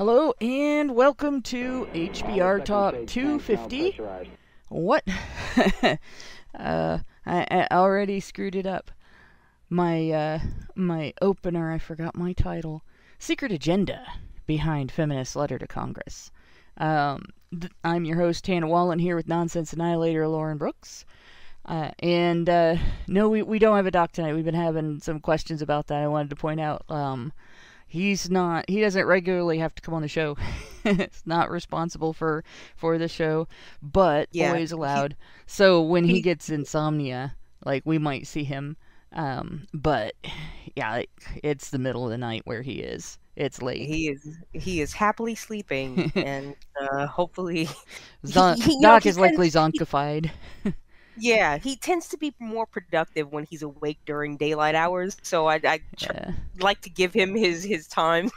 Hello and welcome to HBR Talk 250. What? uh, I, I already screwed it up. My uh, my opener, I forgot my title. Secret agenda behind feminist letter to Congress. Um, th- I'm your host Hannah Wallen here with Nonsense Annihilator Lauren Brooks. Uh, and uh, no, we, we don't have a doc tonight. We've been having some questions about that. I wanted to point out. Um, he's not he doesn't regularly have to come on the show. It's not responsible for for the show but Yeah, always he- allowed so when he he- gets insomnia like we might see him um but yeah like, it's the middle of the night where he is. It's late. He is he is happily sleeping, and uh, hopefully, Zon- he- doc is likely zonkified yeah, he tends to be more productive when he's awake during daylight hours. So I I yeah like to give him his his time.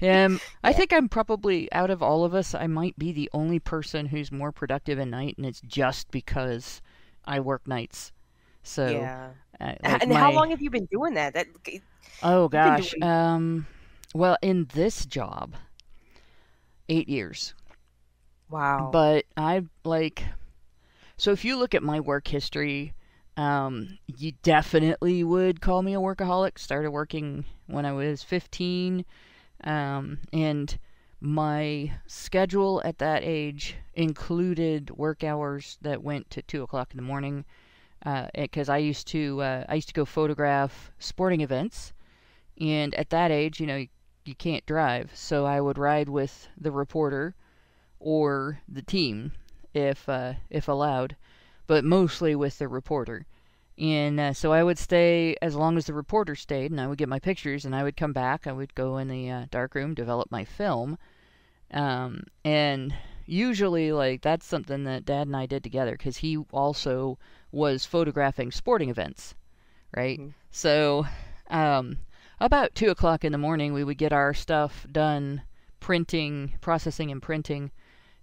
yeah, I think I'm probably out of all of us. I might be the only person who's more productive at night, and it's just because I work nights. So, yeah. uh, like and how long have you been doing that? That Oh gosh. doing- Um well, in this job 8 years. wow. But I like so if you look at my work history, um you definitely would call me a workaholic. Started working when I was 15 um and my schedule at that age included work hours that went to two o'clock in the morning because I used to uh, I used to go photograph sporting events, and at that age, you know, you, you can't drive, so I would ride with the reporter or the team if uh, if allowed, but mostly with the reporter. And uh, so I would stay as long as the reporter stayed, and I would get my pictures, and I would come back. I would go in the uh, dark room, develop my film, um, and usually like that's something that Dad and I did together because he also was photographing sporting events, right? Mhm. So, um, about two o'clock in the morning, we would get our stuff done, printing, processing, and printing.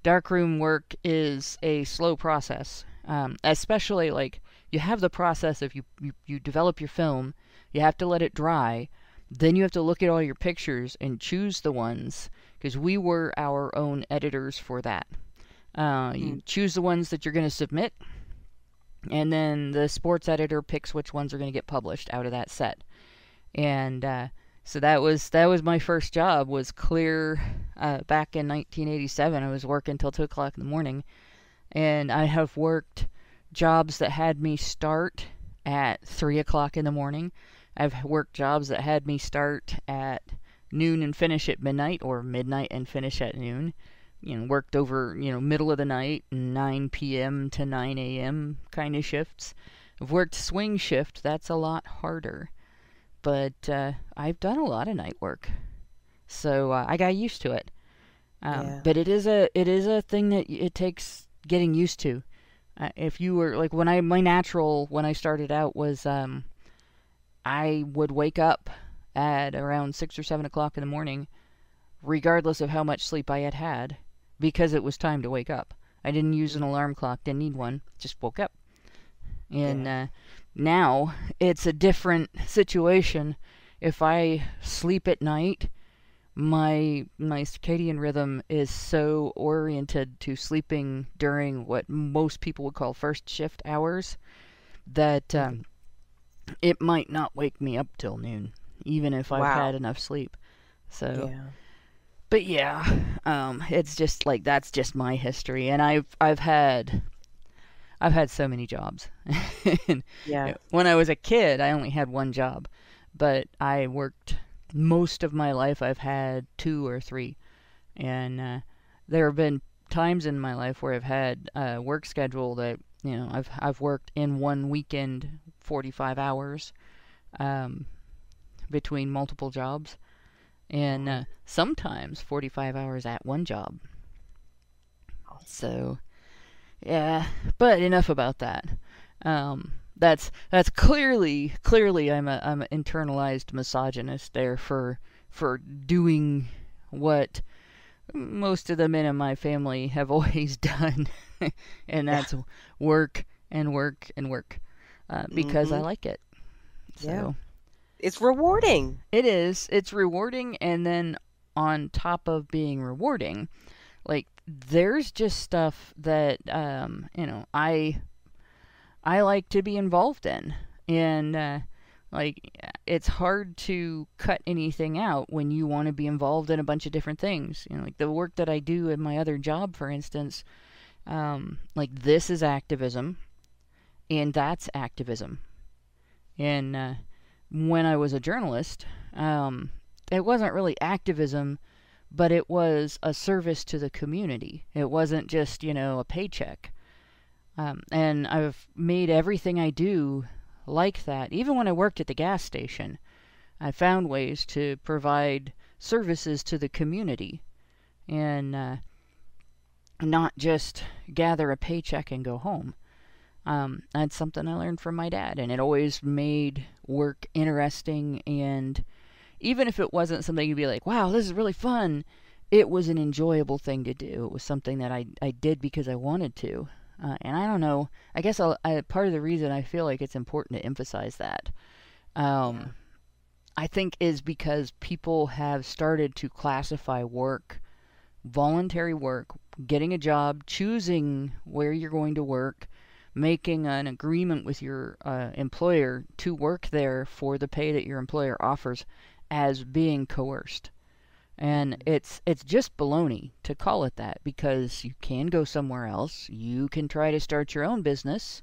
Darkroom work is a slow process, um, especially like you have the process of you, you you develop your film, you have to let it dry, then you have to look at all your pictures and choose the ones because we were our own editors for that. Uh, you choose the ones that you're going to submit, and then the sports editor picks which ones are going to get published out of that set. And uh, so that was that was my first job was clear uh, back in 1987. I was working till two o'clock in the morning, and I have worked jobs that had me start at three o'clock in the morning. I've worked jobs that had me start at noon and finish at midnight, or midnight and finish at noon you know, worked over, you know, middle of the night, 9 p.m. to 9 a.m. kind of shifts. I've worked swing shift, that's a lot harder. But uh, I've done a lot of night work. So uh, I got used to it. Um, Yeah. But it is a it is a thing that it takes getting used to. Uh, if you were like when I my natural when I started out was um, I would wake up at around six or seven o'clock in the morning, regardless of how much sleep I had had, because it was time to wake up. I didn't use an alarm clock, didn't need one, just woke up. And uh, now it's a different situation. If I sleep at night, my my circadian rhythm is so oriented to sleeping during what most people would call first shift hours that um, it might not wake me up till noon, even if I've Wow. had enough sleep. So yeah. but yeah, um, it's just like that's just my history, and I've I've had I've had so many jobs. Yeah. when I was a kid, I only had one job, but I worked most of my life. I've had two or three, and uh, there have been times in my life where I've had a work schedule that you know I've I've worked in one weekend forty five hours, um, between multiple jobs, and uh, sometimes forty five hours at one job. So, yeah, but enough about that. Um, that's that's clearly clearly I'm a I'm an internalized misogynist there for for doing what most of the men in my family have always done, and that's work and work and work uh, because I Mhm. like it. So Yeah. It's rewarding. it is. It's rewarding, and then on top of being rewarding, like there's just stuff that um, you know I I like to be involved in, and uh, like it's hard to cut anything out when you want to be involved in a bunch of different things. You know, like the work that I do in my other job, for instance. Um, like this is activism, and that's activism. And uh, when I was a journalist, um, it wasn't really activism, but it was a service to the community. It wasn't just, you know, a paycheck. Um, and I've made everything I do like that. Even when I worked at the gas station, I found ways to provide services to the community and uh, not just gather a paycheck and go home. Um, that's something I learned from my dad, and it always made work interesting. And even if it wasn't something you'd be like, wow, this is really fun, it was an enjoyable thing to do. It was something that I, I did because I wanted to. Uh, and I don't know, I guess I'll, I, part of the reason I feel like it's important to emphasize that, um, yeah. I think, is because people have started to classify work, voluntary work, getting a job, choosing where you're going to work, making an agreement with your uh, employer to work there for the pay that your employer offers as being coerced. And it's it's just baloney to call it that because you can go somewhere else. You can try to start your own business.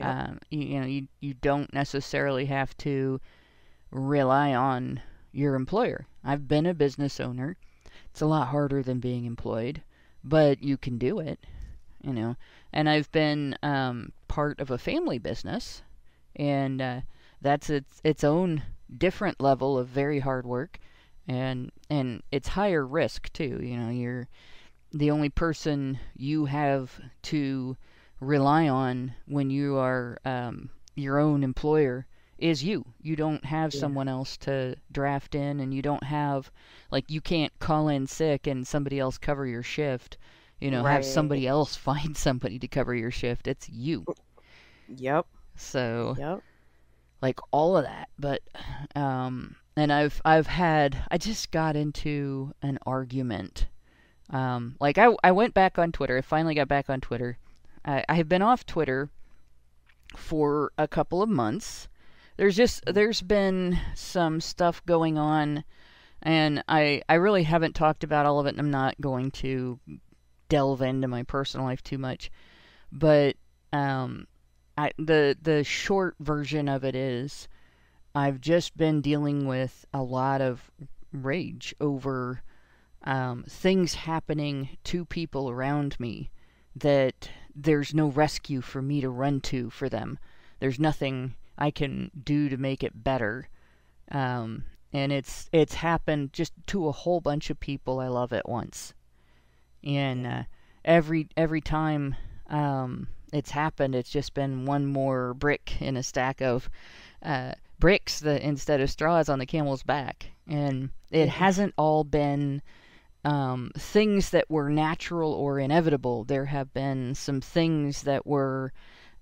Um, you, you know you you don't necessarily have to rely on your employer. I've been a business owner. It's a lot harder than being employed, but you can do it you know. And I've been um, part of a family business, and uh, that's its its own different level of very hard work, and and it's higher risk too. You know, you're the only person you have to rely on when you are um, your own employer is you. You don't have yeah. someone else to draft in, and you don't have like you can't call in sick and somebody else cover your shift you know, right. have somebody else find somebody to cover your shift. It's you. Yep. So, yep. Like all of that, but um and I've I've had I just got into an argument. Um like I I went back on Twitter. I finally got back on Twitter. I I have been off Twitter for a couple of months. There's just there's been some stuff going on and I I really haven't talked about all of it and I'm not going to delve into my personal life too much, but um, I, the the short version of it is I've just been dealing with a lot of rage over um, things happening to people around me that there's no rescue for me to run to for them. There's nothing I can do to make it better. Um, and it's it's happened just to a whole bunch of people I love at once and uh, every every time um, it's happened, it's just been one more brick in a stack of uh, bricks that instead of straws on the camel's back, and it hasn't all been um, things that were natural or inevitable. There have been some things that were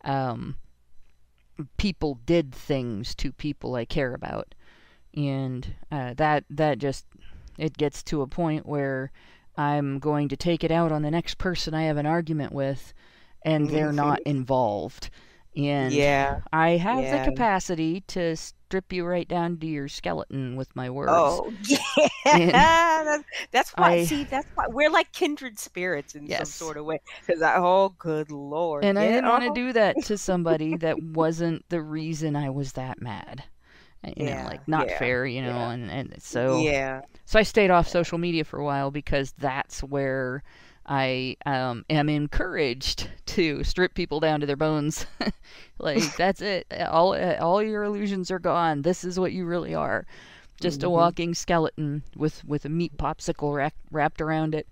um, people did things to people I care about, and uh, that that just it gets to a point where I'm going to take it out on the next person I have an argument with, and they're not mm-hmm. involved. And yeah, I have yeah. the capacity to strip you right down to your skeleton with my words. Oh, yeah. that's, that's why. I, see, that's why we're like kindred spirits in yes. some sort of way. Because oh, good lord! And I didn't want to do that to somebody that wasn't the reason I was that mad you yeah, know, like not fair, you know, and and so yeah. So I stayed off social media for a while because that's where I um, am encouraged to strip people down to their bones. like that's it. All all your illusions are gone. This is what you really are. Just mm-hmm. a walking skeleton with with a meat popsicle ra- wrapped around it.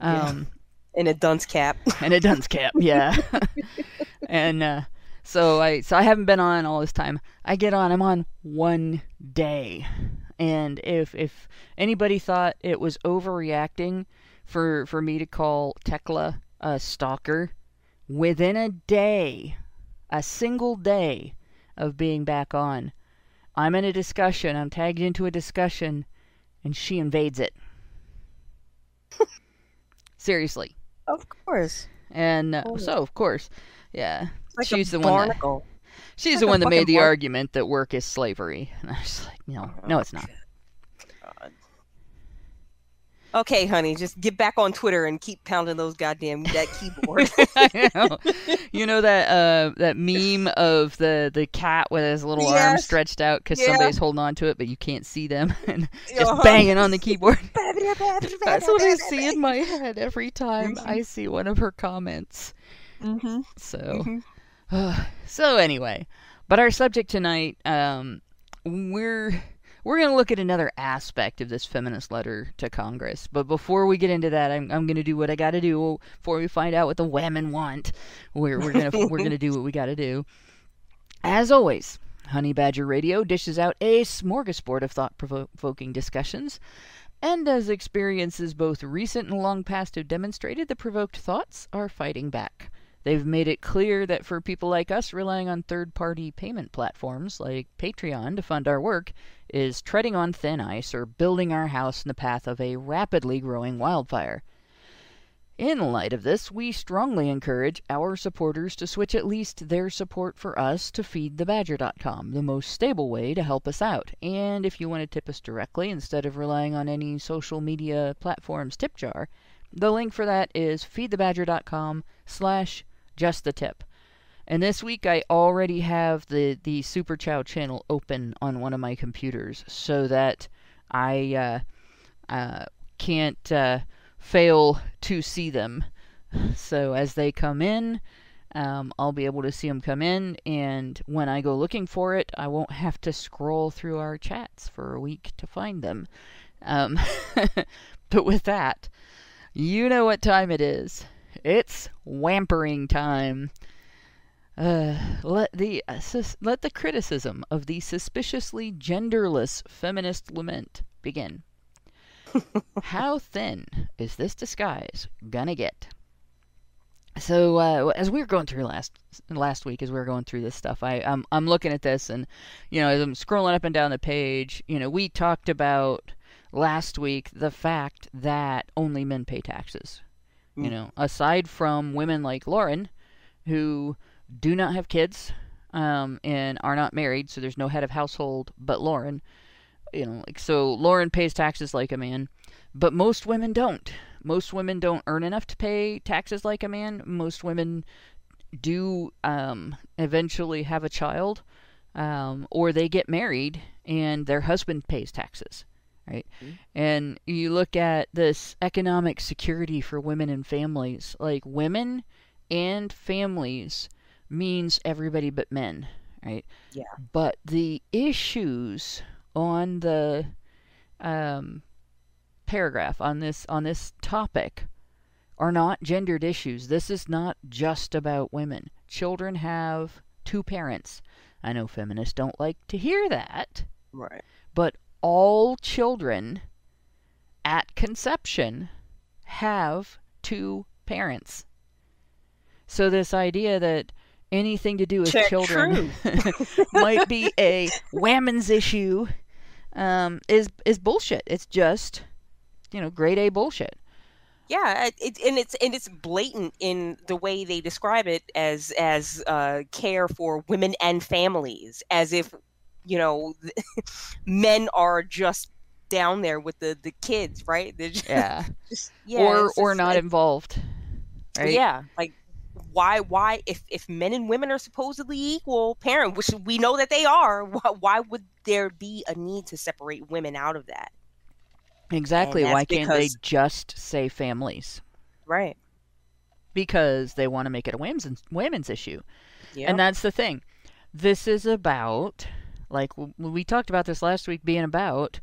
Um, and a dunce cap. and a dunce cap, yeah. and uh, so I so I haven't been on all this time. I get on. I'm on one day, and if if anybody thought it was overreacting for for me to call Tekla a stalker, within a day, a single day of being back on, I'm in a discussion. I'm tagged into a discussion, and she invades it. Seriously. Of course. And uh, so, of course, yeah, like she's the barnacle. one. That, she's like the one that made the argument that work is slavery, and I was like, no, no, it's not. Okay, honey, just get back on Twitter and keep pounding those goddamn that keyboard. know. You know that uh, that meme of the the cat with his little yes. arm stretched out because yeah. somebody's holding on to it, but you can't see them, and just uh-huh. banging on the keyboard. That's what I see in my head every time mm-hmm. I see one of her comments. Mm-hmm. So, mm-hmm. Uh, so anyway, but our subject tonight, um, we're we're going to look at another aspect of this feminist letter to Congress. But before we get into that, I'm, I'm going to do what I got to do before we find out what the women want. We're, we're going to we're going to do what we got to do. As always, Honey Badger Radio dishes out a smorgasbord of thought-provoking discussions. And as experiences both recent and long past have demonstrated, the provoked thoughts are fighting back. They've made it clear that for people like us relying on third party payment platforms like Patreon to fund our work is treading on thin ice or building our house in the path of a rapidly growing wildfire. In light of this, we strongly encourage our supporters to switch at least their support for us to feedthebadger.com, the most stable way to help us out. And if you want to tip us directly instead of relying on any social media platform's tip jar, the link for that is feedthebadger.com slash just the tip. And this week I already have the, the Super Chat channel open on one of my computers so that I uh, uh, can't uh, fail to see them. So as they come in, um, I'll be able to see them come in, and when I go looking for it, I won't have to scroll through our chats for a week to find them. Um, but with that, you know what time it is. It's wampering time. Uh, let the uh, sus- let the criticism of the suspiciously genderless feminist lament begin. How thin is this disguise gonna get? So uh, as we were going through last last week, as we were going through this stuff, I I'm I'm looking at this and you know as I'm scrolling up and down the page, you know we talked about last week the fact that only men pay taxes. Mm. You know, aside from women like Lauren, who do not have kids um, and are not married, so there's no head of household but Lauren. You know, like so Lauren pays taxes like a man, but most women don't. Most women don't earn enough to pay taxes like a man. Most women do um, eventually have a child, um, or they get married and their husband pays taxes right? Mm-hmm. And you look at this economic security for women and families, like women and families means everybody but men, right? Yeah. But the issues on the um, paragraph on this on this topic are not gendered issues. This is not just about women. Children have two parents. I know feminists don't like to hear that. Right. But all children at conception have two parents. So this idea that anything to do with Check children might be a women's issue um, is is bullshit. It's just you know grade A bullshit. Yeah, it, and it's and it's blatant in the way they describe it as as uh, care for women and families, as if you know men are just down there with the the kids, right? Just, yeah. Just, yeah, or or not involved. Right? Yeah, like why why if if men and women are supposedly equal parent which we know that they are why, why would there be a need to separate women out of that exactly why can't because... they just say families right because they want to make it a women's women's issue yep. and that's the thing this is about like we talked about this last week being about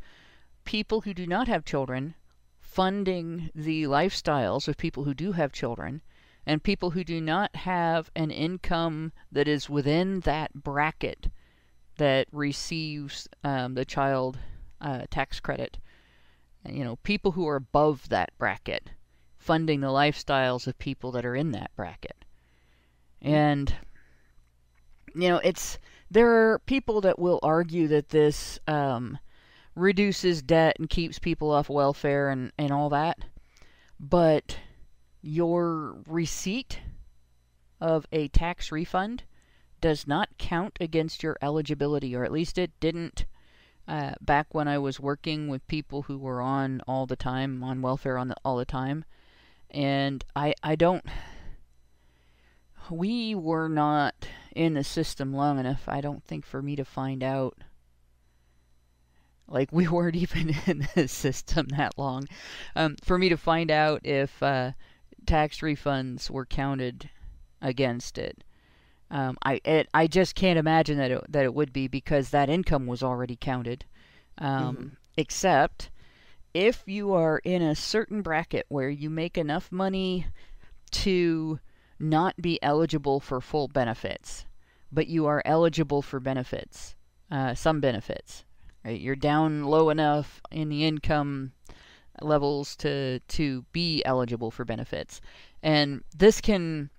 people who do not have children funding the lifestyles of people who do have children and people who do not have an income that is within that bracket that receives um, the child uh, tax credit. You know, people who are above that bracket funding the lifestyles of people that are in that bracket. And, you know, it's. There are people that will argue that this um, reduces debt and keeps people off welfare and, and all that. But your receipt of a tax refund does not count against your eligibility, or at least it didn't uh, back when I was working with people who were on all the time, on welfare on the, all the time. And I, I don't. We were not in the system long enough, I don't think, for me to find out. Like, we weren't even in the system that long. Um, for me to find out if uh, tax refunds were counted against it. Um, I it, I just can't imagine that it, that it would be because that income was already counted. Um, Mhm. Except if you are in a certain bracket where you make enough money to not be eligible for full benefits, but you are eligible for benefits, uh, some benefits. Right? You're down low enough in the income levels to to be eligible for benefits, and this can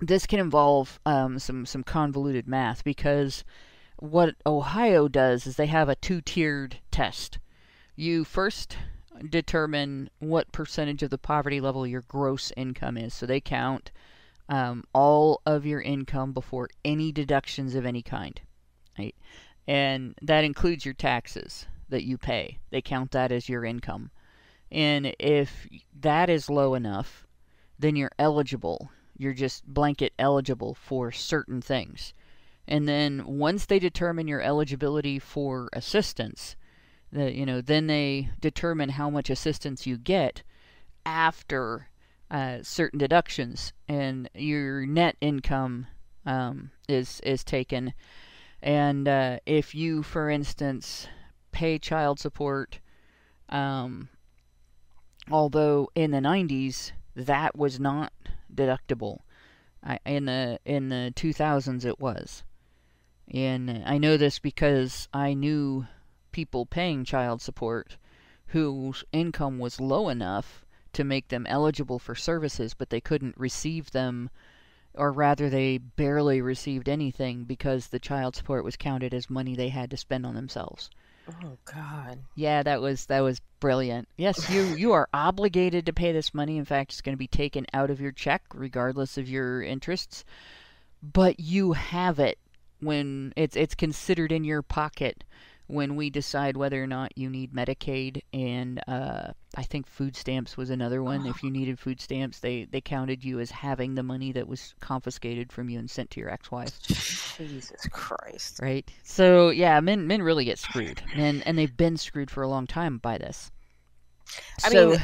this can involve um, some some convoluted math because what Ohio does is they have a two-tiered test. You first determine what percentage of the poverty level your gross income is. So they count um, all of your income before any deductions of any kind, right? And that includes your taxes that you pay. They count that as your income. And if that is low enough, then you're eligible. You're just blanket eligible for certain things. And then once they determine your eligibility for assistance, that you know, then they determine how much assistance you get after uh, certain deductions, and your net income um, is is taken. And uh, if you, for instance, pay child support, um, although in the 90s that was not deductible, I, in the in the 2000s it was. And I know this because I knew people paying child support whose income was low enough to make them eligible for services, but they couldn't receive them, or rather, they barely received anything because the child support was counted as money they had to spend on themselves. Oh God. Yeah, that was that was brilliant. Yes, you you are obligated to pay this money. In fact, it's going to be taken out of your check regardless of your interests, but you have it when it's it's considered in your pocket when we decide whether or not you need Medicaid and uh, I think food stamps was another one. If you needed food stamps, they they counted you as having the money that was confiscated from you and sent to your ex-wife Jesus Christ. right? So yeah, men men really get screwed, and and they've been screwed for a long time by this. I so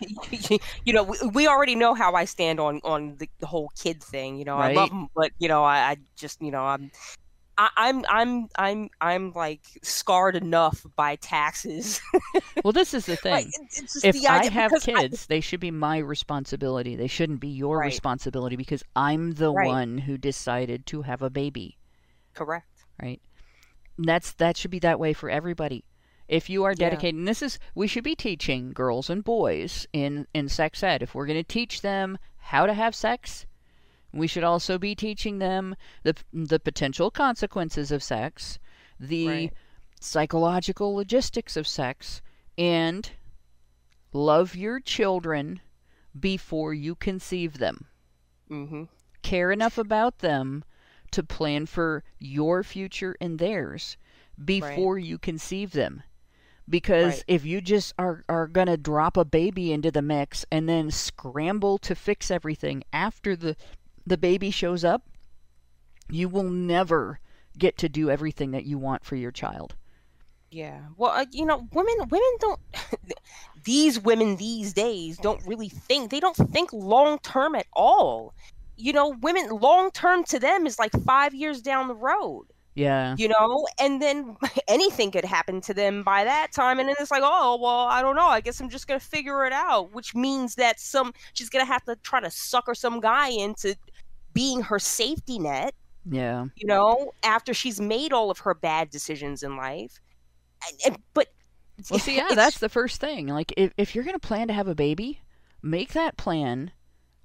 mean, you know, we, we already know how I stand on on the, the whole kid thing. You know, I love them, but you know, I, I just, you know, I'm. I, I'm I'm I'm I'm like scarred enough by taxes. well, this is the thing. it's If the I have because I- kids, they should be my responsibility. They shouldn't be your Right. responsibility because I'm the Right. one who decided to have a baby. correct. Right. And that's that should be that way for everybody. If you are Yeah. and this is we should be teaching girls and boys in in sex ed. If we're going to teach them how to have sex, we should also be teaching them the the potential consequences of sex, the Right. psychological logistics of sex, and love your children before you conceive them. Mm-hmm. Care enough about them to plan for your future and theirs before you conceive them. Because Right. if you just are, are going to drop a baby into the mix and then scramble to fix everything after the, the baby shows up, you will never get to do everything that you want for your child. Yeah. Well, uh, you know, women women don't these women these days don't really think. They don't think long term at all. You know, women long term to them is like 5 years down the road, Yeah. you know? And then anything could happen to them by that time and then it's like, "Oh, well, I don't know. I guess I'm just going to figure it out," which means that some she's going to have to try to sucker some guy into being her safety net Yeah. you know, after she's made all of her bad decisions in life. And, and, but Well, see, yeah, that's the first thing. Like, if, if you're going to plan to have a baby, make that plan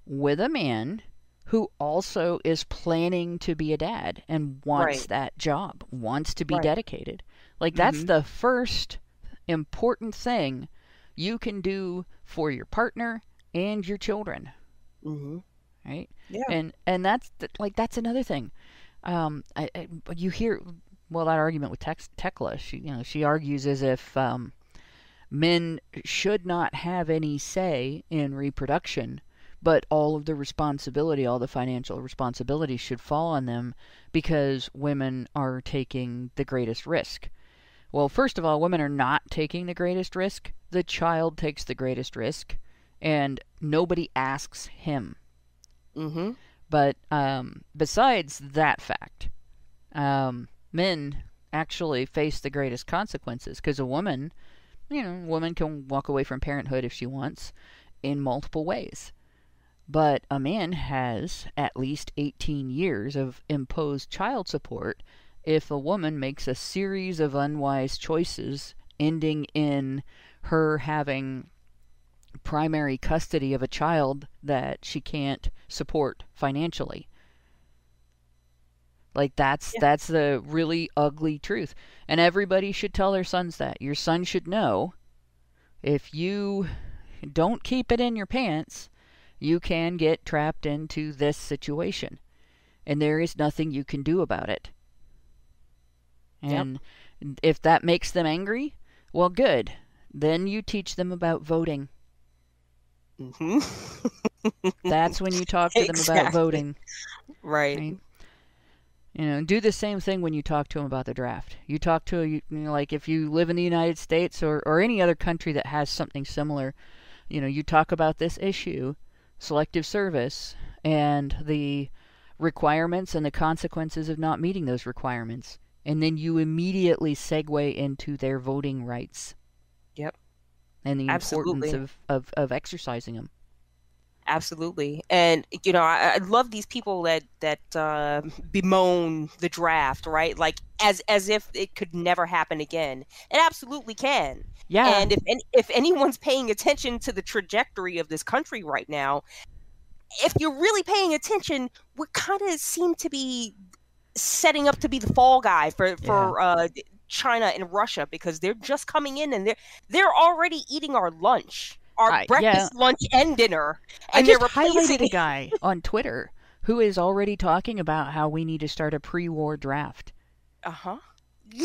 with a man who also is planning to be a dad and wants Right. that job, wants to be Right. dedicated. Like, that's Mhm. the first important thing you can do for your partner and your children. Mm-hmm. Right. Yeah. And and that's th- like that's another thing. Um, I, I, you hear well that argument with Tex- Tekla. She you know she argues as if um, men should not have any say in reproduction, but all of the responsibility, all the financial responsibility should fall on them because women are taking the greatest risk. Well, first of all, women are not taking the greatest risk. The child takes the greatest risk, and nobody asks him. Mm-hmm. But um, besides that fact, um, men actually face the greatest consequences because a woman, you know, a woman can walk away from parenthood if she wants in multiple ways. But a man has at least 18 years of imposed child support if a woman makes a series of unwise choices ending in her having primary custody of a child that she can't support financially. Like that's Yeah. that's the really ugly truth. And everybody should tell their sons that. Your son should know if you don't keep it in your pants, you can get trapped into this situation. And there is nothing you can do about it. Yep. And if that makes them angry, well good. Then you teach them about voting. Mm-hmm. That's when you talk to them about voting. right. Right. You know, do the same thing when you talk to them about the draft. You talk to, you know, like if you live in the United States or, or any other country that has something similar, you know, you talk about this issue, selective service, and the requirements and the consequences of not meeting those requirements. And then you immediately segue into their voting rights. Yep. And the Absolutely. importance of, of, of exercising them. Absolutely, and you know, I, I love these people that that uh, bemoan the draft, right? Like as as if it could never happen again. It absolutely can. Yeah. And if any, if anyone's paying attention to the trajectory of this country right now, if you're really paying attention, we kind of seem to be setting up to be the fall guy for for uh, China and Russia because they're just coming in and they're they're already eating our lunch, our I- yeah. breakfast, lunch, and dinner, I and just they're replacing highlighted a guy on Twitter who is already talking about how we need to start a pre-war draft. Uh huh.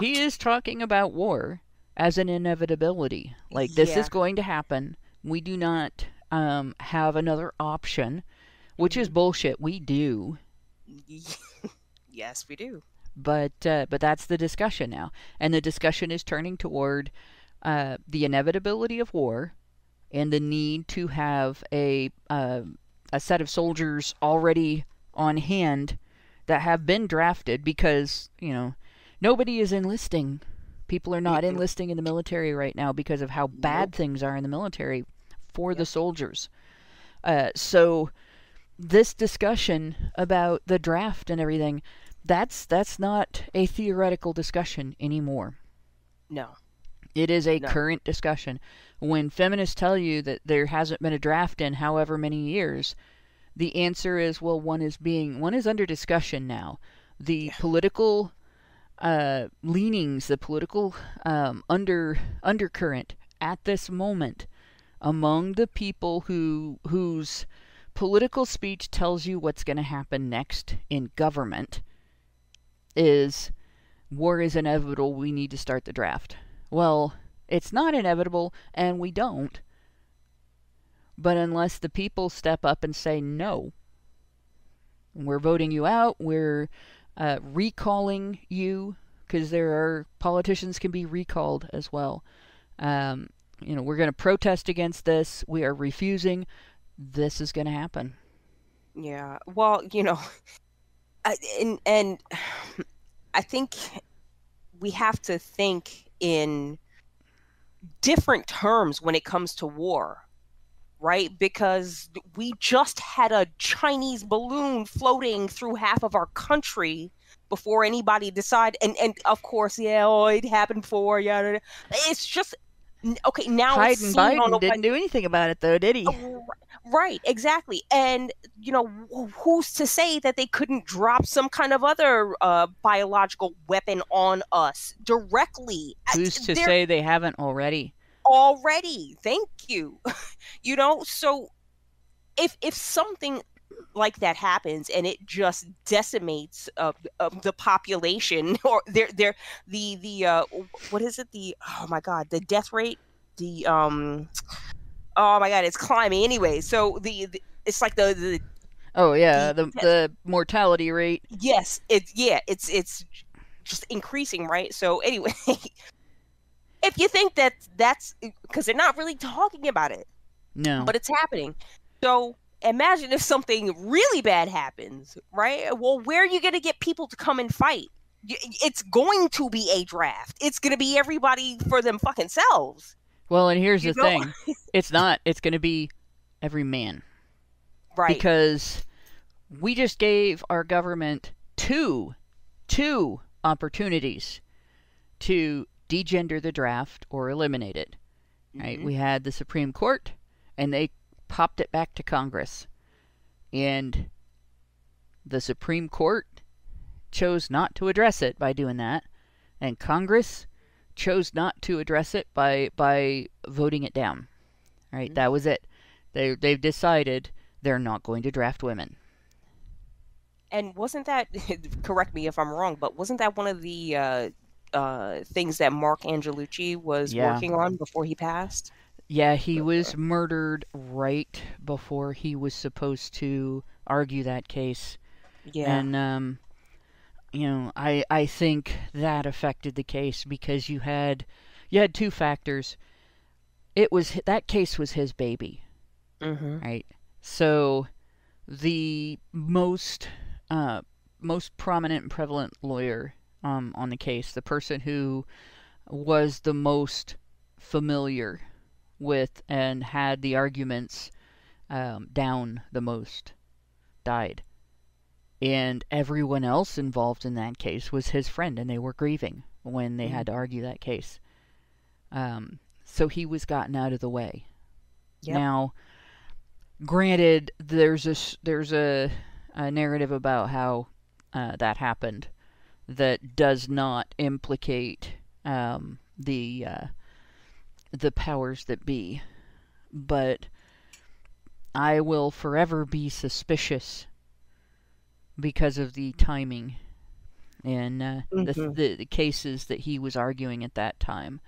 He is talking about war as an inevitability. Like this Yeah. is going to happen. We do not um, have another option, which is bullshit. We do, yes, we do. But uh, but that's the discussion now, and the discussion is turning toward uh, the inevitability of war and the need to have a uh, a set of soldiers already on hand that have been drafted because you know nobody is enlisting. People are not enlisting in the military right now because of how bad things are in the military for the soldiers. Uh, so this discussion about the draft and everything that's that's not a theoretical discussion anymore. No. It is a No. current discussion. When feminists tell you that there hasn't been a draft in however many years, the answer is well one is being one is under discussion now. The Yeah. political uh, leanings, the political um, under undercurrent at this moment among the people who whose political speech tells you what's going to happen next in government is war is inevitable. We need to start the draft. Well, it's not inevitable, and we don't. But unless the people step up and say no, we're voting you out, we're uh, recalling you, because there are politicians can be recalled as well. Um, you know, we're going to protest against this. We are refusing. This is going to happen. Yeah. Well, you know, I, and and I think we have to think in different terms when it comes to war, right? Because we just had a Chinese balloon floating through half of our country before anybody decided and and of course, yeah, oh, it happened before, yeah. It's just okay, now it's Biden seen on a Biden didn't do anything about it though, did he? Oh, Right, exactly. And, you know, wh- who's to say that they couldn't drop some kind of other uh, biological weapon on us directly? Who's to they're say they haven't already? Already. Thank you. you know so if if something like that happens and it just decimates uh, uh, the population or their their the the uh, what is it the oh my god the death rate the um oh my god it's climbing anyway so the, the it's like the, the oh yeah the, the the mortality rate yes it's yeah it's it's just increasing right so anyway if you think that that's because they're not really talking about it no but it's happening so imagine if something really bad happens, right? Well, where are you going to get people to come and fight? It's going to be a draft. It's going to be everybody for them fucking selves. Well, and here's you the thing it's not, it's going to be every man. Right. Because we just gave our government two, two opportunities to degender the draft or eliminate it. Right? Mm-hmm. We had the Supreme Court, and they popped it back to Congress. And the Supreme Court chose not to address it by doing that, and Congress chose not to address it by by voting it down. Right? Mm-hmm. That was it. They they've decided they're not going to draft women. And wasn't that correct me if I'm wrong, but wasn't that one of the uh, uh, things that Marc Angelucci was yeah. working on before he passed? Yeah, he was murdered right before he was supposed to argue that case. Yeah. And um you know, I I think that affected the case because you had you had two factors. It was that case was his baby. Mm-hmm. Right? So the most uh most prominent and prevalent lawyer um on the case, the person who was the most familiar with and had the arguments um, down the most died. And everyone else involved in that case was his friend, and they were grieving when they mm-hmm. had to argue that case. Um, so he was gotten out of the way. Yep. Now, granted, there's a there's a, a narrative about how uh, that happened that does not implicate um, the uh, the powers that be. But I will forever be suspicious because of the timing and uh, mm-hmm. the, the, the cases that he was arguing at that time.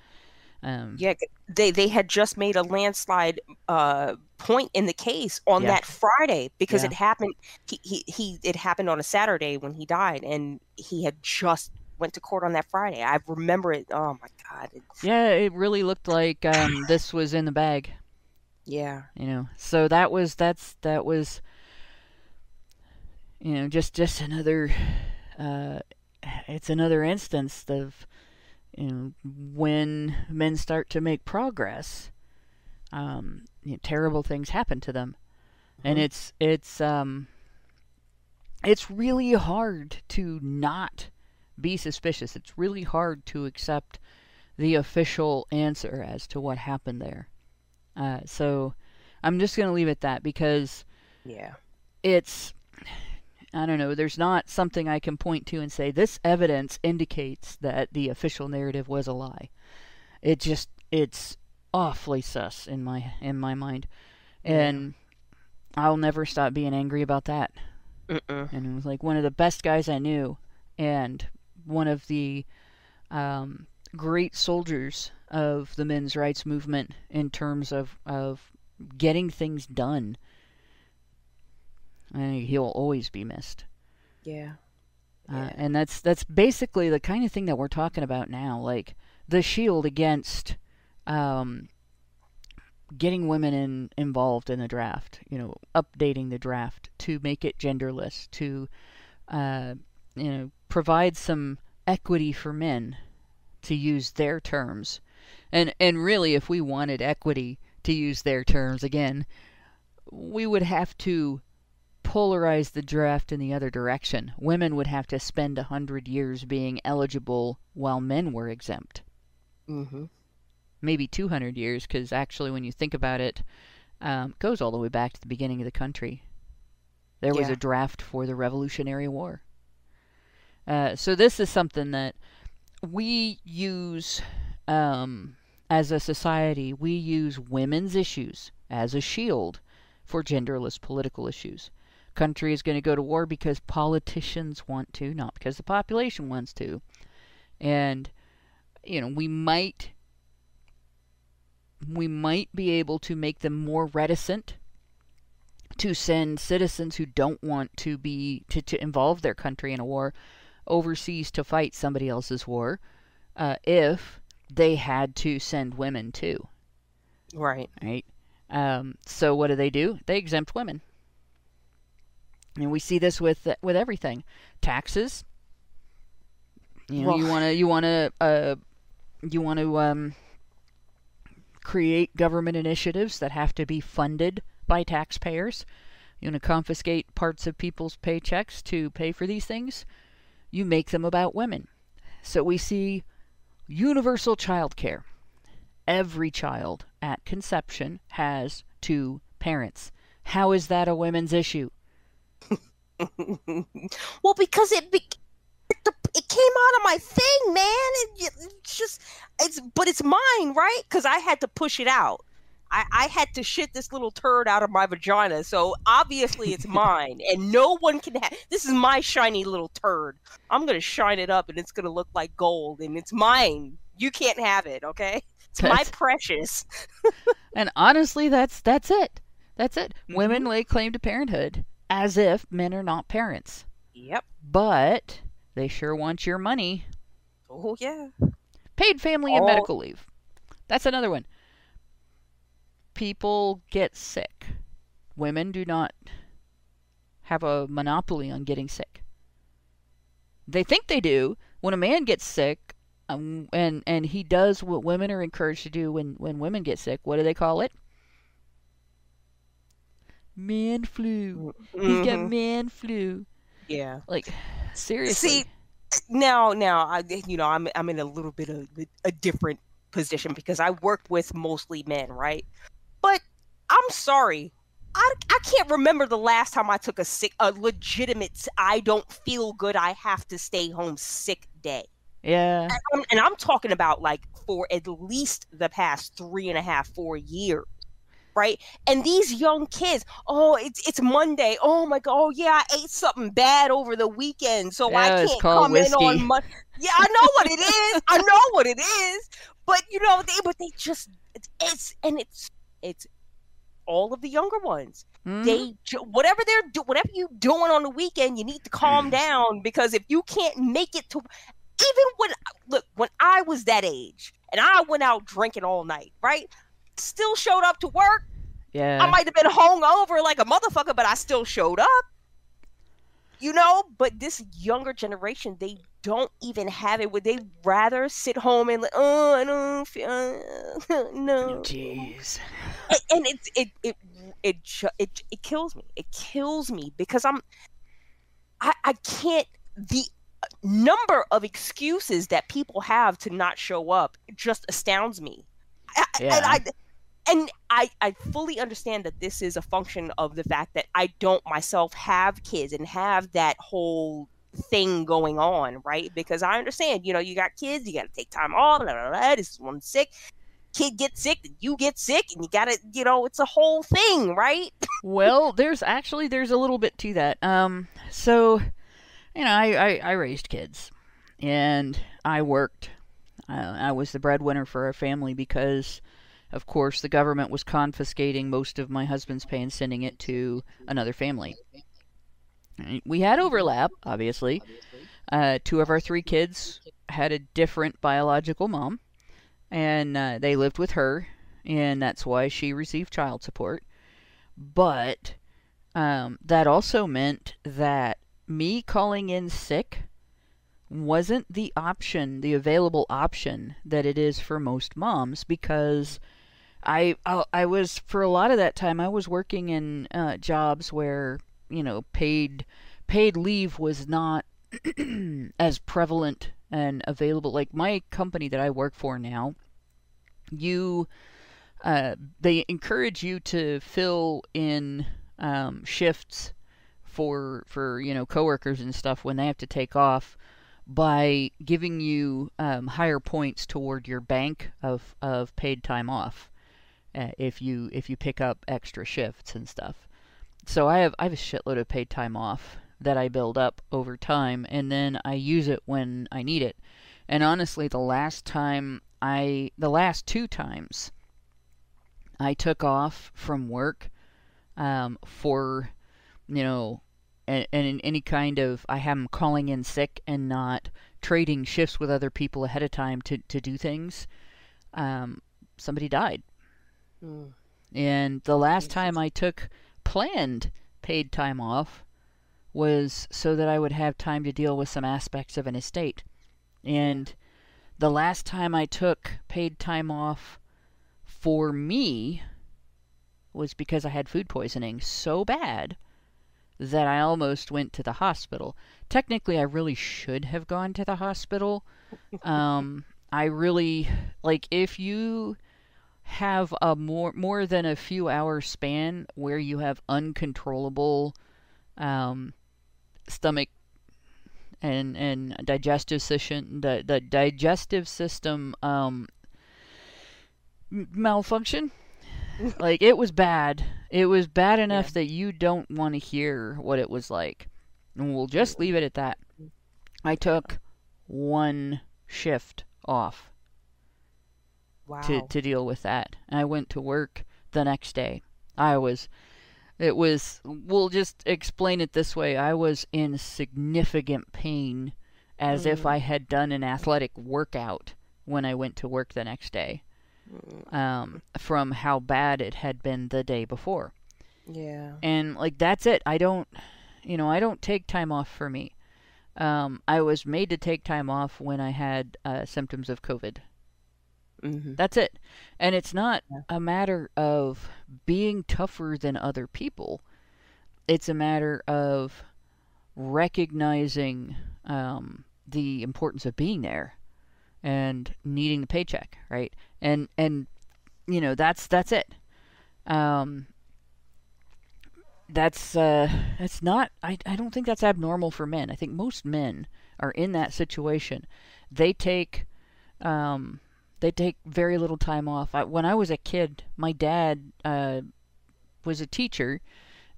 Um, yeah, they they had just made a landslide uh, point in the case on yeah. that Friday because yeah. it happened. He, he he it happened on a Saturday when he died, and he had just went to court on that Friday. I remember it. Oh my god. It's... Yeah, it really looked like um, this was in the bag. Yeah. You know, so that was that's that was. You know, just just another. Uh, it's another instance of, you know, when men start to make progress, um, you know, terrible things happen to them, mm-hmm. and it's it's um. It's really hard to not be suspicious. It's really hard to accept the official answer as to what happened there. Uh, so I'm just going to leave it at that because yeah, it's I don't know. There's not something I can point to and say this evidence indicates that the official narrative was a lie. It just it's awfully sus in my in my mind, and I'll never stop being angry about that. Mm-mm. And it was like one of the best guys I knew, and one of the um, great soldiers of the men's rights movement in terms of, of getting things done. And he'll always be missed. Yeah. Uh, and that's that's basically the kind of thing that we're talking about now, like the shield against um, getting women in, involved in the draft. You know, updating the draft to make it genderless, to uh, you know provide some equity for men to use their terms. And and really if we wanted equity to use their terms again, we would have to polarize the draft in the other direction. Women would have to spend a hundred years being eligible while men were exempt. Mm-hmm. Maybe 200 years, because actually, when you think about it, um, goes all the way back to the beginning of the country. There yeah. was a draft for the Revolutionary War. Uh, so this is something that we use um, as a society. We use women's issues, as a shield for genderless political issues. Country is going to go to war because politicians want to, not because the population wants to. And you know, we might we might be able to make them more reticent to send citizens who don't want to be to, to involve their country in a war overseas to fight somebody else's war uh, if they had to send women too Right. right um, so what do they do they exempt women and we see this with with everything taxes you know Well- you want to you want to uh, you want to um, create government initiatives that have to be funded by taxpayers. You want to confiscate parts of people's paychecks to pay for these things. You make them about women. So we see universal child care. Every child at conception has two parents. How is that a women's issue? well, because it be- it, it came out of my thing, man. It, it's just it's but it's mine, right? Because I had to push it out. I, I had to shit this little turd out of my vagina, so obviously it's mine, and no one can have. This is my shiny little turd. I'm gonna shine it up, and it's gonna look like gold, and it's mine. You can't have it, okay? It's my precious. And honestly, that's that's it. That's it. Mhm. Women lay claim to parenthood as if men are not parents. Yep. But they sure want your money. Oh yeah. Paid family and Oh. medical leave. That's another one. People get sick. Women do not have a monopoly on getting sick. They think they do. When a man gets sick, um, and and he does what women are encouraged to do when when women get sick, what do they call it? Man flu. He's got Mhm. man flu. Yeah. Like seriously. See, now, now, I, you know, I'm I'm in a little bit of a different position because I work with mostly men, right? But I'm sorry, I I can't remember the last time I took a sick, a legitimate, I don't feel good, I have to stay home sick day, yeah. and I'm, and I'm talking about like for at least the past three and a half, four years. Right, and these young kids. Oh, it's it's Monday. Oh my god. Oh yeah, I ate something bad over the weekend, so I can't come whiskey. in on Monday. Yeah, I know what it is. I know what it is. But you know, they but they just it's, and it's it's all of the younger ones. Mhm. They whatever they're do whatever you doing on the weekend, you need to calm down because if you can't make it to even when look when I was that age and I went out drinking all night, right? Still showed up to work. yeah. I might have been hungover like a motherfucker, but I still showed up. You know, but this younger generation, they don't even have it. Would they rather sit home and like, oh, I don't feel, uh, no. Jeez. And, and it, it, it, it, it, it kills me. It kills me because I'm, I, I can't. The number of excuses that people have to not show up just astounds me. I- I- Yeah. And I, and I, I fully understand that this is a function of the fact that I don't myself have kids and have that whole thing going on, right? Because I understand, you know, you got kids, you got to take time off, blah, blah, blah, this one's sick. Kid gets sick, you get sick, and you got to, you know, it's a whole thing, right? well, there's actually there's a little bit to that. Um, so, you know, I I, I raised kids, and I worked. Uh, I was the breadwinner for our family because, of course, the government was confiscating most of my husband's pay and sending it to another family. We had overlap, obviously. Uh, two of our three kids had a different biological mom, and uh, they lived with her, and that's why she received child support. But um, that also meant that me calling in sick wasn't the option, the available option that it is for most moms because I I, I was for a lot of that time I was working in uh, jobs where you know paid paid leave was not as prevalent and available. Like my company that I work for now, you uh, they encourage you to fill in um, shifts for for you know coworkers and stuff when they have to take off by giving you um, higher points toward your bank of of paid time off. Uh, if you if you pick up extra shifts and stuff. So I have I have a shitload of paid time off that I build up over time, and then I use it when I need it. And honestly, the last time I the last two times I took off from work um, for you know and, and any kind of I am calling in sick and not trading shifts with other people ahead of time to, to do things, um, somebody died. Mm. And the last time I took planned paid time off was so that I would have time to deal with some aspects of an estate. And the last time I took paid time off for me was because I had food poisoning so bad that I almost went to the hospital. Technically, I really should have gone to the hospital. Um, I really like if you have a more more than a few hour span where you have uncontrollable um, stomach and and digestive system the the digestive system um, malfunction like it was bad. It was bad enough yeah. that you don't want to hear what it was like. And we'll just leave it at that. I took one shift off. Wow. To to deal with that. I went to work the next day. I was it was we'll just explain it this way. I was in significant pain as mm. if I had done an athletic workout when I went to work the next day um, from how bad it had been the day before. Yeah. And like that's it. I don't, you know, I don't take time off for me. Um, I was made to take time off when I had uh, symptoms of COVID. Mm-hmm. That's it. And it's not yeah. a matter of being tougher than other people. It's a matter of recognizing um, the importance of being there and needing the paycheck, right? And and you know that's that's it. Um, that's uh, that's not. I I don't think that's abnormal for men. I think most men are in that situation. They take um, they take very little time off. I, when I was a kid, my dad uh, was a teacher,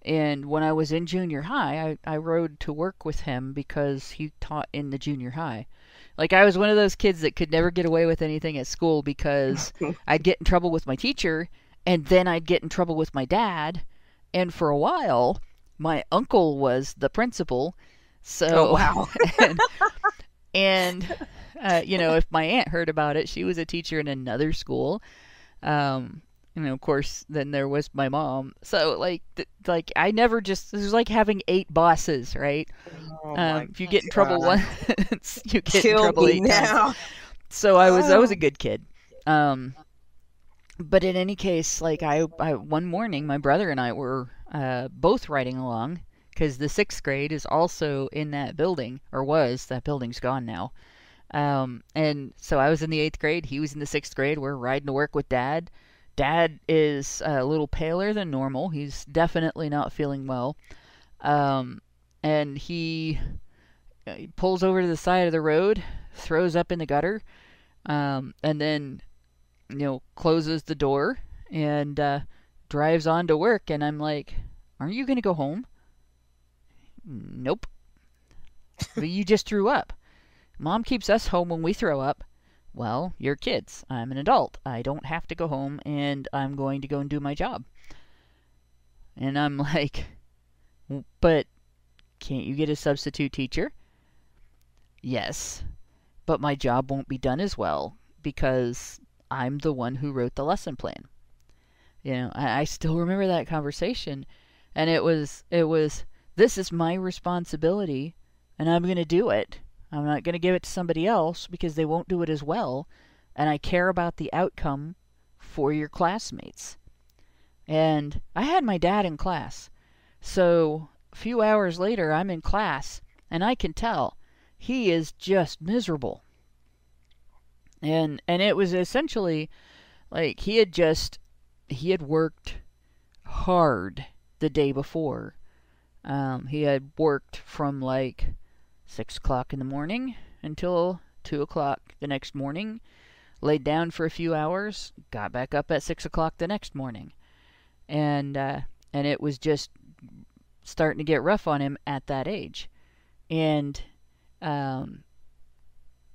and when I was in junior high, I, I rode to work with him because he taught in the junior high. Like I was one of those kids that could never get away with anything at school because I'd get in trouble with my teacher and then I'd get in trouble with my dad. And for a while, my uncle was the principal. So oh, wow. and, and uh, you know, if my aunt heard about it, she was a teacher in another school. Um, and of course, then there was my mom. So like, th- like I never just it was like having eight bosses, right? Oh um, if you get in trouble God. once, you get Kill in trouble eight now. times. So I was I was a Oh. good kid. Um, but in any case, like I, I one morning, my brother and I were uh, both riding along because the sixth grade is also in that building or was that building's gone now. Um, and so I was in the eighth grade. He was in the sixth grade. We're riding to work with dad. Dad is a little paler than normal. He's definitely not feeling well. Um, and he, uh, he pulls over to the side of the road, throws up in the gutter, um, and then, you know, closes the door and uh, drives on to work. And I'm like, Aren't you going to go home? Nope. but you just threw up. Mom keeps us home when we throw up. Well, you're kids. I'm an adult. I don't have to go home and I'm going to go and do my job. And I'm like, but can't you get a substitute teacher? Yes, but my job won't be done as well because I'm the one who wrote the lesson plan. You know, I, I still remember that conversation, and it was it was this is my responsibility, and I'm going to do it. I'm not going to give it to somebody else because they won't do it as well, and I care about the outcome for your classmates. And I had my dad in class, so a few hours later, I'm in class, and I can tell he is just miserable. And and it was essentially like he had just he had worked hard the day before. Um, he had worked from like six o'clock in the morning until two o'clock the next morning. laid down for a few hours, got back up at six o'clock the next morning, and uh, and it was just starting to get rough on him at that age, and um,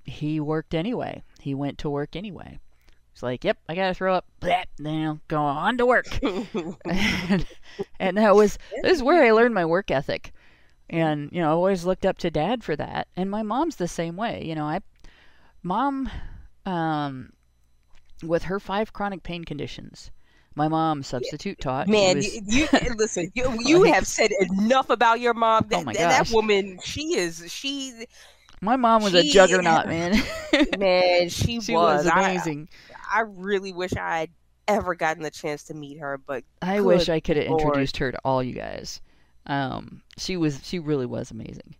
he worked anyway. He went to work anyway. It's like, yep, I gotta throw up. Bleh, now go on to work. and, and that was this is where I learned my work ethic. And you know, I always looked up to dad for that. And my mom's the same way. You know, I mom um with her five chronic pain conditions. My mom substitute taught. Man, was- you, you listen. You, you have said enough about your mom. That, Oh my gosh. that woman, she is. She my mom was a juggernaut, man. man, she, she was. was amazing. I, I really wish I had ever gotten the chance to meet her, but I, wish I could have introduced her to all you guys. Um, she was she really was amazing.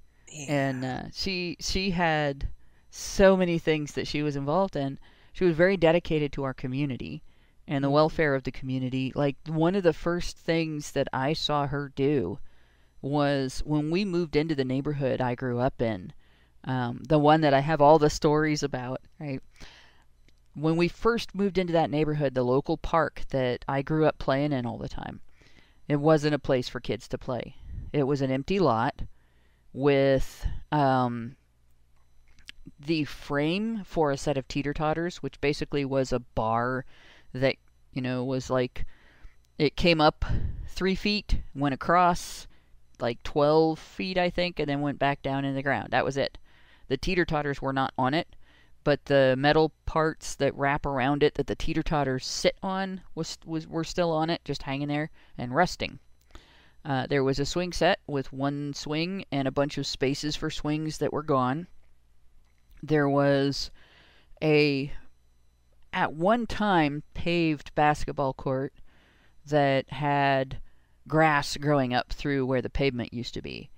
and uh, she she had so many things that she was involved in. She was very dedicated to our community and the Mhm. welfare of the community. Like one of the first things that I saw her do was when we moved into the neighborhood I grew up in, um, the one that I have all the stories about. Right when we first moved into that neighborhood, the local park that I grew up playing in all the time, it wasn't a place for kids to play. It was an empty lot with um, the frame for a set of teeter totters, which basically was a bar that you know was like it came up three feet, went across like twelve feet, I think, and then went back down in the ground. That was it. The teeter totters were not on it, but the metal parts that wrap around it that the teeter totters sit on was was were still on it, just hanging there and rusting. Uh, there was a swing set with one swing and a bunch of spaces for swings that were gone. There was a, at one time, paved basketball court that had grass growing up through where the pavement used to be.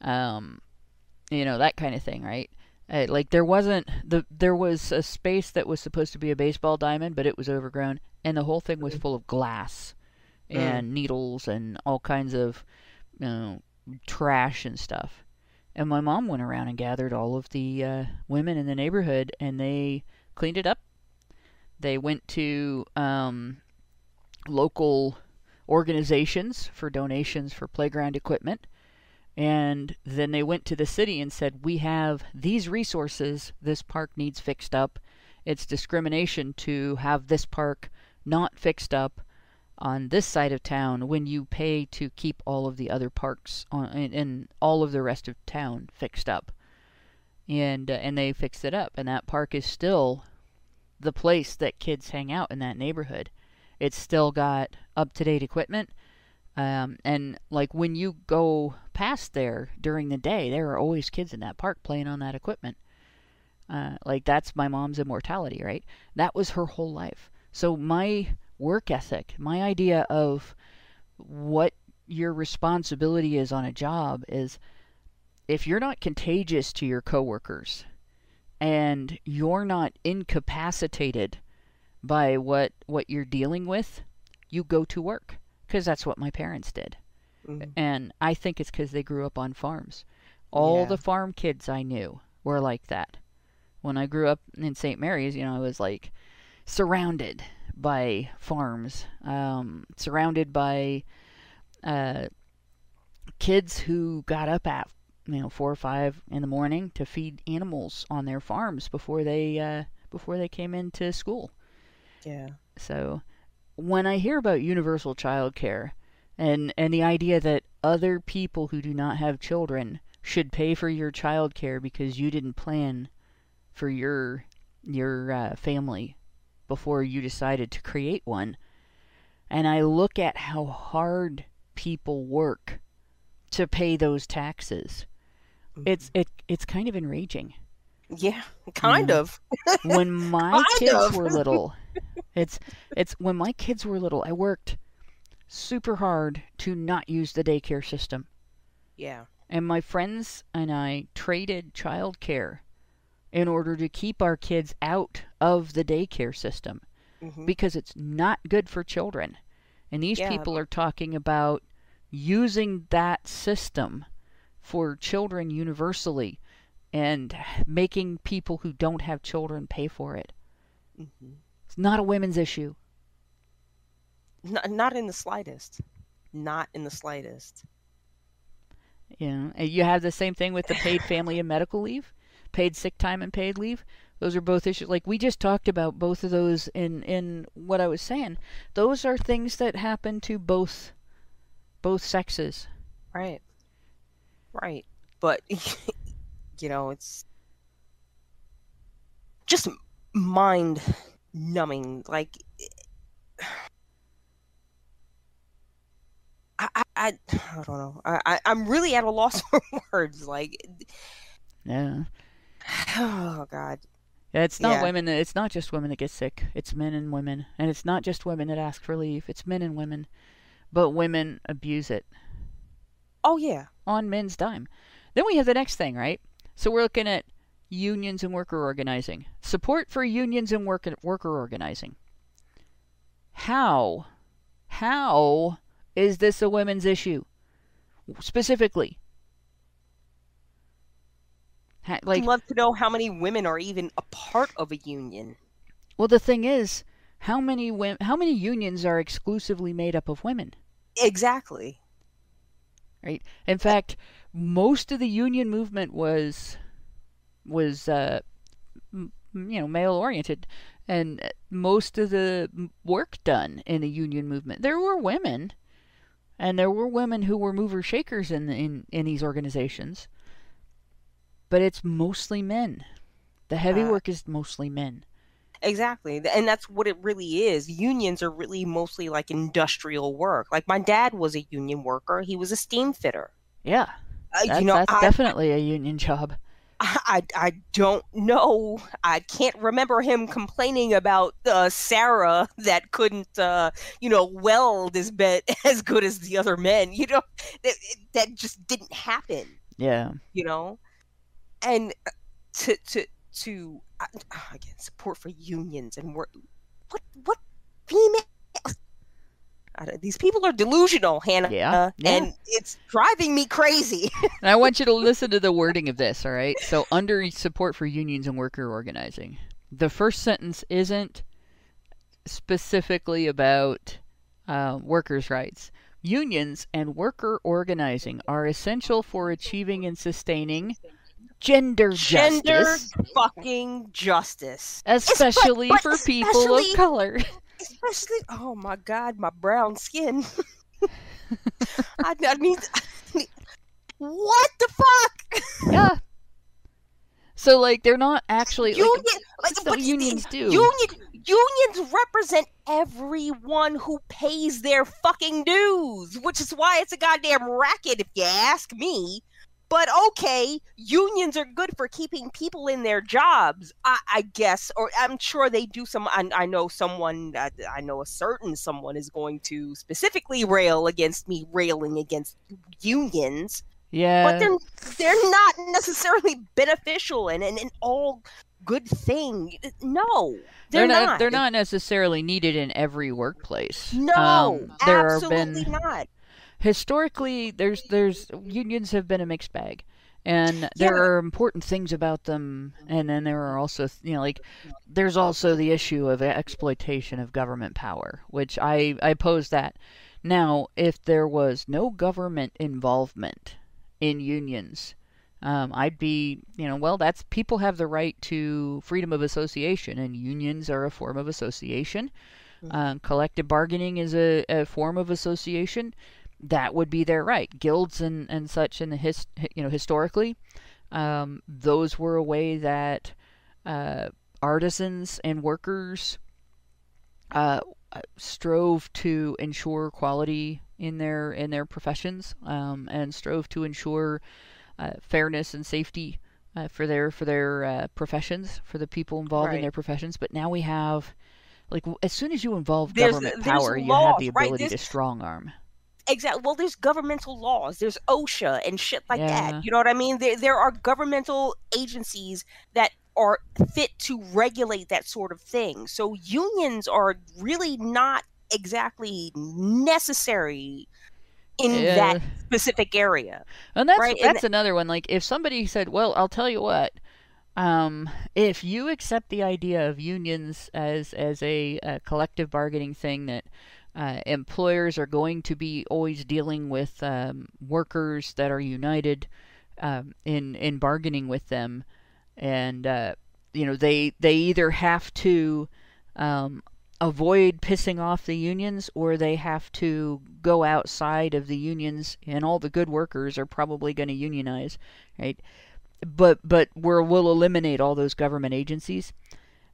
Um, you know, that kind of thing, right? Uh, like there wasn't the there was a space that was supposed to be a baseball diamond, but it was overgrown, and the whole thing was full of glass Mm. and needles and all kinds of you know trash and stuff. And my mom went around and gathered all of the uh, women in the neighborhood, and they cleaned it up. They went to um, local organizations for donations for playground equipment. And then they went to the city and said, We have these resources. This park needs fixed up. It's discrimination to have this park not fixed up on this side of town when you pay to keep all of the other parks on, and, and all of the rest of town fixed up. And, uh, and they fixed it up. And that park is still the place that kids hang out in that neighborhood. It's still got up to date equipment. Um, and like when you go past there during the day, there are always kids in that park playing on that equipment. Uh, like that's my mom's immortality, right? That was her whole life. So my work ethic, my idea of what your responsibility is on a job is if you're not contagious to your coworkers and you're not incapacitated by what what you're dealing with, you go to work because that's what my parents did. Mhm. And I think it's because they grew up on farms. All Yeah. the farm kids I knew were like that. When I grew up in St. Mary's, you know, I was like surrounded by farms, um, surrounded by uh, kids who got up at you know four or five in the morning to feed animals on their farms before they uh, before they came into school. yeah. So when I hear about universal child care and and the idea that other people who do not have children should pay for your child care because you didn't plan for your your uh, family before you decided to create one and I look at how hard people work to pay those taxes it's it it's kind of enraging yeah, kind of. when my kids of. were little it's it's when my kids were little i worked super hard to not use the daycare system Yeah. and my friends and i traded childcare in order to keep our kids out of the daycare system hmm because it's not good for children and these Yeah. people are talking about using that system for children universally and making people who don't have children pay for it Mhm. It's not a women's issue. Not, not in the slightest. Not in the slightest. And you have the same thing with the paid family and medical leave, paid sick time and paid leave. Those are both issues. Like we just talked about both of those in in what I was saying. Those are things that happen to both both sexes. Right. Right. But you know, it's just mind numbing. Like I, I, I, don't know. I, I, I'm really at a loss for words. Like, Yeah. oh God. Yeah, it's not Yeah. women. It's not just women that get sick. It's men and women, and it's not just women that ask for leave. It's men and women, but women abuse it Oh yeah. on men's dime. Then we have the next thing, right? So we're looking at unions and worker organizing. Support for unions and work, worker organizing. How? How is this a women's issue? Specifically. Like I'd love to know how many women are even a part of a union. Well, the thing is, how many women, how many unions are exclusively made up of women? Exactly. Right. In fact, most of the union movement was was uh, m- you know male oriented, and most of the work done in the union movement there were women, and there were women who were mover shakers in the, in in these organizations. But it's mostly men. The heavy Uh, work is mostly men. Exactly. And that's what it really is. Unions are really mostly like industrial work. Like my dad was a union worker. He was a steam fitter. Yeah, that's, you know, that's I, definitely a union job. I, I don't know. I can't remember him complaining about uh, Sarah that couldn't, uh, you know, weld as be- as good as the other men. You know, that that just didn't happen. Yeah. You know, and uh, to to to uh, again support for unions and work. What what female? These people are delusional, Hannah, Yeah, yeah. and it's driving me crazy. And I want you to listen to the wording of this, all right? So, under support for unions and worker organizing, the first sentence isn't specifically about uh, workers' rights. Unions and worker organizing are essential for achieving and sustaining gender, Gender justice, fucking justice. especially but for people especially- of color. especially oh my god my brown skin I, I need what the fuck yeah. So, like, they're not actually like, union like but what unions do. union unions represent everyone who pays their fucking dues which is why it's a goddamn racket if you ask me but okay unions are good for keeping people in their jobs i, I guess or i'm sure they do some i, I know someone I, I know a certain someone is going to specifically rail against me railing against unions yeah. but they're they're not necessarily beneficial and and an all good thing. No, they're, not. They're not necessarily needed in every workplace. No, Um, there absolutely been not. Historically there's there's unions have been a mixed bag and there Yeah. are important things about them and then there are also you know like there's also the issue of exploitation of government power which i i pose that now if there was no government involvement in unions um, I'd be, you know, well, that's people have the right to freedom of association, and unions are a form of association. Mhm. Um, collective bargaining is a, a form of association that would be their right. Guilds and, and such in the his, you know historically, um, those were a way that uh, artisans and workers uh, strove to ensure quality in their in their professions um, and strove to ensure uh, fairness and safety uh, for their for their uh, professions for the people involved in their professions. But now we have. Like as soon as you involve There's- government there's power, you have the right? ability to strong arm. Exactly. Well, there's governmental laws. There's OSHA and shit like Yeah. that. You know what I mean? There there are governmental agencies that are fit to regulate that sort of thing. So unions are really not exactly necessary in that specific area. And that's Right, and that's another one. Like if somebody said, "Well, I'll tell you what, um, if you accept the idea of unions as as a, a collective bargaining thing that uh, employers are going to be always dealing with um, workers that are united um, in in bargaining with them, and uh, you know they they either have to um, avoid pissing off the unions or they have to go outside of the unions and all the good workers are probably going to unionize right? But but we're, we'll eliminate all those government agencies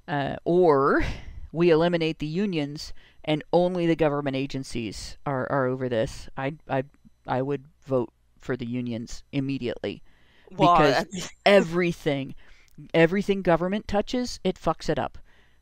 uh, or we eliminate the unions and only the government agencies are, are over this I, I i would vote for the unions immediately Well, because everything everything government touches it fucks it up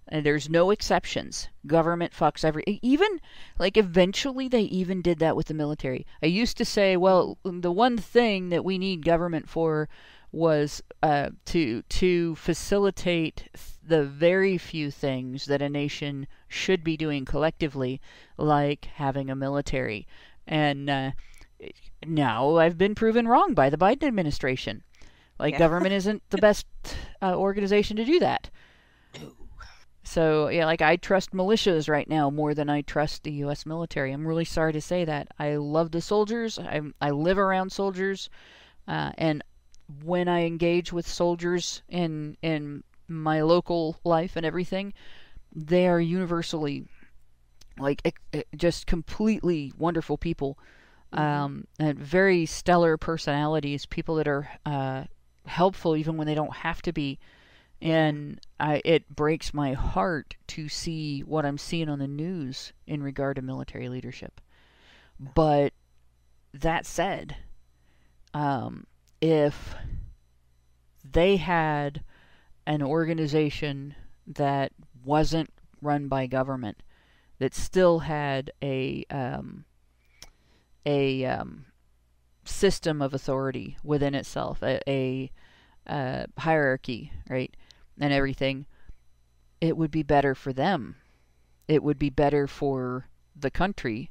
and there's no exceptions. Government fucks every even like eventually they even did that with the military. I used to say, well, the one thing that we need government for was uh, to to facilitate the very few things that a nation should be doing collectively, like having a military. And uh, now I've been proven wrong by the Biden administration. Like Yeah. government isn't the best uh, organization to do that. So yeah, like I trust militias right now more than I trust the U.S. military. I'm really sorry to say that. I love the soldiers. I I live around soldiers, uh, and when I engage with soldiers in in my local life and everything, they are universally like just completely wonderful people, Mhm. um, and very stellar personalities. People that are uh, helpful even when they don't have to be and I it breaks my heart to see what I'm seeing on the news in regard to military leadership. But that said, um, if they had an organization that wasn't run by government, that still had a um, a um, system of authority within itself, a, a uh, hierarchy, right? and everything, it would be better for them. It would be better for the country.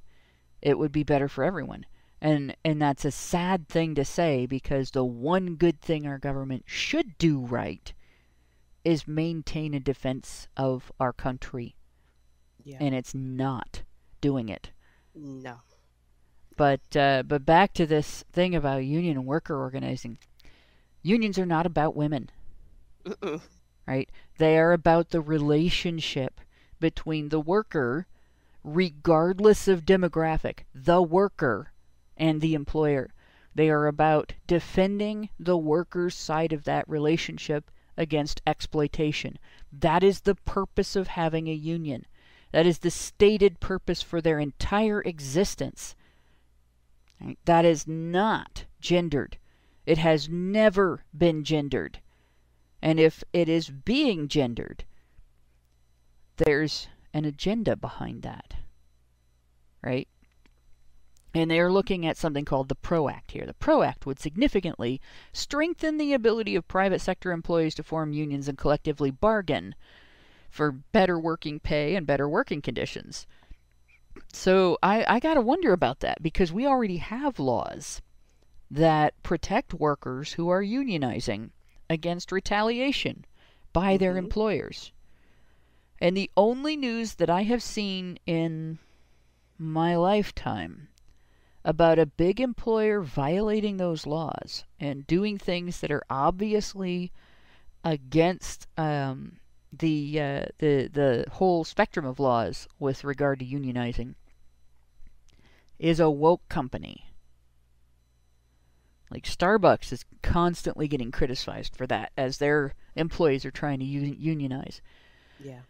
It would be better for everyone. And and that's a sad thing to say because the one good thing our government should do right is maintain a defense of our country yeah. and it's not doing it. no. But uh, but back to this thing about union and worker organizing. Unions are not about women. Mm-mm. right? They are about the relationship between the worker, regardless of demographic, the worker, and the employer. They are about defending the worker's side of that relationship against exploitation. That is the purpose of having a union. That is the stated purpose for their entire existence. That is not gendered. It has never been gendered. And if it is being gendered, there's an agenda behind that. Right? And they're looking at something called the PRO Act here. The PRO Act would significantly strengthen the ability of private sector employees to form unions and collectively bargain for better working pay and better working conditions. So I, I got to wonder about that because we already have laws that protect workers who are unionizing against retaliation by their Mhm. employers. And the only news that I have seen in my lifetime about a big employer violating those laws and doing things that are obviously against um, the uh, the the whole spectrum of laws with regard to unionizing is a woke company. Like Starbucks is constantly getting criticized for that as their employees are trying to unionize. Yeah.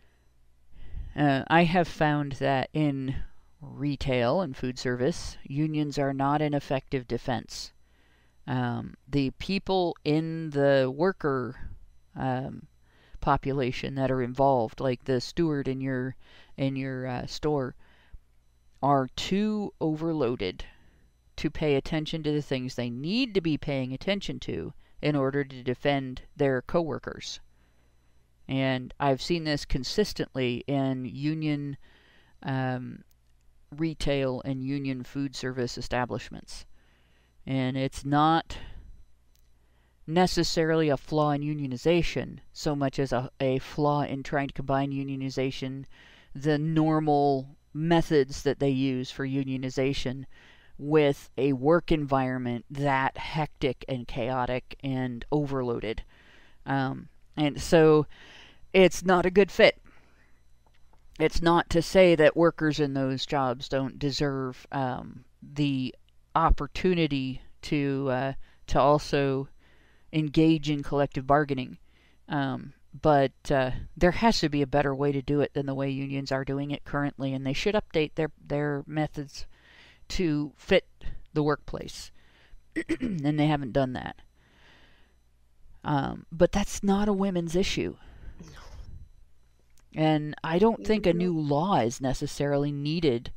Uh, I have found that in retail and food service, unions are not an effective defense. Um, the people in the worker um, population that are involved, like the steward in your in your uh, store, are too overloaded to pay attention to the things they need to be paying attention to in order to defend their coworkers. And I've seen this consistently in union um, retail and union food service establishments. And it's not necessarily a flaw in unionization so much as a, a flaw in trying to combine unionization, the normal methods that they use for unionization, with a work environment that hectic and chaotic and overloaded. Um, and so it's not a good fit. It's not to say that workers in those jobs don't deserve um, the opportunity to uh, to also engage in collective bargaining. Um, but uh, there has to be a better way to do it than the way unions are doing it currently, and they should update their their methods to fit the workplace. and they haven't done that. Um, but that's not a women's issue. And I don't think a new law is necessarily needed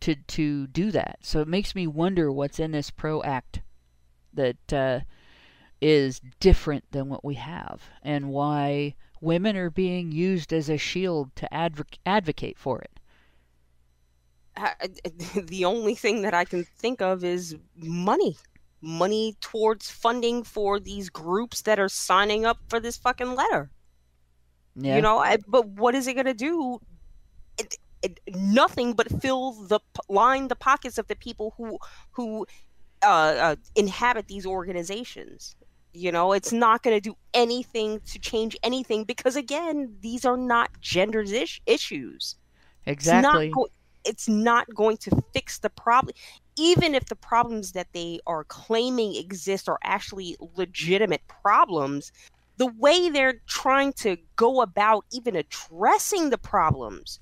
to to do that. So it makes me wonder what's in this PRO Act that uh, is different than what we have, and why women are being used as a shield to adv- advocate for it. the only thing that I can think of is money. Money towards funding for these groups that are signing up for this fucking letter. Yeah. You know, I, but what is it going to do? It, it, nothing but fill the line the pockets of the people who who uh, uh, inhabit these organizations. You know, it's not going to do anything to change anything because again, these are not gender is- issues. Exactly. It's not, go- it's not going to fix the problem. Even if the problems that they are claiming exist are actually legitimate problems, the way they're trying to go about even addressing the problems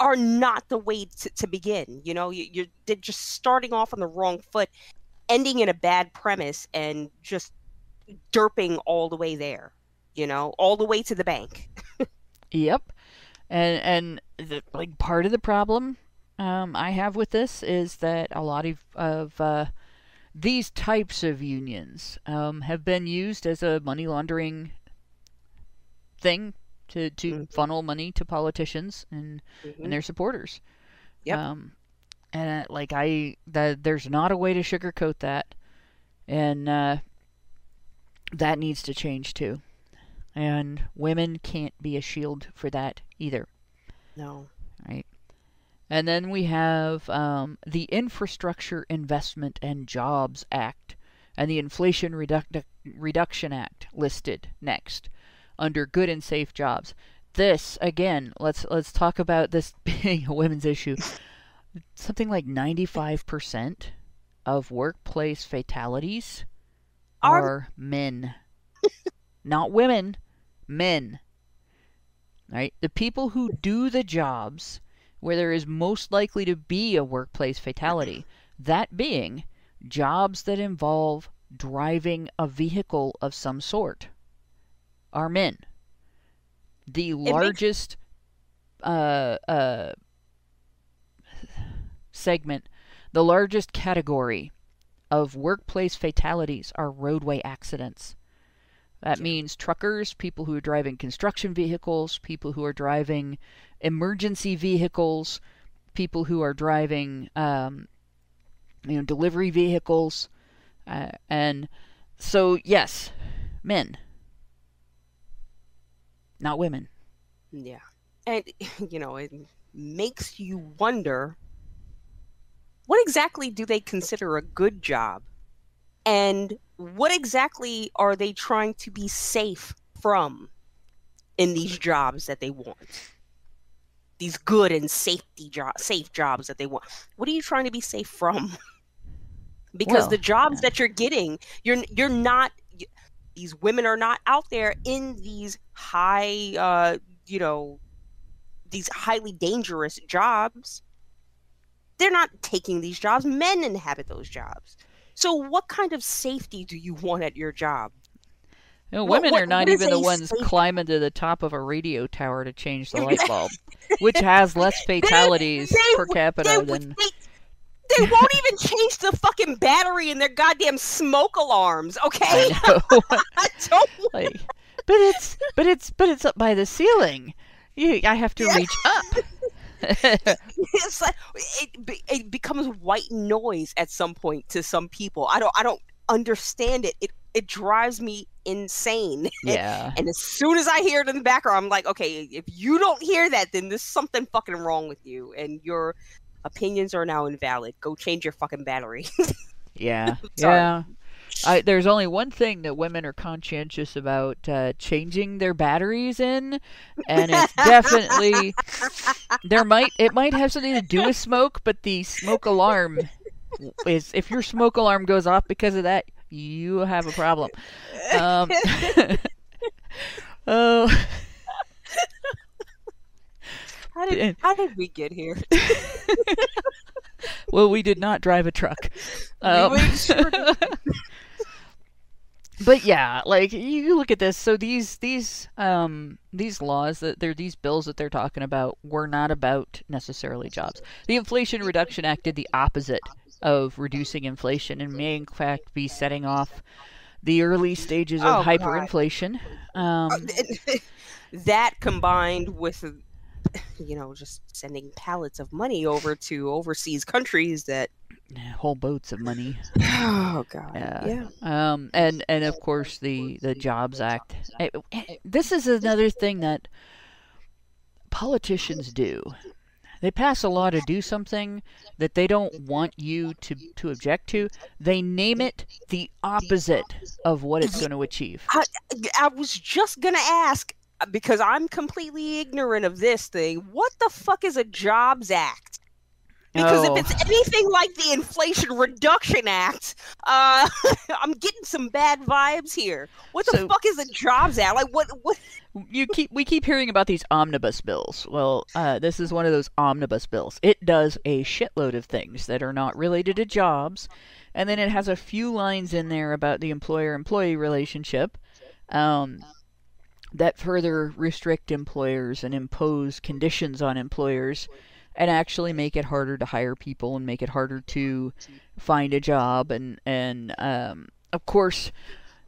are not the way to, to begin. You know, you, you're they're just starting off on the wrong foot, ending in a bad premise, and just derping all the way there. You know, all the way to the bank. yep, and and the, like part of the problem um, I have with this is that a lot of of uh, these types of unions um, have been used as a money laundering thing to, to mm-hmm. funnel money to politicians and mm-hmm. and their supporters. Yep. Um, and uh, like I, that there's not a way to sugarcoat that, and uh, that needs to change too. And women can't be a shield for that either. No. Right. And then we have um, the Infrastructure Investment and Jobs Act and the Inflation Redu- Reduction Act listed next under good and safe jobs. This again, let's let's talk about this being a women's issue. Something like 95% of workplace fatalities are, are men. Not women, men. Right? The people who do the jobs where there is most likely to be a workplace fatality, that being jobs that involve driving a vehicle of some sort, are men. The it largest makes... uh, uh, segment, the largest category of workplace fatalities are roadway accidents. That means truckers, people who are driving construction vehicles, people who are driving emergency vehicles, people who are driving, um, you know, delivery vehicles, uh, and so yes, men, not women. Yeah, and you know, it makes you wonder what exactly do they consider a good job, and what exactly are they trying to be safe from in these jobs that they want? These good and safety job, safe jobs that they want. What are you trying to be safe from? because well, the jobs yeah. that you're getting, you're you're not. These women are not out there in these high, uh, you know, these highly dangerous jobs. They're not taking these jobs. Men inhabit those jobs. So, what kind of safety do you want at your job? You know, women what, are not even the ones climbing to the top of a radio tower to change the light bulb, which has less fatalities they, they, per capita they, than. They won't even change the fucking battery in their goddamn smoke alarms. Okay, I, I don't. Like, but it's but it's but it's up by the ceiling. You, I have to yeah. reach up. it's like it, it becomes white noise at some point to some people. I don't I don't understand it. It it drives me insane. Yeah. and as soon as I hear it in the background, I'm like, okay, if you don't hear that, then there's something fucking wrong with you, and your opinions are now invalid. Go change your fucking battery. Yeah. Yeah. I, there's only one thing that women are conscientious about uh, changing their batteries in, and it's definitely there might it might have something to do with smoke, but the smoke alarm is if your smoke alarm goes off because of that, you have a problem. Um, oh, how did how did we get here? well, we did not drive a truck. Um, would sure do. but yeah, like you look at this. So these these um these laws that they're these bills that they're talking about were not about necessarily jobs. The Inflation Reduction Act did the opposite of reducing inflation and may in fact be setting off the early stages of Oh, hyperinflation. Um, that combined with you know just sending pallets of money over to overseas countries that whole boats of money. oh god Yeah. yeah Um, and and of course the the Jobs Act. I- this is another thing that politicians do. They pass a law to do something that they don't want you to to object to. They name it the opposite of what it's going to achieve. I was just gonna ask uh, because I'm completely ignorant of this thing. What the fuck is a Jobs Act? Because Oh. if it's anything like the Inflation Reduction Act, uh, I'm getting some bad vibes here. What the So- fuck is a Jobs Act? Like what? What? You keep we keep hearing about these omnibus bills. Well, uh, this is one of those omnibus bills. It does a shitload of things that are not related to jobs, and then it has a few lines in there about the employer-employee relationship um, that further restrict employers and impose conditions on employers, and actually make it harder to hire people and make it harder to find a job and and um, of course.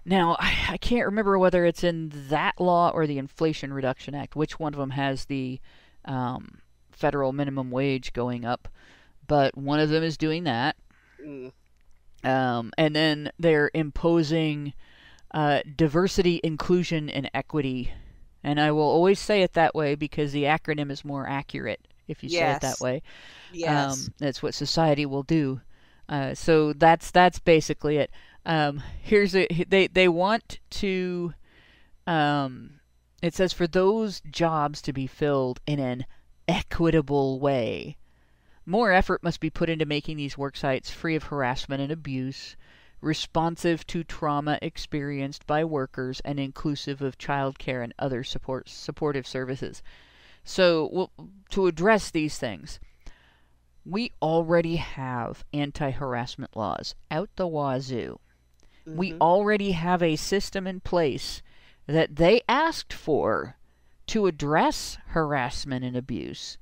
Now, I, I can't remember whether it's in that law or the Inflation Reduction Act, which one of them has the um, federal minimum wage going up, but one of them is doing that. Mm, Um, and then they're imposing uh, diversity, inclusion, and equity. And I will always say it that way because the acronym is more accurate if you say it that way. Yes. Um, that's what society will do. Uh, so that's that's basically it. Um, here's a they they want to. Um, it says for those jobs to be filled in an equitable way, more effort must be put into making these work sites free of harassment and abuse, responsive to trauma experienced by workers, and inclusive of childcare and other support supportive services. So, well, to address these things, we already have anti harassment laws out the wazoo. We mhm. already have a system in place that they asked for to address harassment and abuse.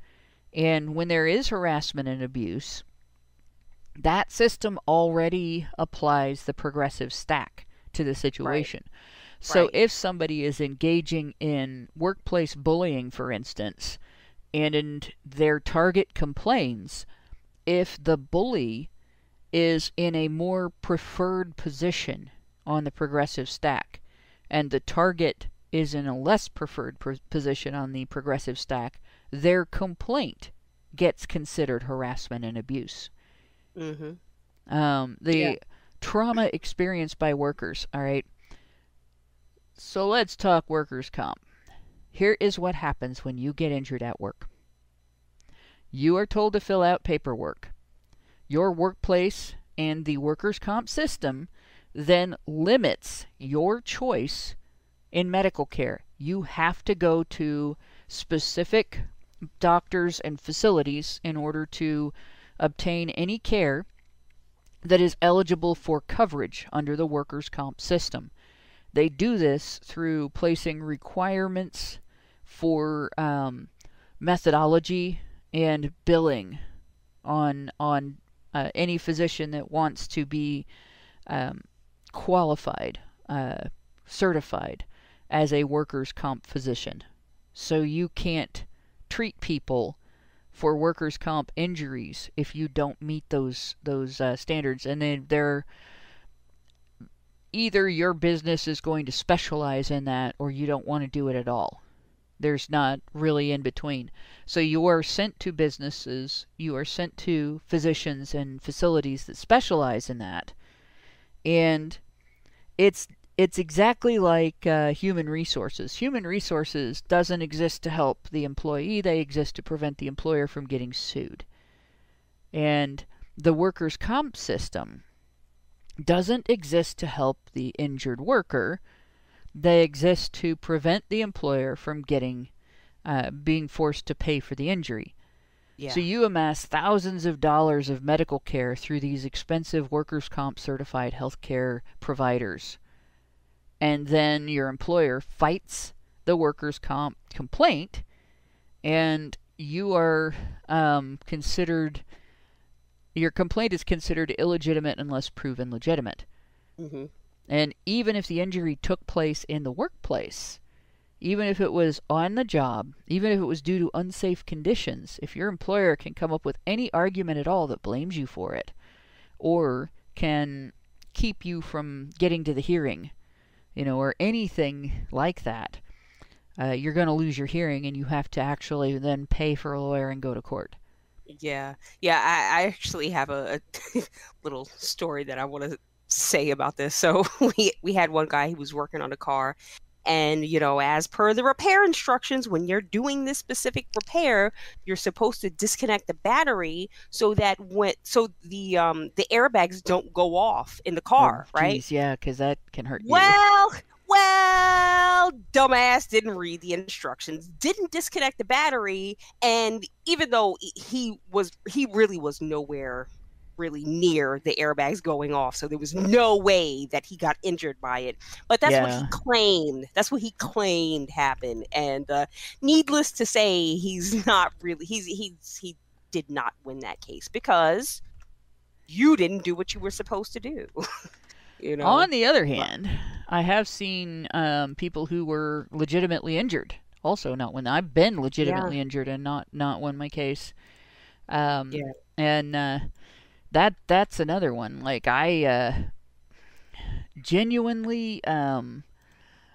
And when there is harassment and abuse, that system already applies the progressive stack to the situation. So Right. if somebody is engaging in workplace bullying, for instance, and their target complains, if the bully is in a more preferred position on the progressive stack, and the target is in a less preferred pr- position on the progressive stack, their complaint gets considered harassment and abuse. Mm -hmm. Um, the Yeah. trauma experienced by workers. All right. So let's talk workers' comp. Here is what happens when you get injured at work. You are told to fill out paperwork. Your workplace and the workers' comp system then limits your choice in medical care. You have to go to specific doctors and facilities in order to obtain any care that is eligible for coverage under the workers' comp system. They do this through placing requirements for um, methodology and billing on on uh, any physician that wants to be um, qualified, uh, certified as a workers' comp physician. So you can't treat people for workers' comp injuries if you don't meet those those uh, standards, and then they're either your business is going to specialize in that or you don't want to do it at all. There's not really in between. So you are sent to businesses, you are sent to physicians and facilities that specialize in that. And it's it's exactly like uh, human resources. Human resources doesn't exist to help the employee, they exist to prevent the employer from getting sued. And the workers' comp system doesn't exist to help the injured worker. They exist to prevent the employer from getting uh, being forced to pay for the injury. Yeah. So you amass thousands of dollars of medical care through these expensive workers' comp certified healthcare providers. And then your employer fights the workers' comp complaint, and you are um, considered, your complaint is considered illegitimate unless proven legitimate. Mm hmm And even if the injury took place in the workplace, even if it was on the job, even if it was due to unsafe conditions, if your employer can come up with any argument at all that blames you for it, or can keep you from getting to the hearing, you know, or anything like that, uh, you're going to lose your hearing and you have to actually then pay for a lawyer and go to court. Yeah, yeah. I, I actually have a, a little story that I want to say about this. So we we had one guy who was working on a car, and you know, as per the repair instructions, when you're doing this specific repair, you're supposed to disconnect the battery so that when so the um the airbags don't go off in the car, Oh, right? geez, yeah, because that can hurt you. Well, well, dumbass didn't read the instructions, didn't disconnect the battery, and even though he was, he really was nowhere really near the airbags going off, so there was no way that he got injured by it. But that's what he claimed. That's what he claimed happened, and uh, needless to say, he's not really. He's he's he did not win that case because you didn't do what you were supposed to do. you know. On the other hand, I have seen um, people who were legitimately injured. Also, not when I've been legitimately injured and not not won my case. Um, Yeah. And uh, that that's another one. Like I uh, genuinely um,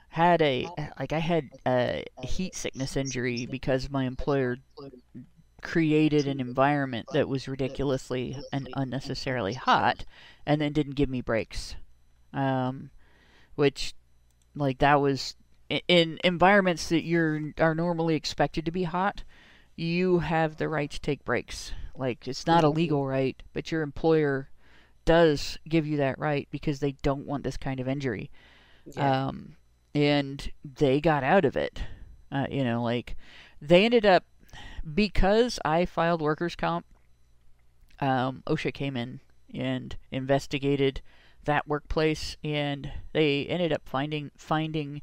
had a like I had a heat sickness injury because my employer created an environment that was ridiculously and unnecessarily hot and then didn't give me breaks um, which like that was in environments that you're are normally expected to be hot you have the right to take breaks like it's not a legal right but your employer does give you that right because they don't want this kind of injury Yeah. um, and they got out of it. Uh, you know, like they ended up because I filed workers' comp. Um, OSHA came in and investigated that workplace, and they ended up finding finding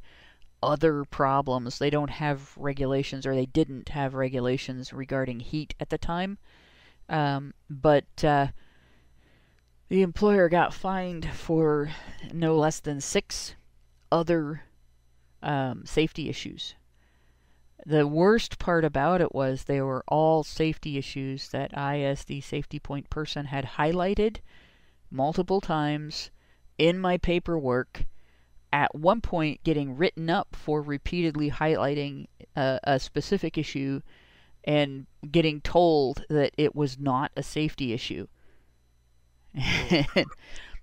other problems. They don't have regulations, or they didn't have regulations regarding heat at the time. Um, but uh, the employer got fined for no less than six other um, safety issues. The worst part about it was they were all safety issues that I, as the safety point person, had highlighted multiple times in my paperwork. At one point, getting written up for repeatedly highlighting a, a specific issue and getting told that it was not a safety issue.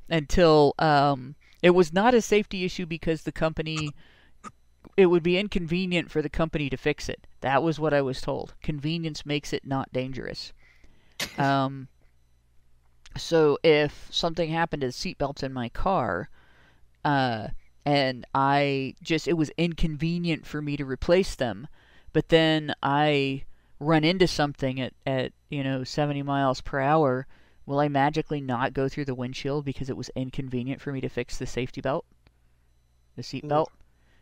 Until um, it was not a safety issue because the company it would be inconvenient for the company to fix it. That was what I was told. Convenience makes it not dangerous. Um, so if something happened to the seatbelts in my car, uh, and I just it was inconvenient for me to replace them, but then I run into something at, at you know 70 miles per hour, will I magically not go through the windshield because it was inconvenient for me to fix the safety belt, the seat Mm. belt?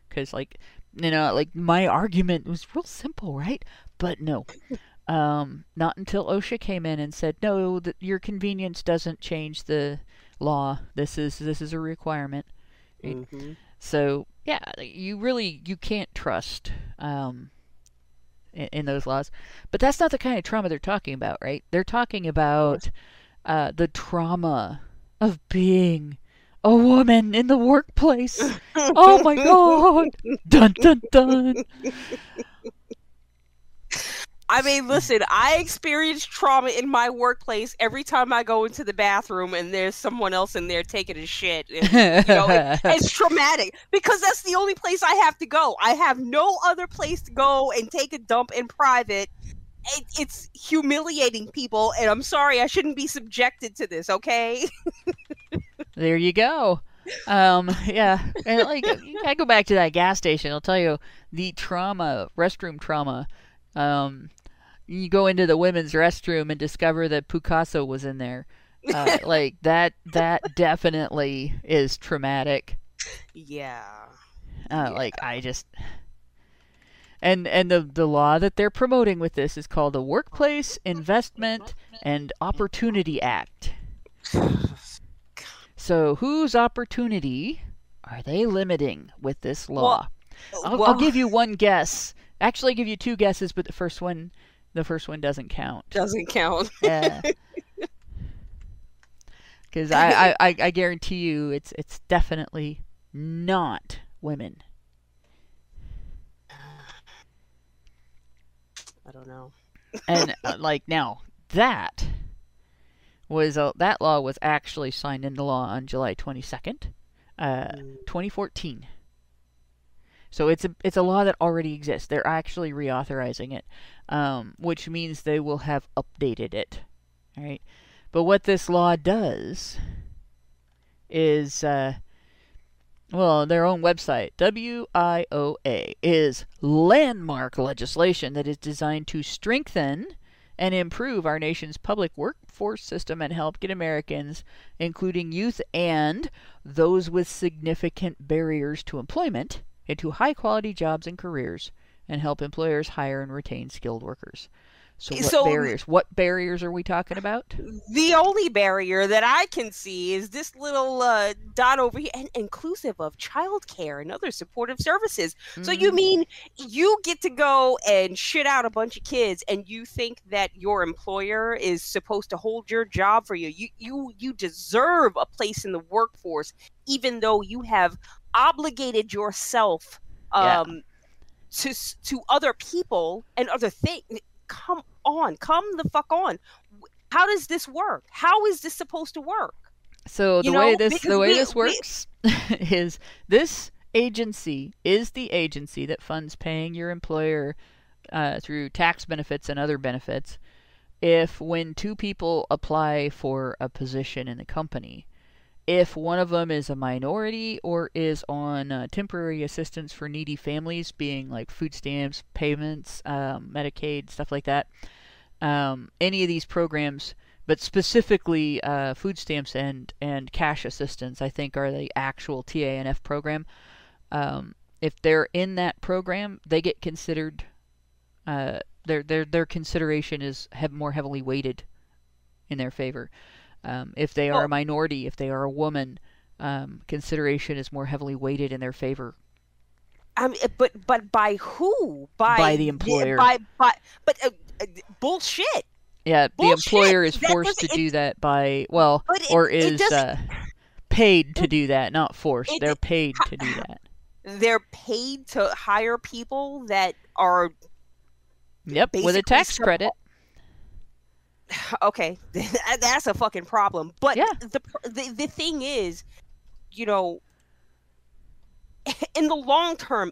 Because like you know like my argument was real simple, right? But no. Um, not until OSHA came in and said, "No, that your convenience doesn't change the law. This is this is a requirement." Mhm. So yeah, you really you can't trust um, in, in those laws. But that's not the kind of trauma they're talking about, right? They're talking about uh, the trauma of being a woman in the workplace. Oh my god! Dun dun dun. I mean, listen, I experience trauma in my workplace every time I go into the bathroom and there's someone else in there taking a shit. And, you know, it, it's traumatic because that's the only place I have to go. I have no other place to go and take a dump in private. It, it's humiliating people, and I'm sorry, I shouldn't be subjected to this, okay? there you go. Um, yeah, and like I go back to that gas station. I'll tell you the trauma, restroom trauma. Um, you go into the women's restroom and discover that Picasso was in there. Uh, like that that definitely is traumatic. Yeah. Uh, yeah. Like I just and and the the law that they're promoting with this is called the Workplace Investment and Opportunity Act. So whose opportunity are they limiting with this law? Well, I'll, well, I'll give you one guess. Actually, I'll give you two guesses, but the first one, the first one doesn't count. doesn't count. Yeah. Because I, I, I, guarantee you, it's it's definitely not women. I don't know. And uh, like now, that was uh, that law was actually signed into law on July twenty second, uh, Mm. 2014. So it's a it's a law that already exists. They're actually reauthorizing it, um, which means they will have updated it. Right, but what this law does is, uh, well, their own website, WIOA, is landmark legislation that is designed to strengthen and improve our nation's public workforce system and help get Americans, including youth and those with significant barriers to employment, into high quality jobs and careers and help employers hire and retain skilled workers. So what So- barriers? What barriers are we talking about? The only barrier that I can see is this little uh, dot over here, and inclusive of childcare and other supportive services. So you Mhm. mean you get to go and shit out a bunch of kids, and you think that your employer is supposed to hold your job for you? You you you deserve a place in the workforce, even though you have obligated yourself Yeah. um, to to other people and other things. Come on, come the fuck on. How does this work? How is this supposed to work? So the You way know, this the way we- this we- works is this agency is the agency that funds paying your employer uh, through tax benefits and other benefits. If when two people apply for a position in the company, if one of them is a minority or is on uh, temporary assistance for needy families, being like food stamps, payments, um, Medicaid, stuff like that, um, any of these programs, but specifically uh, food stamps and, and cash assistance, I think, are the actual TANF program. Um, if they're in that program, they get considered. Uh, their their their consideration is have more heavily weighted in their favor. Um, if they are a minority, if they are a woman, um, consideration is more heavily weighted in their favor. I mean, but but by who? By By the employer. By by. But uh, uh, bullshit. Yeah, the employer is That forced to doesn't- do that by well, it- or is uh, paid to do that, not forced. It- They're paid to do that. They're paid to hire people that are Yep, with a tax credit. okay. That's a fucking problem. But Yeah. the the the thing is, you know, in the long term,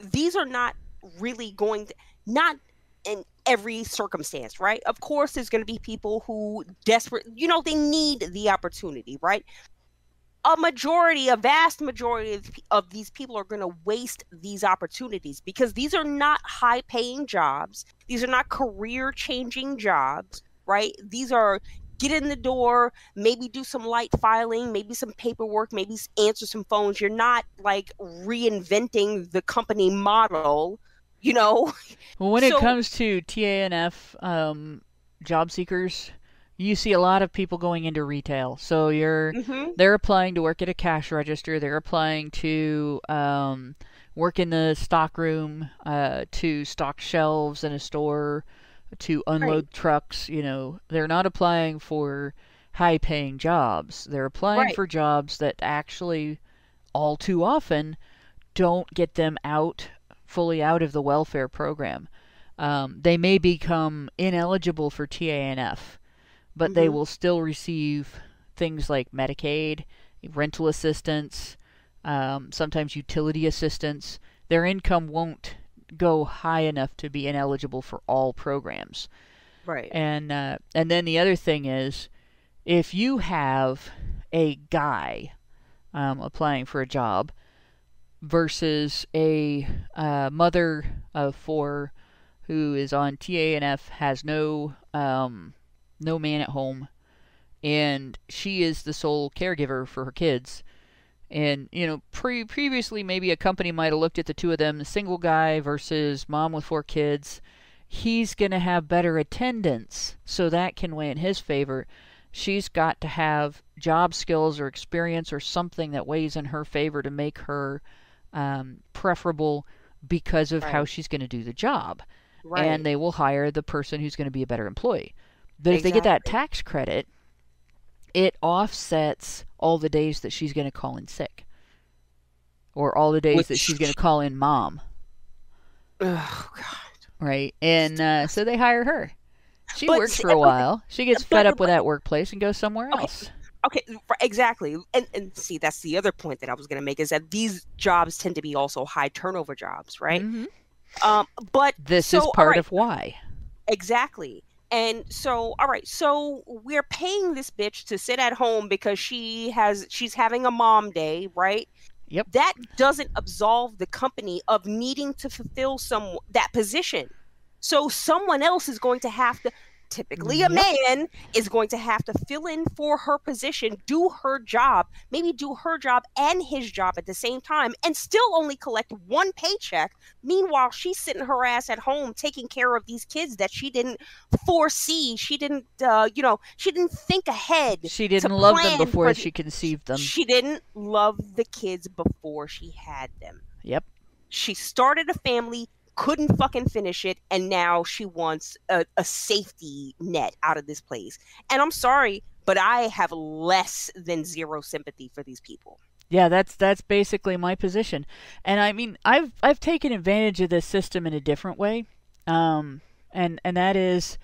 these are not really going to not in every circumstance, right? Of course, there's going to be people who desperate, you know, they need the opportunity, right? A majority, a vast majority of, of these people are going to waste these opportunities because these are not high paying jobs. These are not career changing jobs, right? These are get in the door, maybe do some light filing, maybe some paperwork, maybe answer some phones. You're not like reinventing the company model, you know? Well, when it comes to TANF um, job seekers, you see a lot of people going into retail. So you're hmm they're applying to work at a cash register. They're applying to um, work in the stock room, uh, to stock shelves in a store, to unload trucks. You know, they're not applying for high paying jobs. They're applying Right. for jobs that actually, all too often, don't get them out fully out of the welfare program. Um, they may become ineligible for TANF, but they Mhm. will still receive things like Medicaid, rental assistance, um, sometimes utility assistance. Their income won't go high enough to be ineligible for all programs. Right. And uh, and then the other thing is, if you have a guy um, applying for a job versus a uh, mother of four who is on TANF has no um, no man at home, and she is the sole caregiver for her kids. And you know, pre- previously maybe a company might have looked at the two of them, the single guy versus mom with four kids. He's going to have better attendance, so that can weigh in his favor. She's got to have job skills or experience or something that weighs in her favor to make her um, preferable because of how she's going to do the job. right. And they will hire the person who's going to be a better employee. But if they get that tax credit, it offsets all the days that she's going to call in sick or all the days that she's going to call in mom, oh God. right? And uh, so they hire her. She But works for a while. She gets fed up with that workplace and goes somewhere Okay. else. Okay, exactly. And and see, that's the other point that I was going to make is that these jobs tend to be also high turnover jobs, right? Mhm. Um, but This so, is part right, of why. exactly. And so, all right, so we're paying this bitch to sit at home because she has she's having a mom day, right? Yep. That doesn't absolve the company of needing to fulfill some that position. So someone else is going to have to typically a man is going to have to fill in for her position, do her job, maybe do her job and his job at the same time and still only collect one paycheck. Meanwhile, she's sitting her ass at home taking care of these kids that she didn't foresee. She didn't uh, you know, she didn't think ahead. She didn't love them before she conceived them. She didn't love the kids before she had them. Yep. She started a family, couldn't fucking finish it, and now she wants a, a safety net out of this place. And I'm sorry, but I have less than zero sympathy for these people. Yeah, that's that's basically my position. And I mean, I've I've taken advantage of this system in a different way. Um and and that is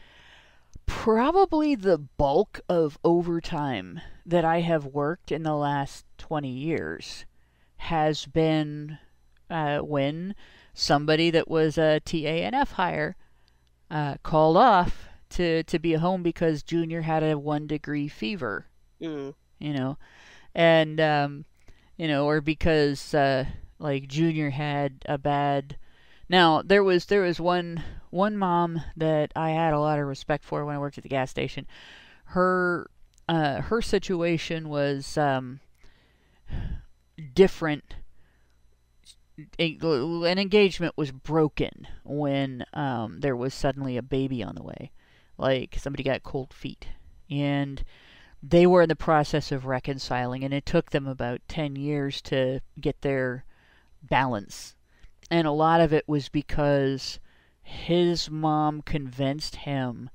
probably the bulk of overtime that I have worked in the last 20 years has been uh, when somebody that was a TANF hire uh, called off to, to be at home because Junior had a one degree fever Mm. you know, and um, you know, or because uh, like Junior had a bad. Now there was there was one one mom that I had a lot of respect for when I worked at the gas station. Her uh, her situation was um, different. An engagement was broken when um, there was suddenly a baby on the way, like somebody got cold feet, and they were in the process of reconciling, and it took them about 10 years to get their balance. And a lot of it was because his mom convinced him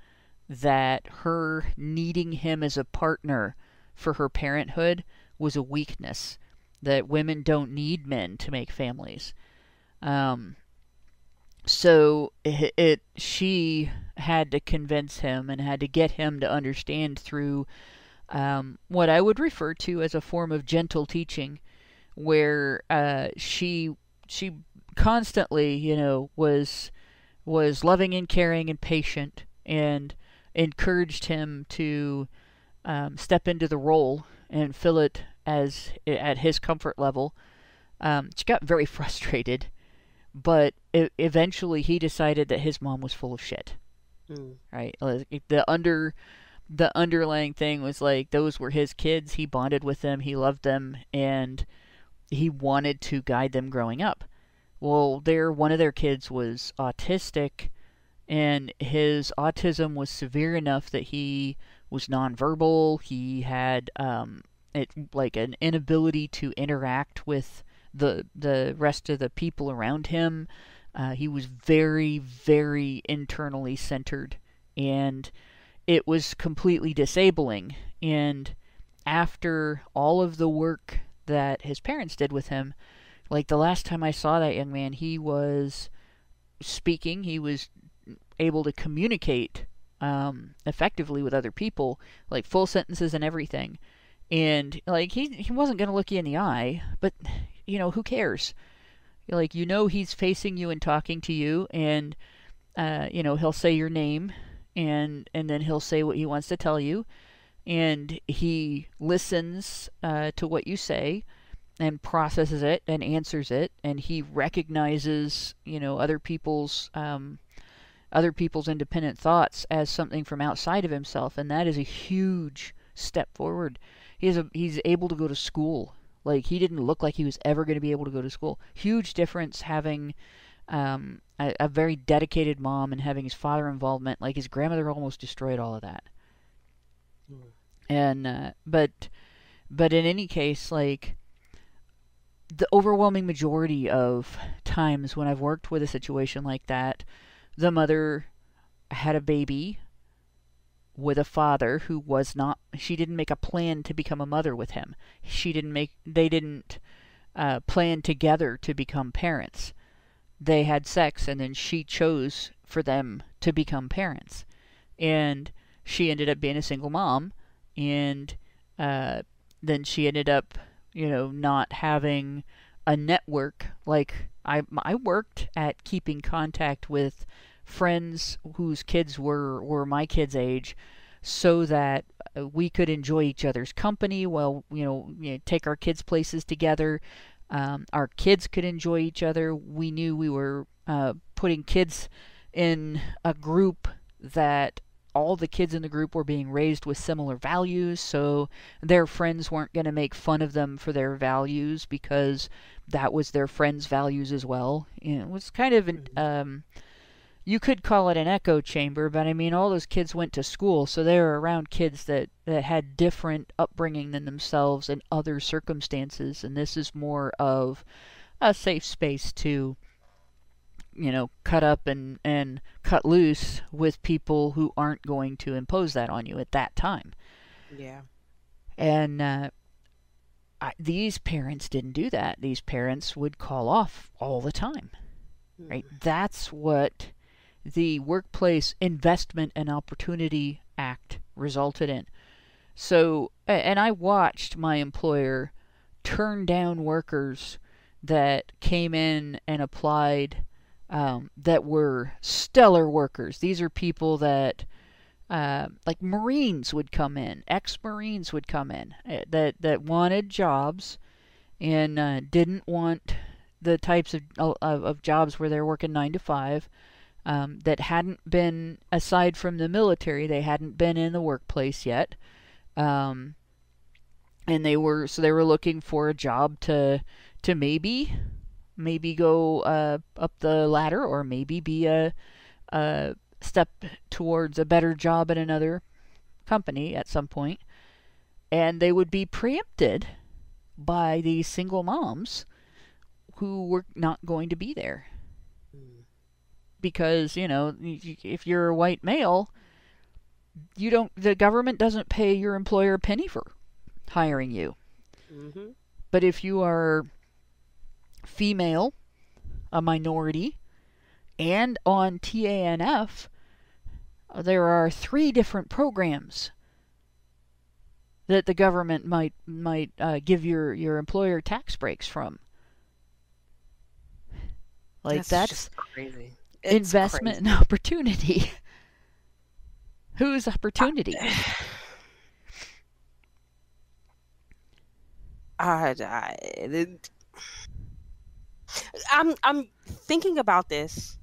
that her needing him as a partner for her parenthood was a weakness, that women don't need men to make families. Um, so it, it she had to convince him and had to get him to understand through um, what I would refer to as a form of gentle teaching, where uh, she she constantly, you know, was was loving and caring and patient, and encouraged him to um, step into the role and fill it as at his comfort level. Um, she got very frustrated, but eventually he decided that his mom was full of shit. Mm. Right, like the under the underlying thing was like those were his kids. He bonded with them, he loved them, and he wanted to guide them growing up. Well, their one of their kids was autistic, and his autism was severe enough that he was nonverbal. He had um, it like an inability to interact with the the rest of the people around him. Uh, he was very, very internally centered, and it was completely disabling. And after all of the work that his parents did with him, like the last time I saw that young man, he was speaking, he was able to communicate um, effectively with other people, like full sentences and everything. And like he he wasn't gonna look you in the eye, but you know who cares? Like you know he's facing you and talking to you, and uh, you know he'll say your name, and and then he'll say what he wants to tell you, and he listens uh, to what you say, and processes it and answers it, and he recognizes you know other people's um, other people's independent thoughts as something from outside of himself, and that is a huge step forward. He's a, he's able to go to school. Like he didn't look like he was ever going to be able to go to school. Huge difference having um, a, a, very dedicated mom and having his father involvement. Like his grandmother almost destroyed all of that. Mm. And uh, but but in any case, like the overwhelming majority of times when I've worked with a situation like that, the mother had a baby with a father who was not she didn't make a plan to become a mother with him. She didn't make they didn't uh, plan together to become parents. They had sex and then she chose for them to become parents. And she ended up being a single mom and uh, then she ended up you know not having a network. Like I I worked at keeping contact with friends whose kids were were my kids' age, so that uh, we could enjoy each other's company while you know, you know take our kids places together. Um, our kids could enjoy each other. We knew we were uh, putting kids in a group that all the kids in the group were being raised with similar values, so their friends weren't going to make fun of them for their values because that was their friends' values as well. You know, it was kind of an, mm-hmm. um, you could call it an echo chamber, but I mean, all those kids went to school, so they were around kids that, that had different upbringing than themselves and other circumstances, and this is more of a safe space to, you know, cut up and, and cut loose with people who aren't going to impose that on you at that time. Yeah. And uh, I, these parents didn't do that. These parents would call off all the time. Right? Mm. That's what the Workplace Investment and Opportunity Act resulted in. So, and I watched my employer turn down workers that came in and applied um, that were stellar workers. These are people that, uh, like Marines would come in, ex Marines would come in uh, that, that wanted jobs and uh, didn't want the types of, of, of jobs where they're working nine to five um, that hadn't been, aside from the military, they hadn't been in the workplace yet. Um, and they were, so they were looking for a job to, to maybe, maybe go uh, up the ladder or maybe be a, a step towards a better job at another company at some point. And they would be preempted by these single moms who were not going to be there because you know if you're a white male you don't the government doesn't pay your employer a penny for hiring you. Mm-hmm. but if you are female a minority and on TANF there are three different programs that the government might might uh, give your your employer tax breaks from. Like that's, that's crazy it's investment crazy. and opportunity. Whose opportunity? I, I, I'm I'm thinking about this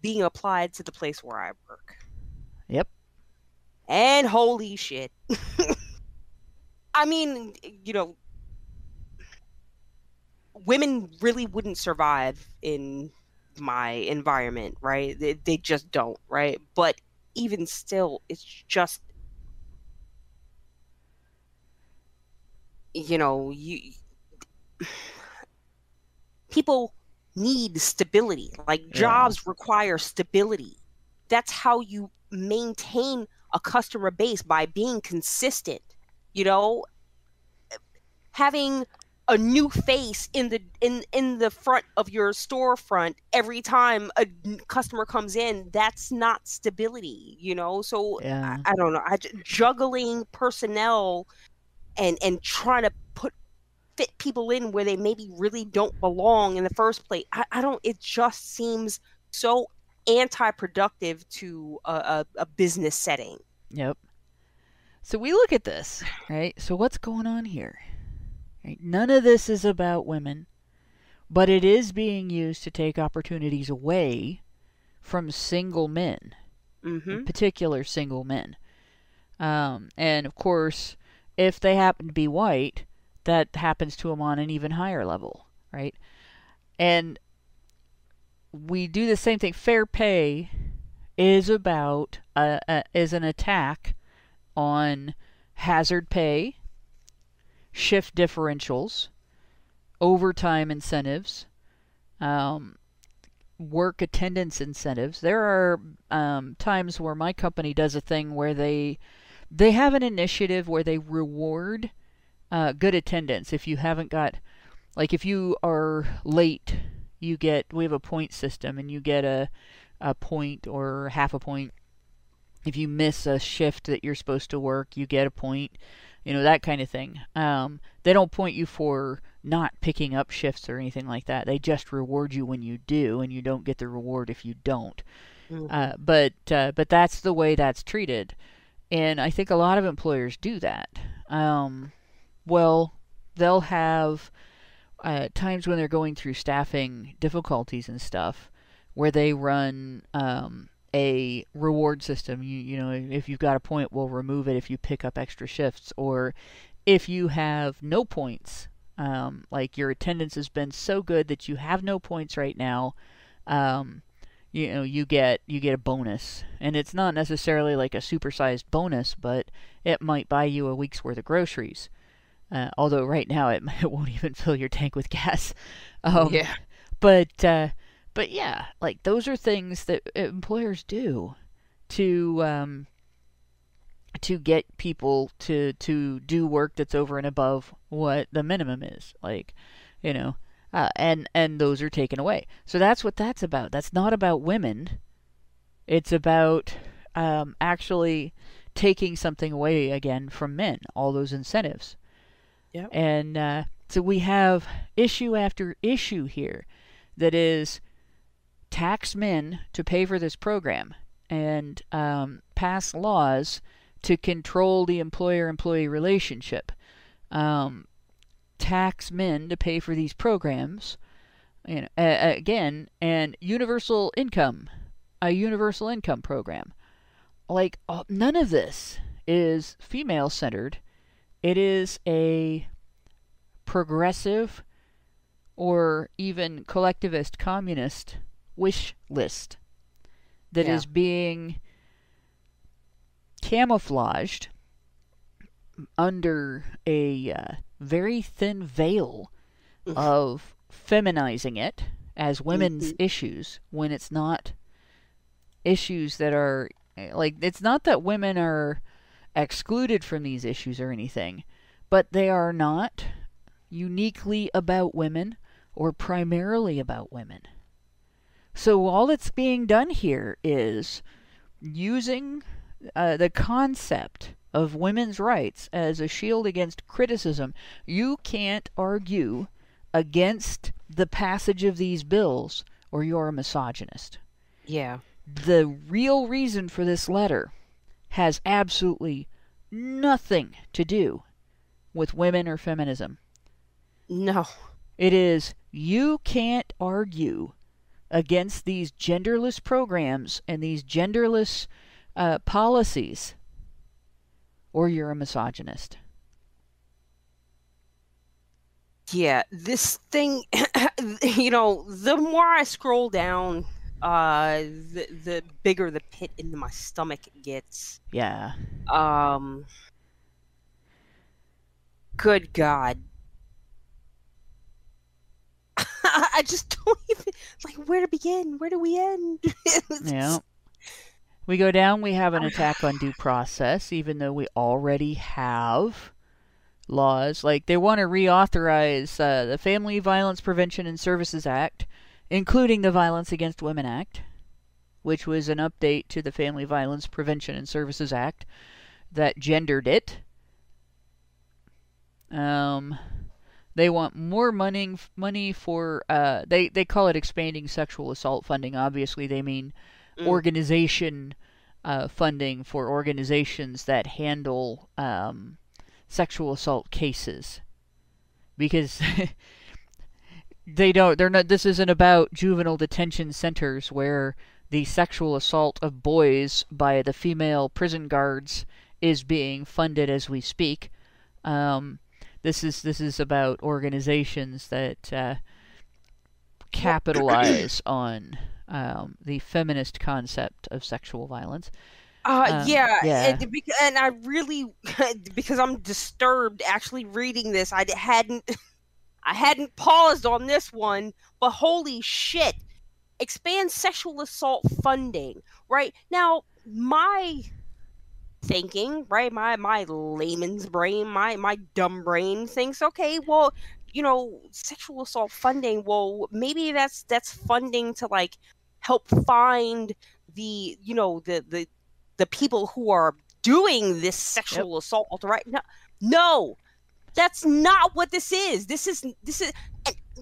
being applied to the place where I work. Yep. And holy shit. I mean, you know, women really wouldn't survive in my environment, right? They, they just don't, right? But even still, it's just you know, you people need stability. Like jobs yeah. require stability. That's how you maintain a customer base by being consistent. You know, having a new face in the in in the front of your storefront every time a customer comes in that's not stability you know so Yeah. I, I don't know I, juggling personnel and and trying to put fit people in where they maybe really don't belong in the first place i, I don't it just seems so anti-productive to a, a, a business setting Yep. So we look at this, right? So what's going on here? Right? None of this is about women, but it is being used to take opportunities away from single men, mm-hmm. in particular single men. Um, and of course, if they happen to be white, that happens to them on an even higher level, right? And we do the same thing. Fair pay is about uh, uh, is an attack on hazard pay, shift differentials, overtime incentives, um, work attendance incentives. There are um, times where my company does a thing where they they have an initiative where they reward uh, good attendance. If you haven't got, like, if you are late, you get we have a point system, and you get a a point or half a point. If you miss a shift that you're supposed to work, you get a point. You know that kind of thing. Um, they don't point you for not picking up shifts or anything like that. They just reward you when you do, and you don't get the reward if you don't. Mhm. Uh, but uh, but that's the way that's treated, and I think a lot of employers do that. Um, well, they'll have uh, times when they're going through staffing difficulties and stuff, where they run um, a reward system. You you know if you've got a point, we'll remove it if you pick up extra shifts, or if you have no points. Um, like your attendance has been so good that you have no points right now. Um, you know you get you get a bonus and it's not necessarily like a supersized bonus but it might buy you a week's worth of groceries uh, although right now it, it won't even fill your tank with gas um, yeah but uh, but yeah like those are things that employers do to um, to get people to to do work that's over and above what the minimum is like you know uh, and and those are taken away. So that's what that's about. That's not about women. It's about um, actually taking something away again from men. All those incentives. Yep. And uh, so we have issue after issue here, that is tax men to pay for this program and um, pass laws to control the employer-employee relationship. Um, tax men to pay for these programs. You know, again, and universal income, a universal income program. Like uh, none of this is female centered. It is a progressive or even collectivist communist wish list that is Yeah. being camouflaged under a uh, very thin veil of feminizing it as women's issues when it's not issues that are like it's not that women are excluded from these issues or anything but they are not uniquely about women or primarily about women so all that's being done here is using uh, the concept of women's rights as a shield against criticism. You can't argue against the passage of these bills or you're a misogynist. yeah The real reason for this letter has absolutely nothing to do with women or feminism. no It is you can't argue against these genderless programs and these genderless uh, policies, or you're a misogynist. yeah this thing you know the more i scroll down uh the, the bigger the pit in my stomach gets Yeah. um good god i just don't even like where to begin where do we end Yeah. We go down, we have an attack on due process, even though we already have laws. Like they want to reauthorize uh, the Family Violence Prevention and Services Act, including the Violence Against Women Act, which was an update to the Family Violence Prevention and Services Act that gendered it. Um, they want more money money for uh, they they call it expanding sexual assault funding. Obviously, they mean mm. organization uh, funding for organizations that handle um, sexual assault cases, because they don't. They're not. This isn't about juvenile detention centers where the sexual assault of boys by the female prison guards is being funded as we speak. Um, this is this is about organizations that uh, capitalize on um, the feminist concept of sexual violence. Uh, um, yeah, yeah. And, and, I really, because I'm disturbed actually reading this, I hadn't, I hadn't paused on this one, but holy shit, expand sexual assault funding, right now. My thinking, right? My my layman's brain, my my dumb brain thinks, okay, well, you know, sexual assault funding, well, maybe that's that's funding to like help find the, you know, the the the people who are doing this sexual yep. assault, right? No, no, that's not what this is. This is this is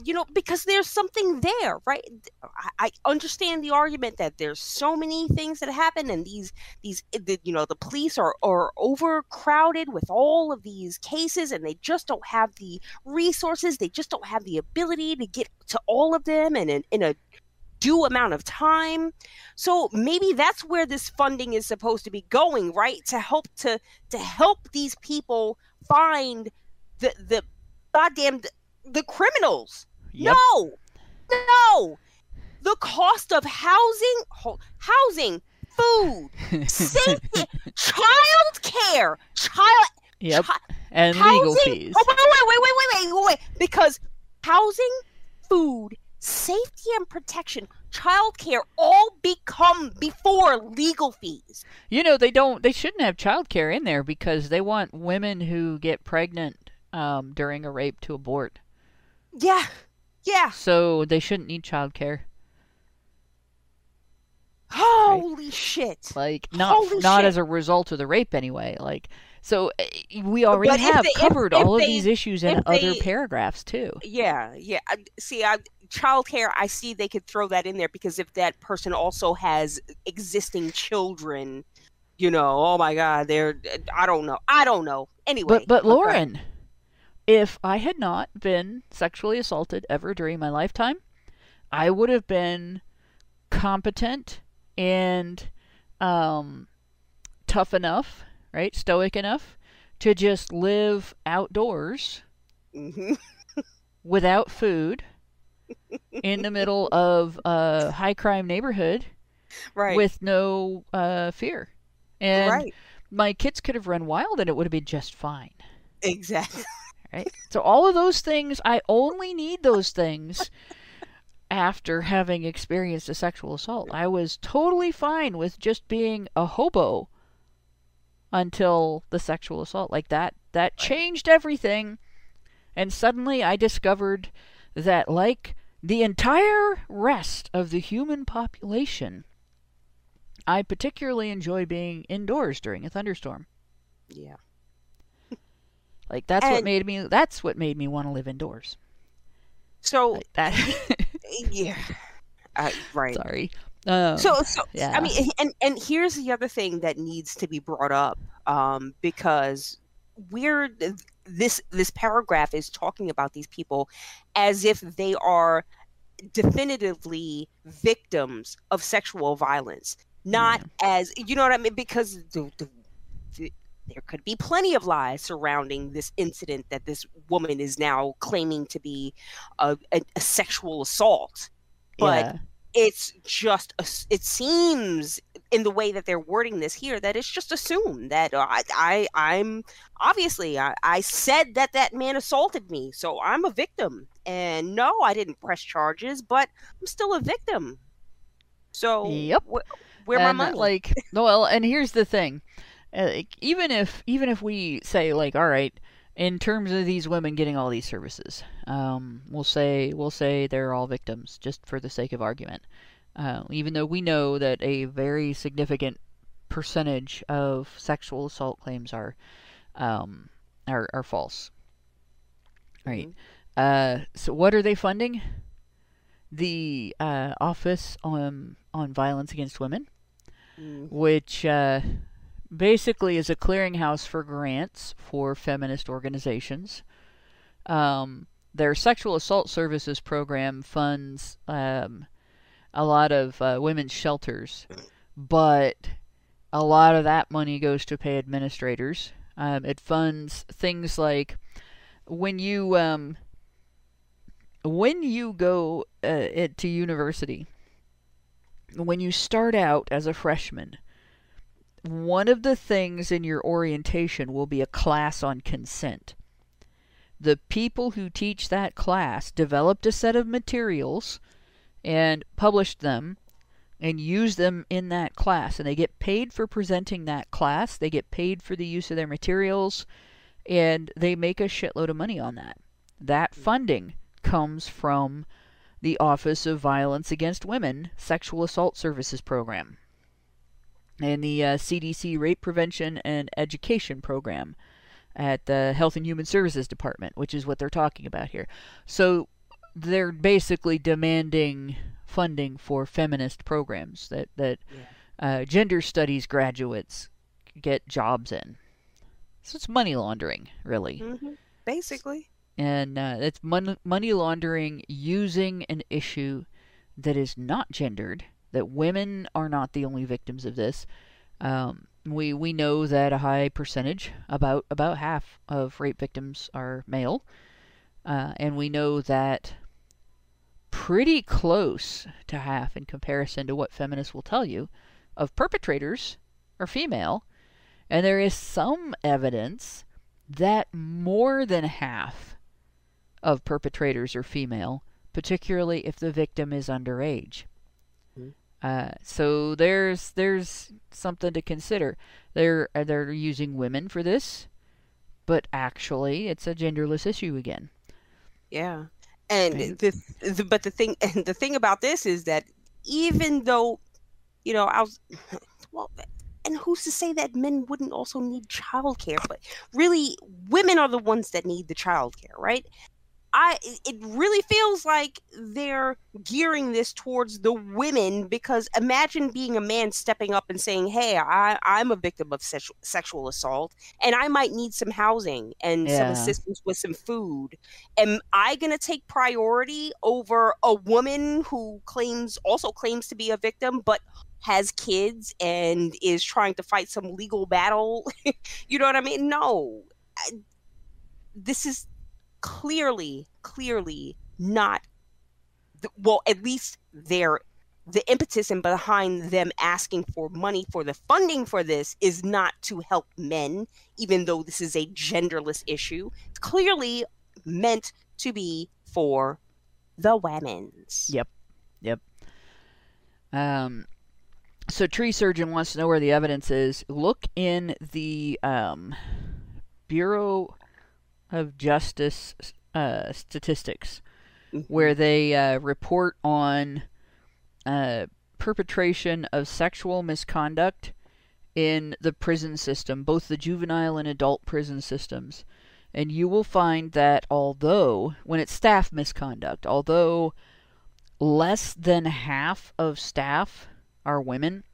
you know because there's something there right? I, I, understand the argument that there's so many things that happen and these these eh, the, you know the police are are overcrowded with all of these cases and they just don't have the resources they just don't have the ability to get to all of them and in, in a due amount of time. So maybe that's where this funding is supposed to be going right? To help to to help these people find the the goddamn the criminals. Yep. No, no. The cost of housing, housing, food, safety, child care, child. Yep. Chi- and housing, legal fees. Oh, wait, wait, wait, wait, wait, wait, wait. Because housing, food, safety and protection, child care all become before legal fees. You know, they don't they shouldn't have child care in there because they want women who get pregnant um, during a rape to abort. Yeah. Yeah. So they shouldn't need childcare. Holy right? shit! Like not Holy not shit. as a result of the rape anyway. Like so eh, we already but have they, covered if, all if of these issues in other paragraphs too. Yeah, yeah. See, I, childcare. I see they could throw that in there because if that person also has existing children, you know, oh my god, they're. I don't know. I don't know. Anyway, but but Lauren, okay if I had not been sexually assaulted ever during my lifetime, I would have been competent and um, tough enough, right? Stoic enough to just live outdoors mm-hmm. without food in the middle of a high crime neighborhood right. with no uh, fear. And right. my kids could have run wild and it would have been just fine. Exactly right? So all of those things, I only need those things after having experienced a sexual assault. I was totally fine with just being a hobo until the sexual assault. Like that that changed everything. And suddenly I discovered that like the entire rest of the human population, I particularly enjoy being indoors during a thunderstorm. Yeah. Like that's and what made me that's what made me want to live indoors. So like that yeah. Uh, right. Sorry. Um, so, so yeah. I mean, and and here's the other thing that needs to be brought up, um, because we're this this paragraph is talking about these people as if they are definitively victims of sexual violence, not yeah. as you know what I mean. Because the, the, the there could be plenty of lies surrounding this incident that this woman is now claiming to be a, a, a sexual assault. But yeah. it's just, it seems in the way that they're wording this here that it's just assumed that I, I I'm obviously I, I said that that man assaulted me, so I'm a victim. And no, I didn't press charges, but I'm still a victim. So yep. Wh- Where my money? Like, well, and here's the thing: uh, like, even if even if we say like, all right, in terms of these women getting all these services, um, we'll say we'll say they're all victims, just for the sake of argument. Uh, even though we know that a very significant percentage of sexual assault claims are um, are, are false. Right. Mhm. Uh, so what are they funding? The uh, Office on on Violence Against Women, Mm. which uh, basically is a clearinghouse for grants for feminist organizations. Um, their sexual assault services program funds um, a lot of uh, women's shelters, but a lot of that money goes to pay administrators. Um, it funds things like when you um, when you go uh, to university, when you start out as a freshman, one of the things in your orientation will be a class on consent. The people who teach that class developed a set of materials and published them and used them in that class. And they get paid for presenting that class, they get paid for the use of their materials, and they make a shitload of money on that. That funding comes from the Office of Violence Against Women Sexual Assault Services Program and the uh, CDC Rape Prevention and Education Program at the Health and Human Services Department, which is what they're talking about here. So they're basically demanding funding for feminist programs that that uh, gender studies graduates get jobs in. So it's money laundering, really Mhm. Basically. and uh, it's mon- money laundering using an issue that is not gendered. That women are not the only victims of this. Um, we we know that a high percentage, about about half of rape victims are male, uh, and we know that pretty close to half in comparison to what feminists will tell you of perpetrators are female, and there is some evidence that more than half of perpetrators are female, particularly if the victim is underage. Uh, so there's there's something to consider. They're uh, they're using women for this, but actually it's a genderless issue again. Yeah. And Right. the, the but the thing and the thing about this is that even though you know I was well and who's to say that men wouldn't also need childcare but really women are the ones that need the childcare right I it- really feels like they're gearing this towards the women because imagine being a man stepping up and saying hey I I'm a victim of sexual sexual assault and I might need some housing and some assistance with some food. Am I going to take priority over a woman who claims also claims to be a victim but has kids and is trying to fight some legal battle? You know what I mean? No. I- this is clearly clearly not well at least their the impetus and behind them asking for money for the funding for this is not to help men even though this is a genderless issue it's clearly meant to be for the women's Yep. Yep. Um, so tree surgeon wants to know where the evidence is. Look in the um, Bureau of Justice uh, statistics, Mhm. where they uh, report on uh, perpetration of sexual misconduct in the prison system, both the juvenile and adult prison systems. And you will find that although, when it's staff misconduct, although less than half of staff are women.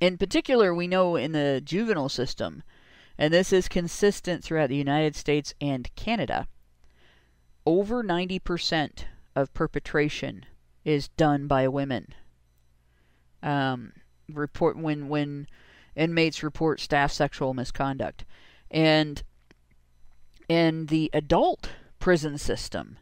In particular, we know in the juvenile system, and this is consistent throughout the United States and Canada, over 90% of perpetration is done by women. Um, report when when inmates report staff sexual misconduct, and in the adult prison system,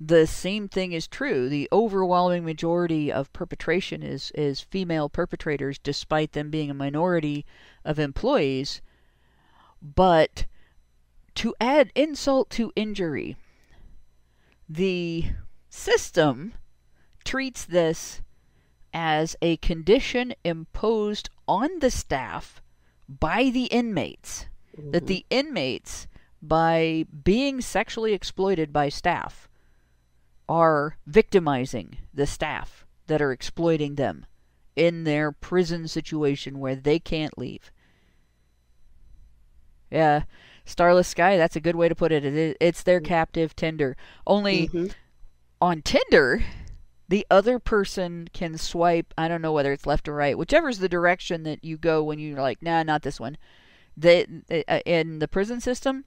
the same thing is true. The overwhelming majority of perpetration is, is female perpetrators, despite them being a minority of employees. But to add insult to injury, the system treats this as a condition imposed on the staff by the inmates. That Mhm. the inmates, by being sexually exploited by staff, are victimizing the staff that are exploiting them in their prison situation where they can't leave. Yeah, Starless Sky, that's a good way to put it. It- It's their captive Tinder. Only Mhm. on Tinder, the other person can swipe, I don't know whether it's left or right, whichever's the direction that you go when you're like, nah, not this one. They, uh, in the prison system,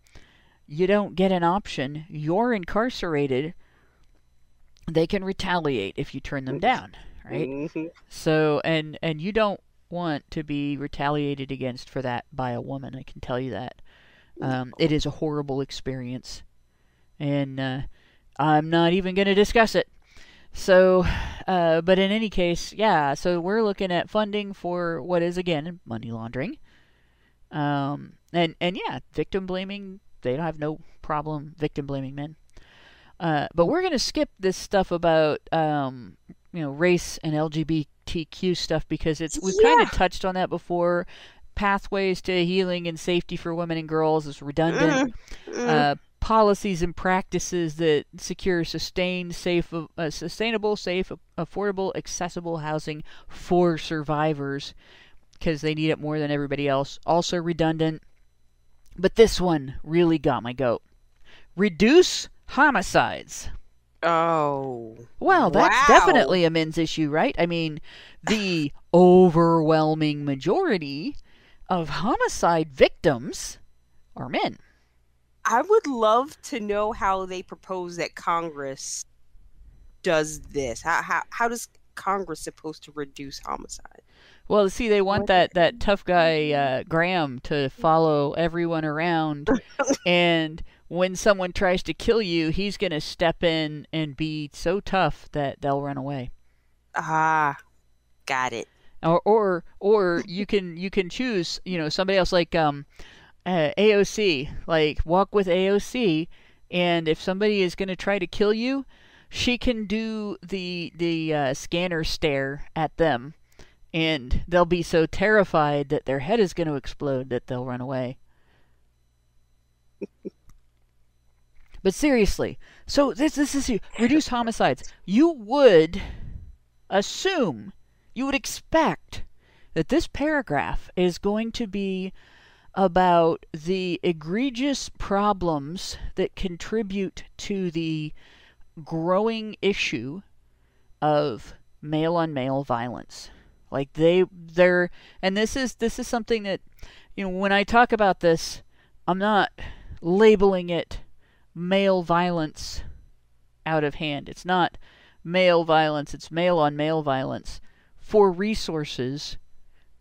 you don't get an option. You're incarcerated. They can retaliate if you turn them down, right? Mhm. So, and and you don't want to be retaliated against for that by a woman. I can tell you that. Um, it is a horrible experience, and uh, I'm not even going to discuss it. So, uh, but in any case, yeah. So we're looking at funding for what is again money laundering, um, and and yeah, victim blaming. They don't have no problem victim blaming men. Uh, but we're going to skip this stuff about um, you know race and LGBTQ stuff because it's we've kind of touched on that before. Pathways to healing and safety for women and girls is redundant. Mm. Uh, policies and practices that secure sustained, safe, uh, sustainable, safe, affordable, accessible housing for survivors because they need it more than everybody else. Also redundant. But this one really got my goat. Reduce homicides. Oh. Well, that's Wow. definitely a men's issue, right? I mean, the overwhelming majority of homicide victims are men. I would love to know how they propose that Congress does this. How how, how does Congress supposed to reduce homicide? Well, see, they want that, that tough guy uh, Graham to follow everyone around, and when someone tries to kill you, he's going to step in and be so tough that they'll run away. Ah, got it. Or, or, or you can you can choose, you know, somebody else like um, uh, AOC, like walk with AOC, and if somebody is going to try to kill you, she can do the the uh, scanner stare at them, and they'll be so terrified that their head is going to explode that they'll run away. but seriously, so this this is reduce homicides. You would assume, you would expect that this paragraph is going to be about the egregious problems that contribute to the growing issue of male on male violence like they they're and this is this is something that you know when i talk about this i'm not labeling it male violence out of hand it's not male violence it's male on male violence for resources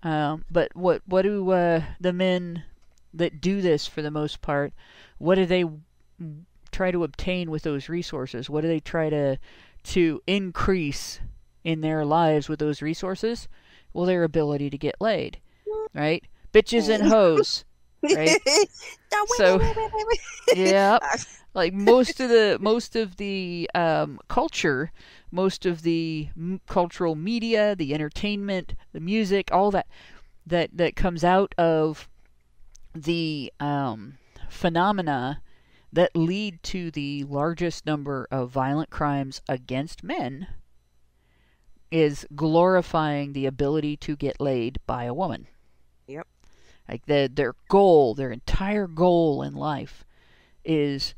um, but what what do uh, the men that do this for the most part what do they try to obtain with those resources? What do they try to to increase in their lives with those resources? Well, their ability to get laid, right? Bitches and hoes. Right. No, wait, So- wait, wait, wait, wait. Like most of the most of the um, culture, most of the m- cultural media, the entertainment, the music, all that that that comes out of the um, phenomena that lead to the largest number of violent crimes against men is glorifying the ability to get laid by a woman. Yep. Like the, their goal, their entire goal in life is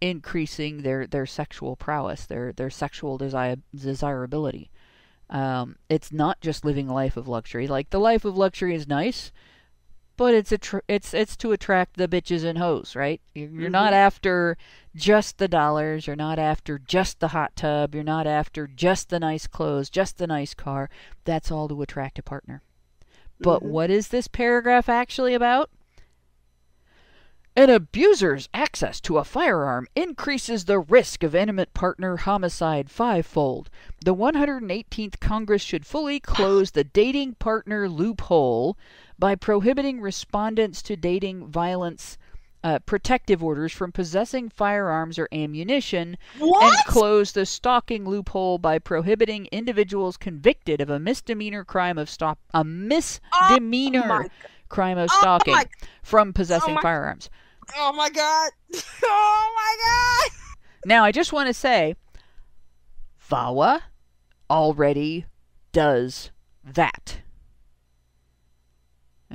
increasing their, their sexual prowess, their their sexual desire, desirability. Um, it's not just living a life of luxury. Like the life of luxury is nice, but it's a tr- it's it's to attract the bitches and hoes, right? You're, you're not after just the dollars. You're not after just the hot tub. You're not after just the nice clothes, just the nice car. That's all to attract a partner. But Mhm. what is this paragraph actually about? An abuser's access to a firearm increases the risk of intimate partner homicide fivefold. The 118th Congress should fully close the dating partner loophole by prohibiting respondents to dating violence uh, protective orders from possessing firearms or ammunition What? and close the stalking loophole by prohibiting individuals convicted of a misdemeanor crime of stop a misdemeanor Oh crime of oh stalking my, from possessing my- firearms. oh my god. Oh my god. Now, I just want to say, VAWA already does that.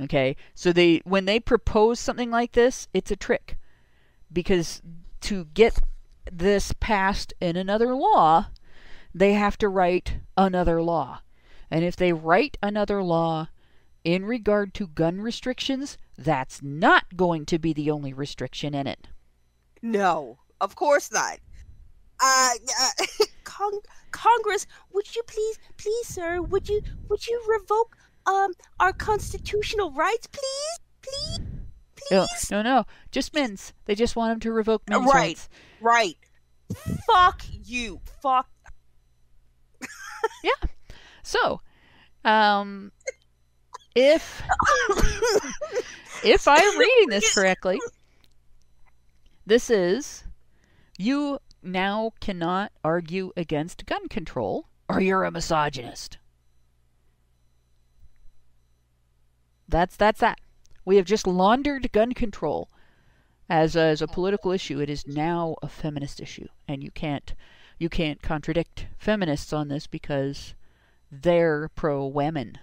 Okay, so they when they propose something like this, it's a trick, because to get this passed in another law, they have to write another law, and if they write another law in regard to gun restrictions, that's not going to be the only restriction in it. No, of course not. Uh, uh Cong- Congress, would you please, please, sir, would you, would you revoke um our constitutional rights, please, please, No, please? no, no. Just men's. They just want him to revoke men's Right. rights. Right. Fuck you. Fuck. Yeah. So, um, if if I'm reading this correctly, this is you now cannot argue against gun control, or you're a misogynist. That's that's that. We have just laundered gun control as a, as a political issue. It is now a feminist issue, and you can't you can't contradict feminists on this because they're pro women.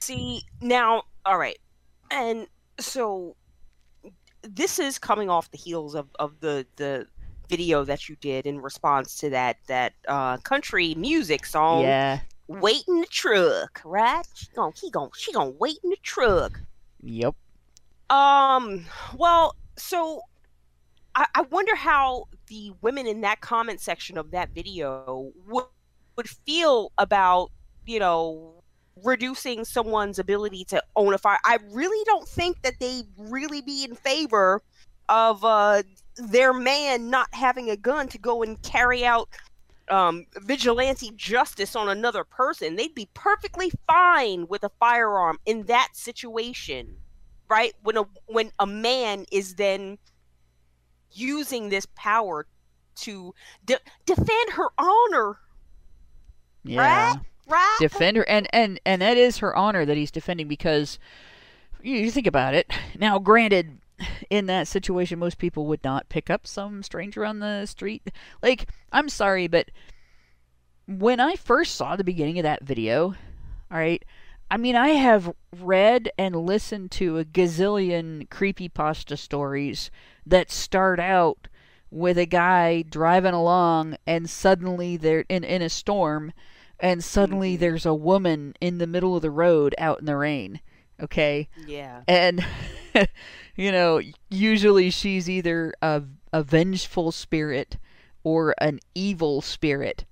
See now, all right, and so this is coming off the heels of, of the the video that you did in response to that that uh, country music song. Yeah. Wait in the truck, right? She gon' he gon' she gon' wait in the truck. Yep. Um. Well, so I, I wonder how the women in that comment section of that video would would feel about you know reducing someone's ability to own a fire. I really don't think that they really be in favor of uh, their man not having a gun to go and carry out um, vigilante justice on another person. They'd be perfectly fine with a firearm in that situation, right? When a when a man is then using this power to de- defend her honor, Yeah. right? Defend her, and and and that is her honor that he's defending because you, you think about it. Now, granted, in that situation, most people would not pick up some stranger on the street. Like, I'm sorry, but when I first saw the beginning of that video, all right. I mean, I have read and listened to a gazillion creepypasta stories that start out with a guy driving along and suddenly they're in, in a storm and suddenly Mhm. there's a woman in the middle of the road out in the rain. Okay? Yeah. And you know, usually she's either a, a vengeful spirit or an evil spirit.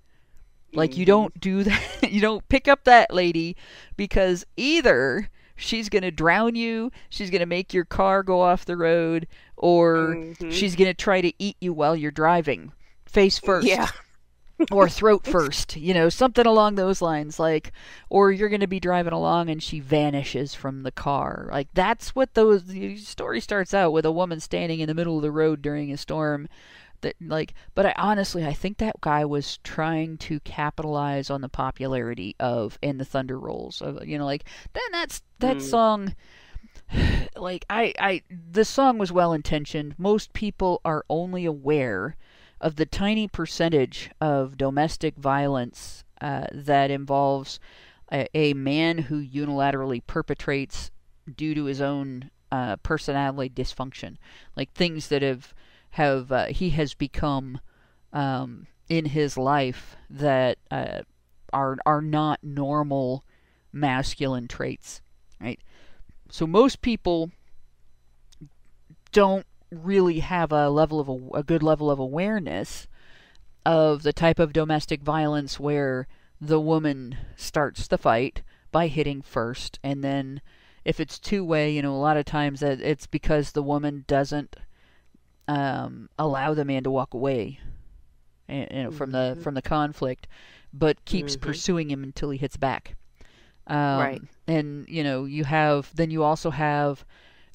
Like you don't do that. You don't pick up that lady because either she's going to drown you, she's going to make your car go off the road, or Mhm. she's going to try to eat you while you're driving, face first Yeah. Or throat first, you know, something along those lines like or you're going to be driving along and she vanishes from the car. Like that's what those the story starts out with a woman standing in the middle of the road during a storm that like but I honestly I think that guy was trying to capitalize on the popularity of and the thunder rolls of you know like then that's that Mm. song like I I the song was well intentioned. Most people are only aware of the tiny percentage of domestic violence uh, that involves a, a man who unilaterally perpetrates due to his own uh, personality dysfunction, like things that have have uh, he has become um, in his life that uh, are are not normal masculine traits, right? So most people don't really have a level of a, a good level of awareness of the type of domestic violence where the woman starts the fight by hitting first and then if it's two way you know a lot of times it's because the woman doesn't um, allow the man to walk away you know from the Mhm. from the conflict but keeps Mhm. pursuing him until he hits back um, Right. and you know you have then you also have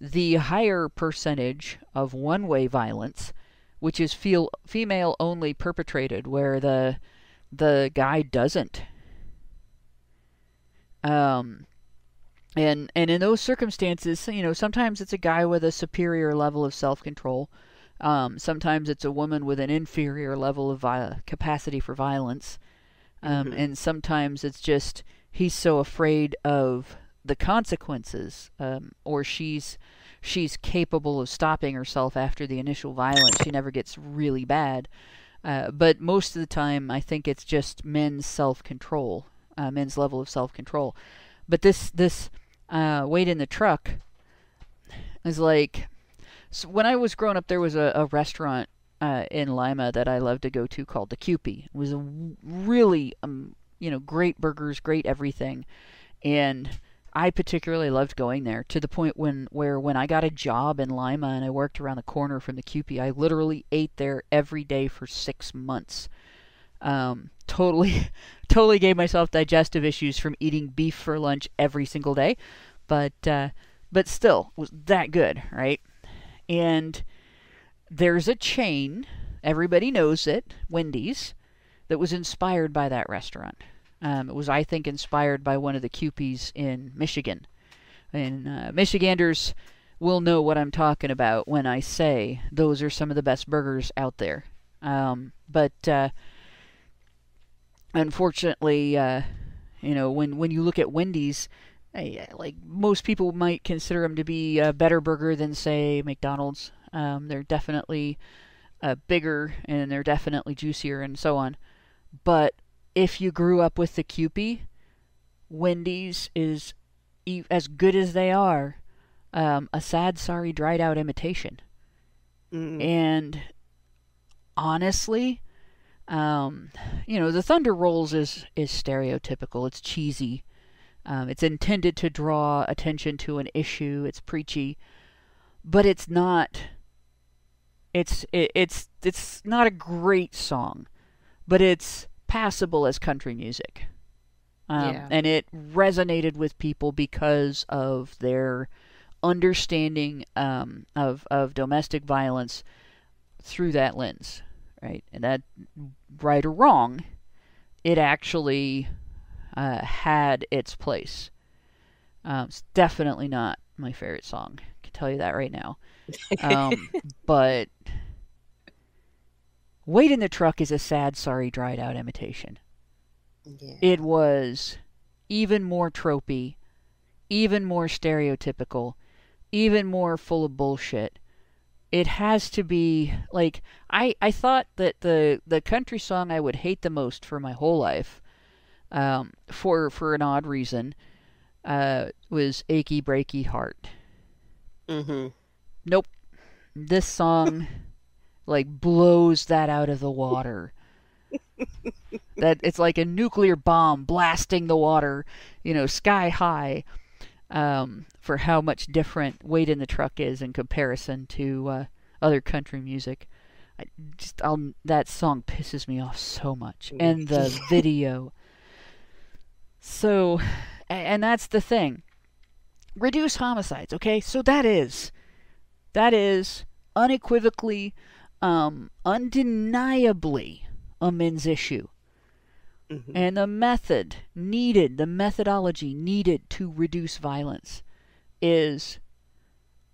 the higher percentage of one way violence, which is feel, female only perpetrated, where the the guy doesn't. Um, and and in those circumstances, you know, sometimes it's a guy with a superior level of self control. Um, sometimes it's a woman with an inferior level of vi- capacity for violence. Um, Mhm. And sometimes it's just he's so afraid of the consequences, um, or she's she's capable of stopping herself after the initial violence. She never gets really bad. Uh, but most of the time, I think it's just men's self control, uh, men's level of self control. But this this uh, wait in the truck is like so when I was growing up, there was a, a restaurant uh, in Lima that I loved to go to called the Kewpee. It was a really um, you know great burgers, great everything, and I particularly loved going there to the point when where when I got a job in Lima and I worked around the corner from the Kewpee, I literally ate there every day for six months. Um, totally, totally gave myself digestive issues from eating beef for lunch every single day, but uh, but still was that good, right? And there's a chain, everybody knows it, Wendy's, that was inspired by that restaurant. Um, it was, I think, inspired by one of the Kewpees in Michigan. And uh, Michiganders will know what I'm talking about when I say those are some of the best burgers out there. Um, but uh, unfortunately, uh, you know, when when you look at Wendy's, eh, like most people might consider them to be a better burger than say McDonald's. Um, they're definitely uh, bigger and they're definitely juicier and so on. But if you grew up with the Kewpee, Wendy's is as good as they are, um, a sad, sorry, dried out imitation. Mm. And honestly, um, you know, the Thunder Rolls is is stereotypical. It's cheesy. Um, it's intended to draw attention to an issue. It's preachy, but it's not. It's it, it's it's not a great song, but it's passable as country music. Um, Yeah. And it resonated with people because of their understanding um, of of domestic violence through that lens, right? And that, right or wrong, it actually uh, had its place. Um, it's definitely not my favorite song. I can tell you that right now. Um, but Wait in the Truck is a sad, sorry, dried out imitation. yeah. It was even more tropey, even more stereotypical, even more full of bullshit. It has to be like I I thought that the the country song I would hate the most for my whole life, um, for for an odd reason, uh, was "Achy Breaky Heart." Mm-hmm. Nope, this song like blows that out of the water. that it's like a nuclear bomb blasting the water, you know, sky high, um, for how much different Wait in the Truck" is in comparison to uh, other country music. I just I'll, that song pisses me off so much, and the video. So, and that's the thing. Reduce homicides, okay? So that is, that is unequivocally, um, undeniably a men's issue. hmm And the method needed, the methodology needed to reduce violence is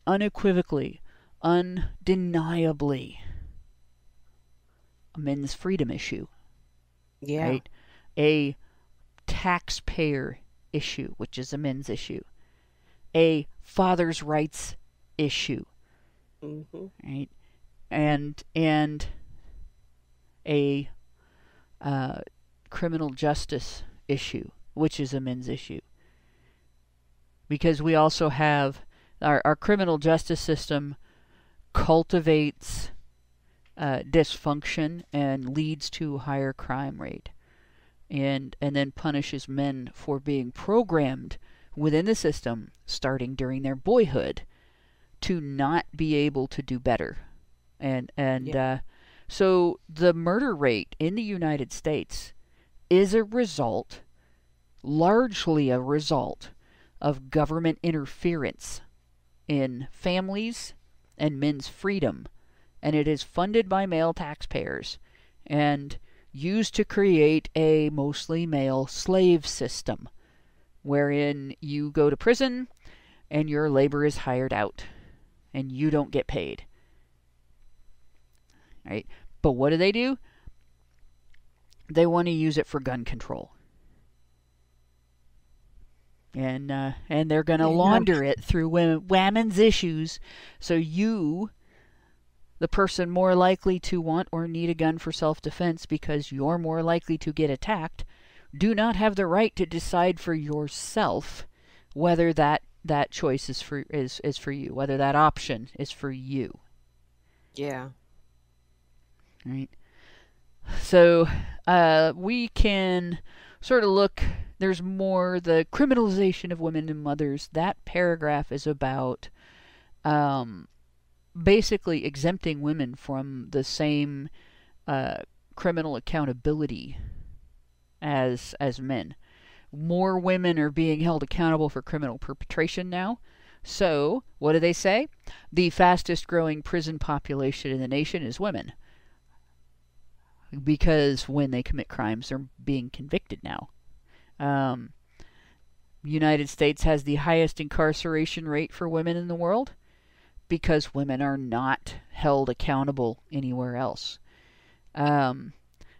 unequivocally, undeniably a men's freedom issue, Yeah. right? A taxpayer issue, which is a men's issue. A father's rights issue, hmm right? And and a uh, criminal justice issue, which is a men's issue. Because we also have our, our criminal justice system cultivates uh, dysfunction and leads to higher crime rate, and and then punishes men for being programmed within the system starting during their boyhood to not be able to do better, and and uh, so the murder rate in the United States is a result, largely a result, of government interference in families and men's freedom, and it is funded by male taxpayers and used to create a mostly male slave system wherein you go to prison and your labor is hired out and you don't get paid. Right? But what do they do? They want to use it for gun control. And uh, and they're going to launder it through women's issues so you the person more likely to want or need a gun for self-defense because you're more likely to get attacked do not have the right to decide for yourself whether that that choice is for is is for you, whether that option is for you. Yeah. Right. So uh, we can sort of look. There's more the criminalization of women and mothers. That paragraph is about um, basically exempting women from the same uh, criminal accountability as as men. More women are being held accountable for criminal perpetration now. So, what do they say? The fastest growing prison population in the nation is women. Because when they commit crimes, they're being convicted now. Um, United States has the highest incarceration rate for women in the world because women are not held accountable anywhere else. Um,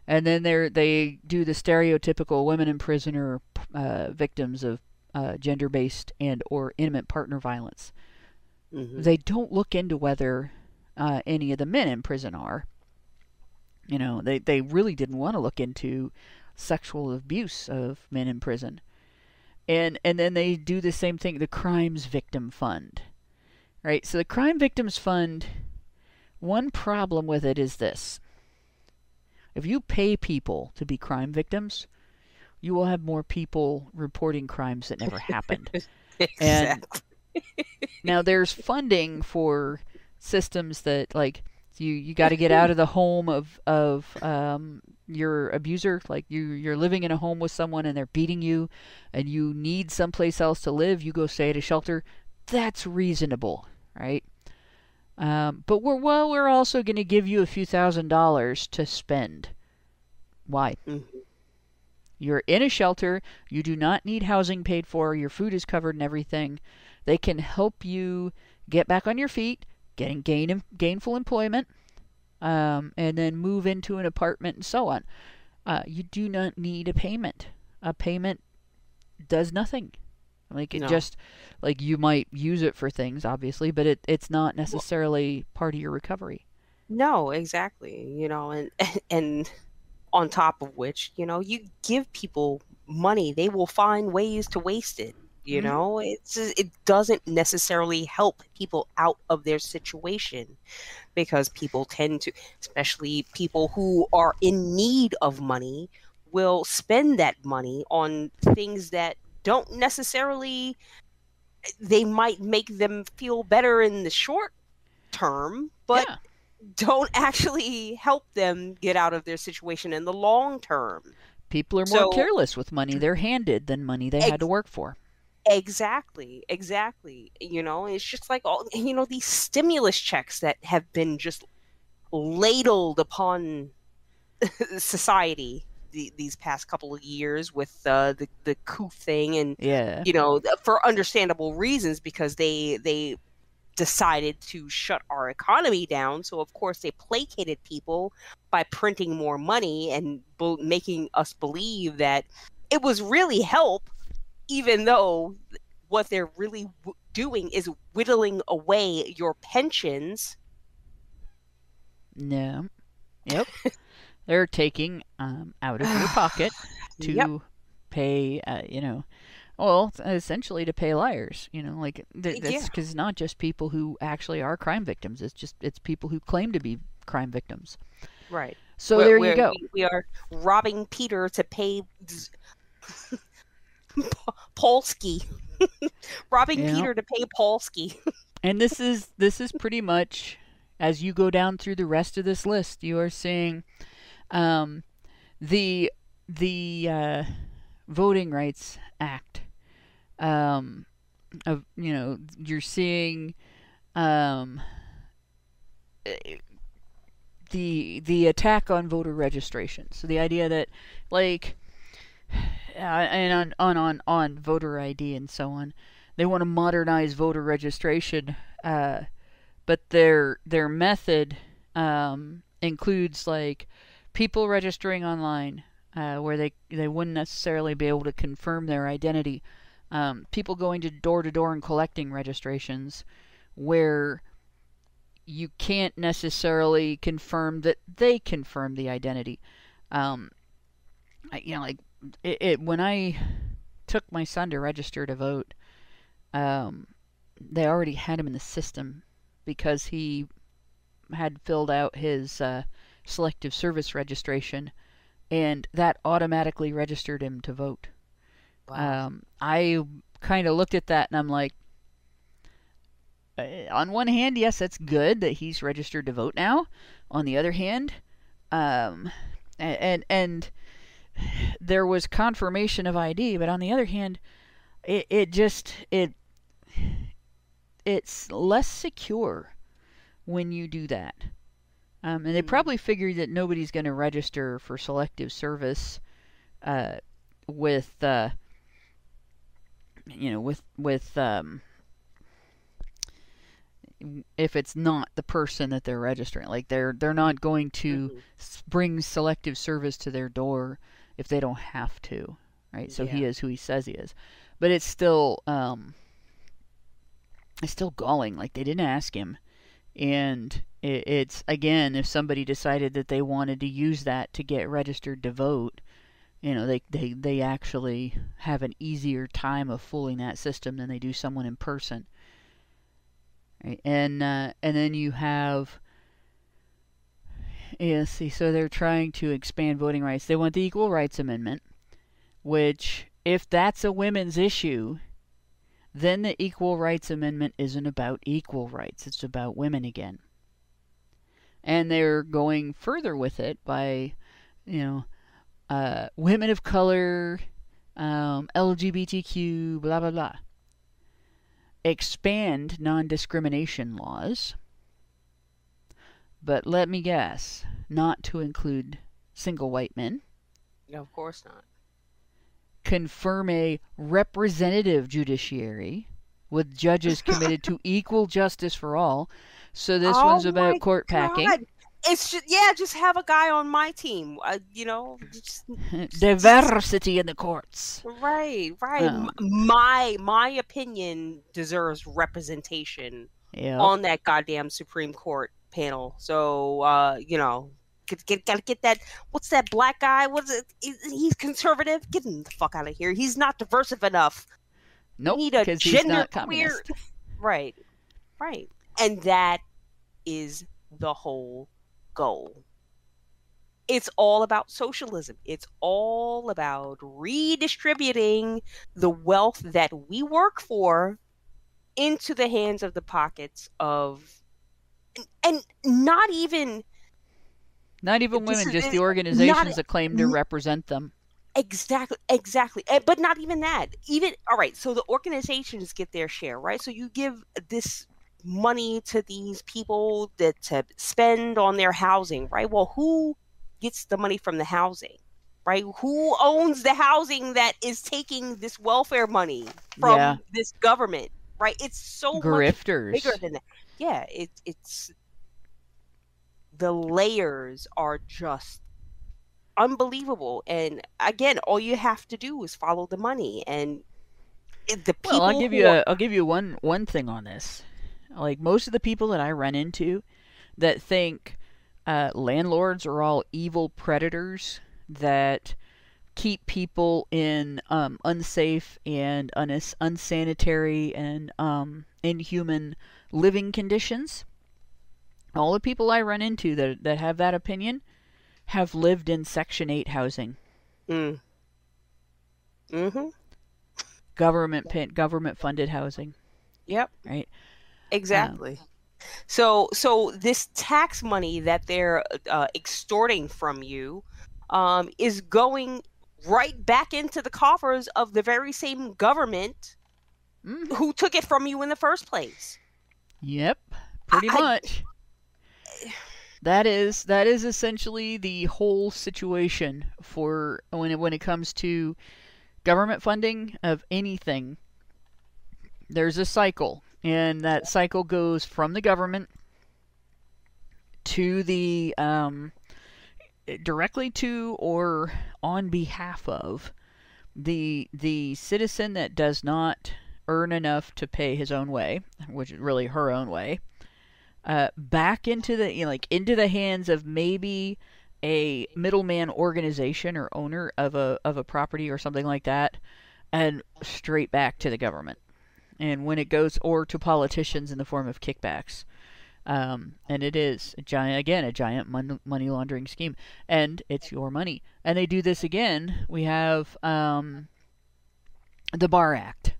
and then they they do the stereotypical women in prison are uh, victims of uh, gender-based and or intimate partner violence. Mm-hmm. They don't look into whether uh, any of the men in prison are. You know, they they really didn't want to look into sexual abuse of men in prison. And and then they do the same thing, the Crimes Victim Fund. Right? So the Crime Victims Fund one problem with it is this. If you pay people to be crime victims, you will have more people reporting crimes that never happened. exactly. now there's funding for systems that like you you got to get out of the home of of um, your abuser like you you're living in a home with someone and they're beating you and you need someplace else to live you go stay at a shelter. That's reasonable right? Um, but we're well we're also going to give you a few thousand dollars to spend. Why? Mm-hmm. you're in a shelter you do not need housing paid for your food is covered and everything. They can help you get back on your feet getting gain gainful employment um, and then move into an apartment and so on uh, you do not need a payment a payment does nothing like it No. just like you might use it for things obviously but it, it's not necessarily part of your recovery No, exactly. You know, and and on top of which, you know, you give people money, they will find ways to waste it. You Mhm. know, it's it doesn't necessarily help people out of their situation because people tend to, especially people who are in need of money, will spend that money on things that don't necessarily they might make them feel better in the short term, but yeah. don't actually help them get out of their situation in the long term. people are more So- careless with money they're handed than money they had to work for Exactly, exactly. You know, it's just like all you know these stimulus checks that have been just ladled upon society the, these past couple of years with uh, the the coup thing and yeah you know for understandable reasons because they they decided to shut our economy down so of course they placated people by printing more money and bel making us believe that it was really help even though what they're really w- doing is whittling away your pensions No. Yep. They're taking um, out of your pocket to Yep. pay, uh, you know, well, essentially to pay liars. You know, like th- that's because it's not just people who actually are crime victims. It's just it's people who claim to be crime victims. right So Where- there you go. we, we are robbing peter to pay polsky robbing Yeah. peter to pay polsky And this is this is pretty much as you go down through the rest of this list, you are seeing um, the the uh, Voting Rights Act um, of you know you're seeing um, the the attack on voter registration. So the idea that like and on, on on on voter ID and so on, they want to modernize voter registration, uh, but their their method um, includes like people registering online uh, where they they wouldn't necessarily be able to confirm their identity. Um, people going to door to door and collecting registrations where you can't necessarily confirm that they confirm the identity. Um, you know, like it, it, when I took my son to register to vote, um, they already had him in the system because he had filled out his uh, selective service registration, and that automatically registered him to vote. Wow. Um, I kind of looked at that and I'm like, uh, on one hand, yes, that's good that he's registered to vote now. On the other hand, um, and and there was confirmation of ID, but on the other hand, it, it just it it's less secure when you do that. Um, and they hmm. probably figured that nobody's going to register for selective service uh, with, uh, you know, with with um, if it's not the person that they're registering. Like they're they're not going to mm-hmm. bring selective service to their door if they don't have to, right? So yeah. he is who he says he is, but it's still um, it's still galling. Like they didn't ask him, and it, it's again if somebody decided that they wanted to use that to get registered to vote. You know, they, they, they actually have an easier time of fooling that system than they do someone in person. Right? And uh, and then you have yeah, see, so they're trying to expand voting rights. They want the Equal Rights Amendment, which, if that's a women's issue, then the Equal Rights Amendment isn't about equal rights, it's about women again. And they're going further with it by, you know, uh, women of color, um, LGBTQ, blah, blah, blah expand non discrimination laws, but let me guess, not to include single white men. No, of course not. Confirm a representative judiciary with judges committed to equal justice for all. So this oh one's about court God. packing it's just yeah, just have a guy on my team. Uh, you know, just, diversity just, in the courts. Right, right. Oh. My my opinion deserves representation on that goddamn Supreme Court panel. So uh, you know, get, get gotta get that. What's that black guy? What's it? He's conservative. Get him the fuck out of here. He's not diverse enough. Nope. We need a gender queer. Right, right, and that is the whole goal. It's all about socialism. It's all about redistributing the wealth that we work for into the hands of the pockets of and, not even not even women, just the organizations not, that claim to represent them. Exactly, exactly. Eh, but not even that. Even all right, so the organizations get their share, right? So you give this money to these people that to spend on their housing, right? Well, who gets the money from the housing? Right? Who owns the housing that is taking this welfare money from yeah. this government? Right? It's so grifters bigger than that. Yeah, it, it's the layers are just unbelievable. And again, all you have to do is follow the money and the people. Well, I'll give you are... a, I'll give you one one thing on this. Like most of the people that I run into that think uh, landlords are all evil predators that keep people in um, unsafe and un- unsanitary and um, inhuman living conditions. All the people I run into that that have that opinion have lived in Section Eight housing. Mm. Mm-hmm. Government government funded housing. Yep. Right. Exactly. Um, so so this tax money that they're uh, extorting from you um, is going right back into the coffers of the very same government Mhm. who took it from you in the first place. Yep, pretty I- much. That is that is essentially the whole situation for when it, when it comes to government funding of anything. There's a cycle, and that cycle goes from the government to the um, directly to or on behalf of the the citizen that does not earn enough to pay his own way, which is really her own way, uh, back into the you know, like into the hands of maybe a middleman organization or owner of a of a property or something like that, and straight back to the government. And when it goes or to politicians in the form of kickbacks. Um, and it is a giant again a giant mon- money laundering scheme and it's your money and they do this again we have um, the bar act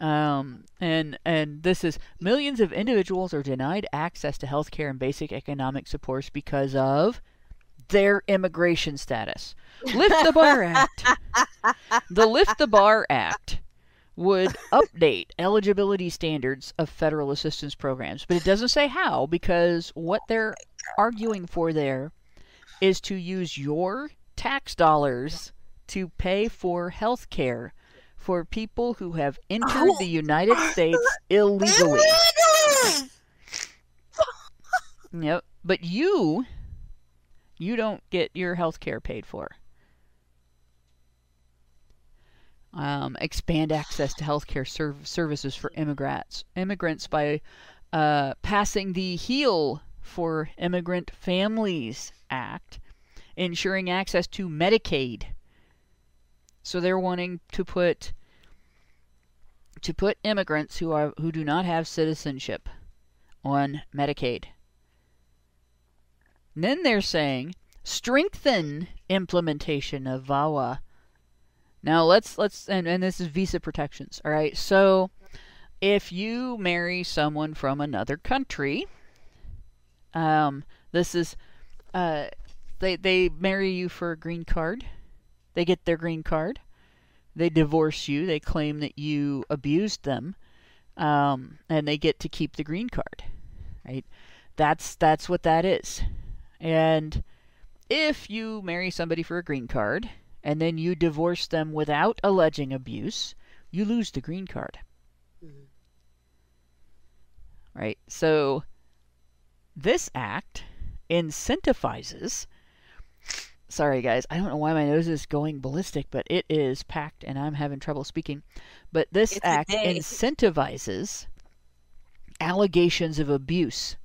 um, and and this is millions of individuals are denied access to health care and basic economic supports because of their immigration status. Lift the Bar Act. The Lift the Bar Act would update eligibility standards of federal assistance programs, but it doesn't say how because what they're arguing for there is to use your tax dollars to pay for health care for people who have entered the United States illegally. Yep. But you you don't get your health care paid for. Um, expand access to healthcare serv- services for immigrants immigrants by uh, passing the Heal for Immigrant Families Act, ensuring access to Medicaid. So they're wanting to put to put immigrants who are who do not have citizenship on Medicaid. And then they're saying strengthen implementation of VAWA. Now let's let's and, and this is visa protections. All right. So if you marry someone from another country, um, this is uh, they they marry you for a green card. They get their green card. They divorce you. They claim that you abused them, um, and they get to keep the green card. Right? That's that's what that is. And if you marry somebody for a green card and then you divorce them without alleging abuse, you lose the green card. Mhm. Right? So this act incentivizes Sorry guys, I don't know why my nose is going ballistic, but it is packed and I'm having trouble speaking. But this It's act incentivizes allegations of abuse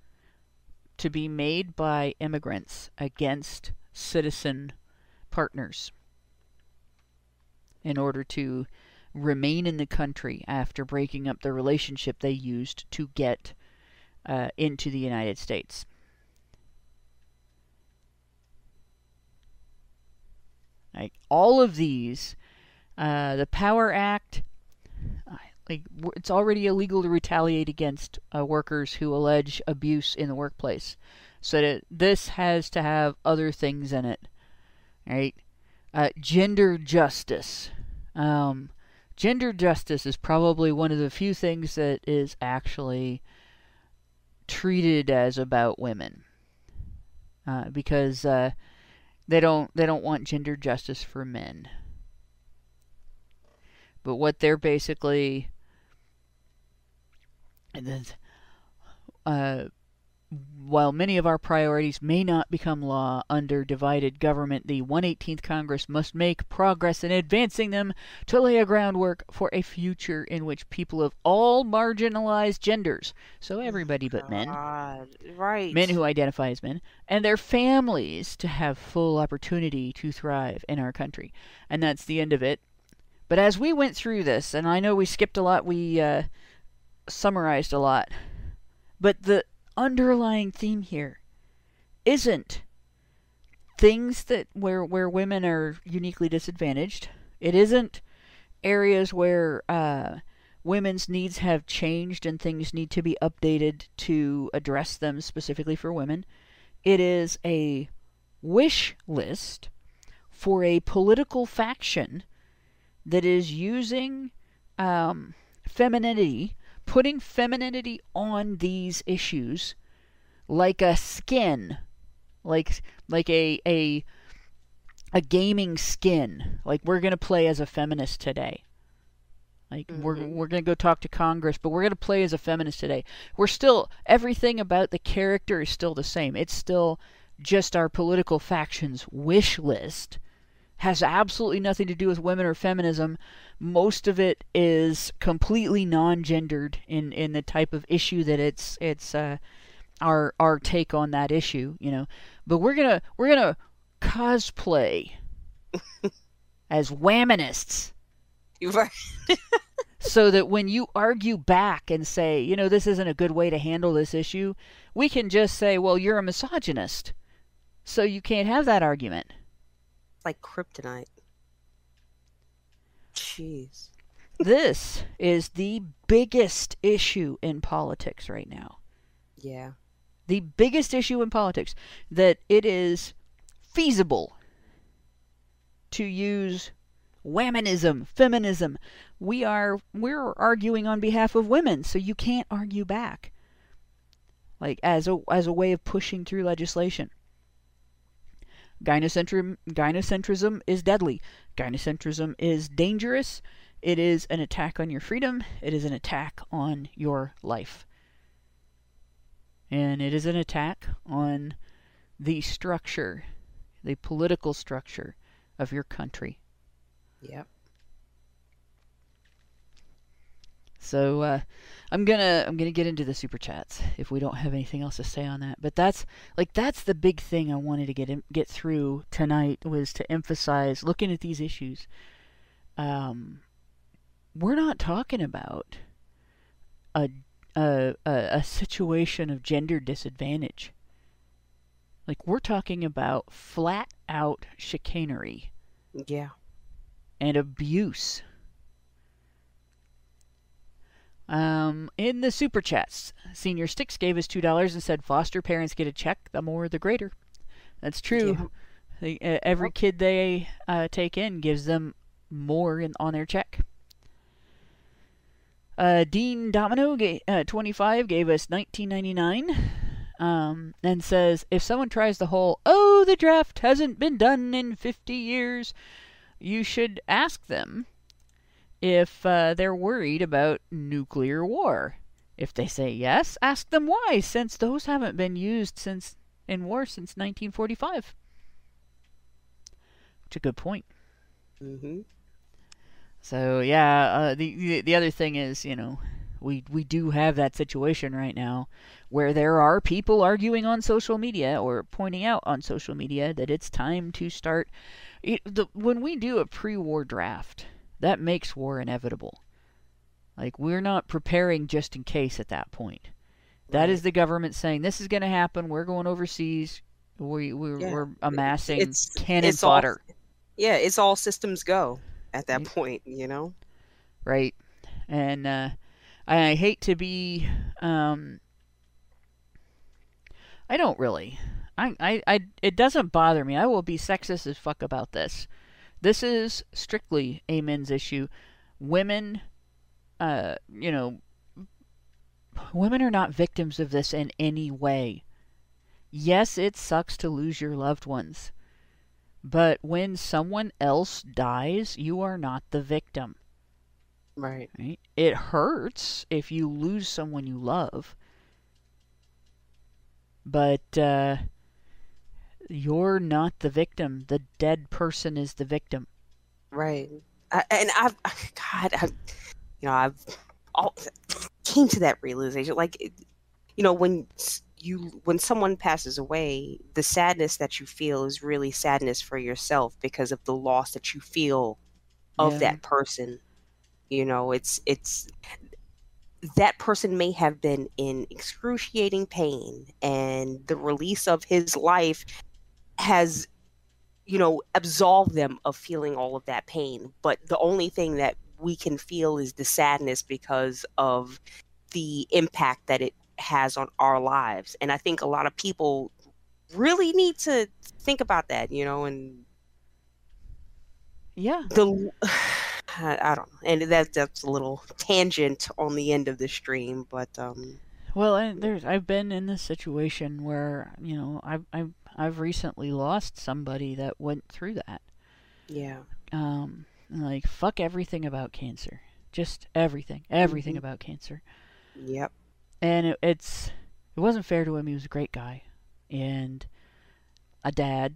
to be made by immigrants against citizen partners in order to remain in the country after breaking up the relationship they used to get uh, into the United States. Like all of these, uh, the Power Act, uh, like it's already illegal to retaliate against uh, workers who allege abuse in the workplace. So that this has to have other things in it, right? Uh, gender justice. Um, gender justice is probably one of the few things that is actually treated as about women, uh, because uh, they don't they don't want gender justice for men. But what they're basically uh, while many of our priorities may not become law under divided government, the 118th Congress must make progress in advancing them to lay a groundwork for a future in which people of all marginalized genders, so everybody but men, God, right? men who identify as men, and their families to have full opportunity to thrive in our country. And that's the end of it. But as we went through this, and I know we skipped a lot, we uh, summarized a lot, but the underlying theme here isn't things that where where women are uniquely disadvantaged. It isn't areas where uh, women's needs have changed and things need to be updated to address them specifically for women. It is a wish list for a political faction that is using um, femininity, putting femininity on these issues like a skin, like like a a a gaming skin. Like we're gonna play as a feminist today. Like mm-hmm. we're we're gonna go talk to Congress, but we're gonna play as a feminist today. We're still everything about the character is still the same. It's still just our political faction's wish list. Has absolutely nothing to do with women or feminism. Most of it is completely non-gendered in, in the type of issue that it's it's uh, our our take on that issue, you know. But we're gonna we're gonna cosplay as. Right. so that when you argue back and say, you know, this isn't a good way to handle this issue, we can just say, well, you're a misogynist. So you can't have that argument. Like kryptonite. Jeez. this is the biggest issue in politics right now. Yeah. The biggest issue in politics that it is feasible to use womanism, feminism. We are we're arguing on behalf of women, so you can't argue back. Like as a as a way of pushing through legislation. Gynocentrism, gynocentrism is deadly. Gynocentrism is dangerous. It is an attack on your freedom. It is an attack on your life. And it is an attack on the structure the political structure of your country. Yep. So uh, I'm gonna I'm gonna get into the super chats if we don't have anything else to say on that. But that's like that's the big thing I wanted to get in, get through tonight was to emphasize looking at these issues. Um, we're not talking about a a, a, a situation of gender disadvantage. Like we're talking about flat out chicanery. Yeah. And abuse. Um, in the super chats, Senior Sticks gave us two dollars and said foster parents get a check, the more the greater. That's true. Yeah. uh, every kid they uh, take in gives them more in, on their check. Uh, Dean Domino, uh, 25, gave us 19.99 um, and says if someone tries the whole, oh, the draft hasn't been done in 50 years, you should ask them if uh, they're worried about nuclear war. If they say yes, ask them why, since those haven't been used since in war since 1945. It's a good point. Mm-hmm. So yeah, uh, the, the the other thing is, you know, we we do have that situation right now where there are people arguing on social media or pointing out on social media that it's time to start it, the, when we do a pre-war draft that makes war inevitable like we're not preparing just in case at that point That is the government saying this is going to happen we're going overseas we, we yeah. we're amassing it's, cannon it's fodder all, yeah it's all systems go at that point you know right and uh I hate to be. Um, I don't really. I, I, I, it doesn't bother me. I will be sexist as fuck about this. This is strictly a men's issue. Women, uh, you know, women are not victims of this in any way. Yes, it sucks to lose your loved ones. But when someone else dies, you are not the victim. Right. Right. It hurts if you lose someone you love. But uh, you're not the victim. The dead person is the victim. Right. I, and I've, God, I've, you know, I've all, came to that realization. Like, you know, when you, when someone passes away, the sadness that you feel is really sadness for yourself because of the loss that you feel of yeah. that person you know it's it's that person may have been in excruciating pain and the release of his life has you know absolved them of feeling all of that pain. But the only thing that we can feel is the sadness because of the impact that it has on our lives. And i think a lot of people really need to think about that you know and yeah. the I, don't know, and that that's a little tangent on the end of the stream, but um. Well, I, there's I've been in this situation where you know I've I've I've recently lost somebody that went through that. Yeah. Um, like fuck everything about cancer, just everything, everything mm-hmm. about cancer. Yep. And it, it's it wasn't fair to him. He was a great guy, and a dad,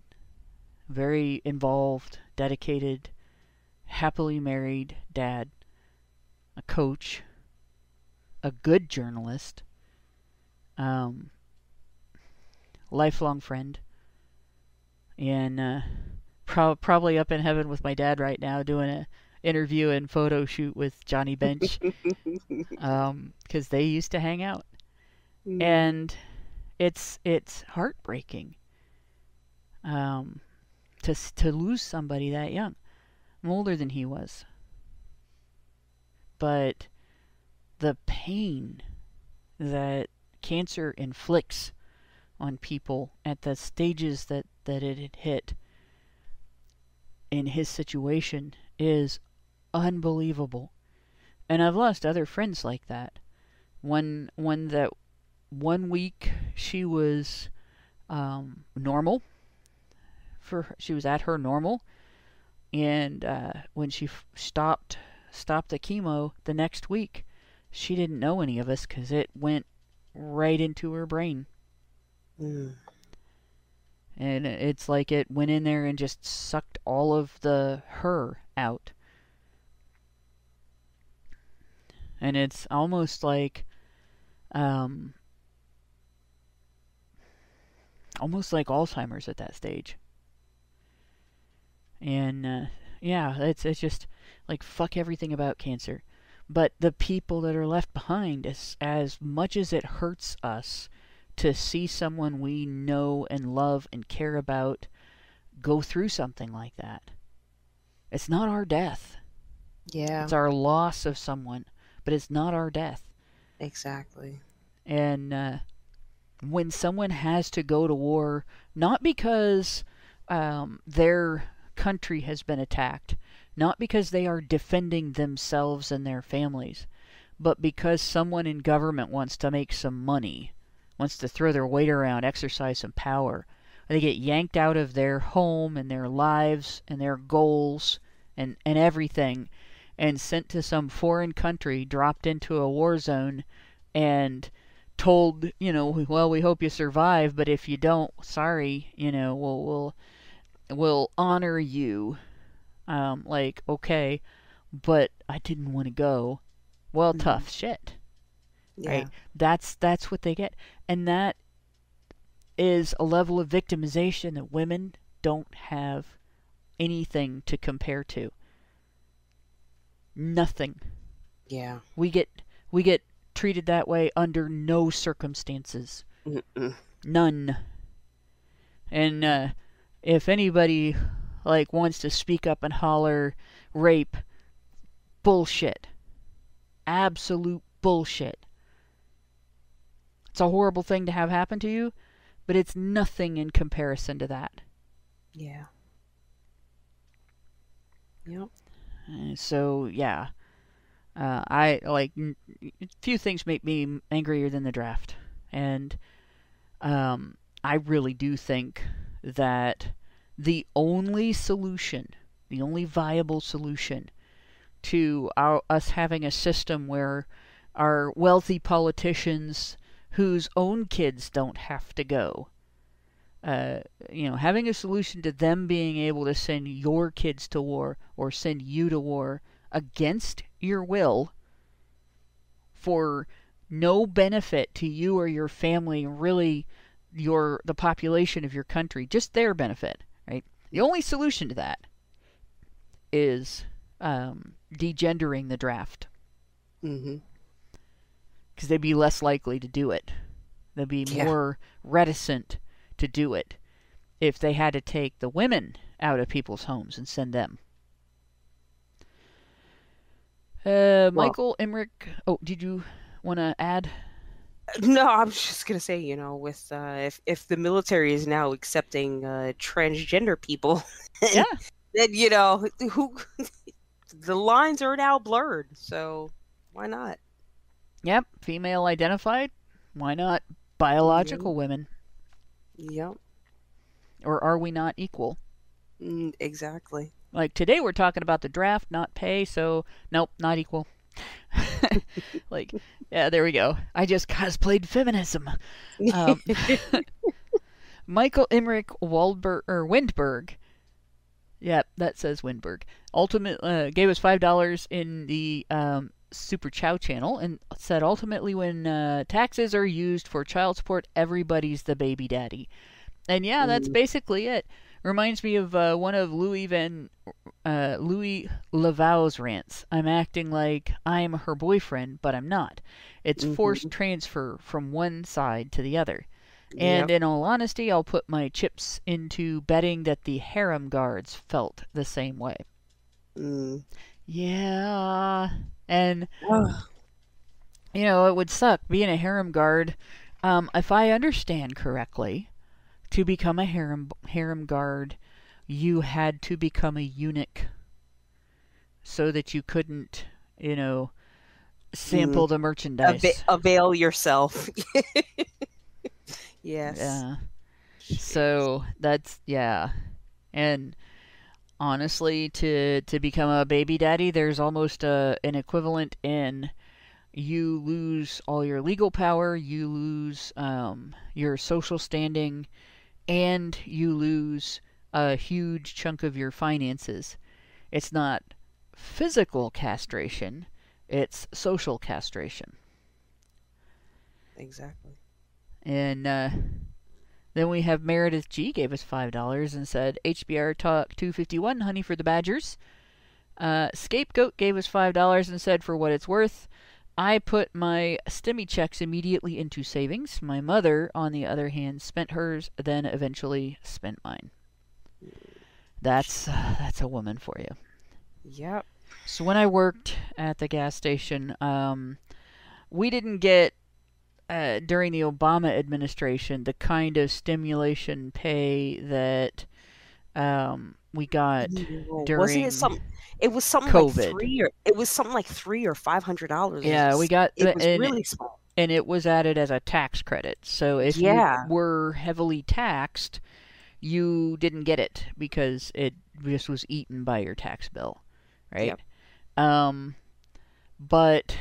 very involved, dedicated, happily married dad, a coach, a good journalist, um, lifelong friend, and uh, pro- probably up in heaven with my dad right now doing a interview and photo shoot with Johnny Bench because um, they used to hang out, mm. and it's it's heartbreaking um, to to lose somebody that young. I'm older than he was. But the pain that cancer inflicts on people at the stages that, that it had hit in his situation is unbelievable. And I've lost other friends like that. One one that one week she was um, normal for she was at her normal and uh, when she stopped stopped the chemo the next week, she didn't know any of us because it went right into her brain. Mm. And it's like it went in there and just sucked all of the her out. And it's almost like um almost like Alzheimer's at that stage. And uh, yeah, it's it's just like fuck everything about cancer. But the people that are left behind, as as much as it hurts us to see someone we know and love and care about go through something like that, it's not our death. Yeah. It's our loss of someone, but it's not our death. Exactly. And uh, when someone has to go to war, not because um, they're country has been attacked, not because they are defending themselves and their families, but because someone in government wants to make some money, wants to throw their weight around, exercise some power. They get yanked out of their home and their lives and their goals and, and everything and sent to some foreign country, dropped into a war zone, and told, you know, well, we hope you survive, but if you don't, sorry, you know, we'll, we'll will honor you. Um, like, okay, but I didn't want to go. Well, mm-hmm. tough shit. Yeah. Right? That's that's what they get. And that is a level of victimization that women don't have anything to compare to. Nothing. Yeah. We get we get treated that way under no circumstances. Mm-mm. None. And uh, if anybody like wants to speak up and holler rape bullshit absolute bullshit it's a horrible thing to have happen to you but it's nothing in comparison to that. Yeah. Yep. So yeah. Uh, i like a few things make me angrier than the draft. And um, i really do think that the only solution, the only viable solution to our, us having a system where our wealthy politicians whose own kids don't have to go, uh, you know, having a solution to them being able to send your kids to war or send you to war against your will for no benefit to you or your family, really your the population of your country, just their benefit, right? The only solution to that is um, degendering the draft. Mm-hmm. Because they'd be less likely to do it. They'd be yeah. more reticent to do it if they had to take the women out of people's homes and send them. Uh, Michael well, Emmerich. Oh, did you want to add? No, I'm just gonna say, you know, with uh, if if the military is now accepting uh, transgender people, yeah, then you know who the lines are now blurred, so why not? Yep, female identified. Why not biological Yep. women? Yep. Or are we not equal? Mm, exactly. Like today we're talking about the draft, not pay, so nope, not equal. like, yeah, there we go. I just cosplayed feminism. Um, Michael Emmerich Waldberg or Windberg. Yep, that says Windberg. Ultimate uh, gave us five dollars in the um, Super Chat channel and said ultimately when uh, taxes are used for child support, everybody's the baby daddy. And yeah, that's Mm. basically it. Reminds me of uh, one of Louis Van uh, Louis Lavau's rants. I'm acting like I'm her boyfriend, but I'm not. It's Mhm. forced transfer from one side to the other. And Yep. in all honesty, I'll put my chips into betting that the harem guards felt the same way. Mm. Yeah. And, Ugh. you know, it would suck being a harem guard. Um, if I understand correctly, to become a harem, harem guard, you had to become a eunuch so that you couldn't, you know, sample the merchandise. Ava- avail yourself. yes. Yeah. So that's yeah. And honestly to to become a baby daddy there's almost a, an equivalent in you lose all your legal power, you lose um, your social standing, and you lose a huge chunk of your finances. It's not physical castration, it's social castration. Exactly. And uh, then we have Meredith G gave us five dollars and said HBR Talk 251 Honey for the Badgers. Uh, Scapegoat gave us five dollars and said for what it's worth. I put my stimmy checks immediately into savings. My mother, on the other hand, spent hers, then eventually spent mine. That's uh, that's a woman for you. Yep. So when I worked at the gas station, um, we didn't get uh, during the Obama administration the kind of stimulation pay that um, we got. No, Wasn't during it some? It was something COVID. like three or it was something like three or five hundred dollars. Yeah, we got It was and, really small. and it was added as a tax credit. So if Yeah. you were heavily taxed, you didn't get it because it just was eaten by your tax bill, right? Yep. Um, but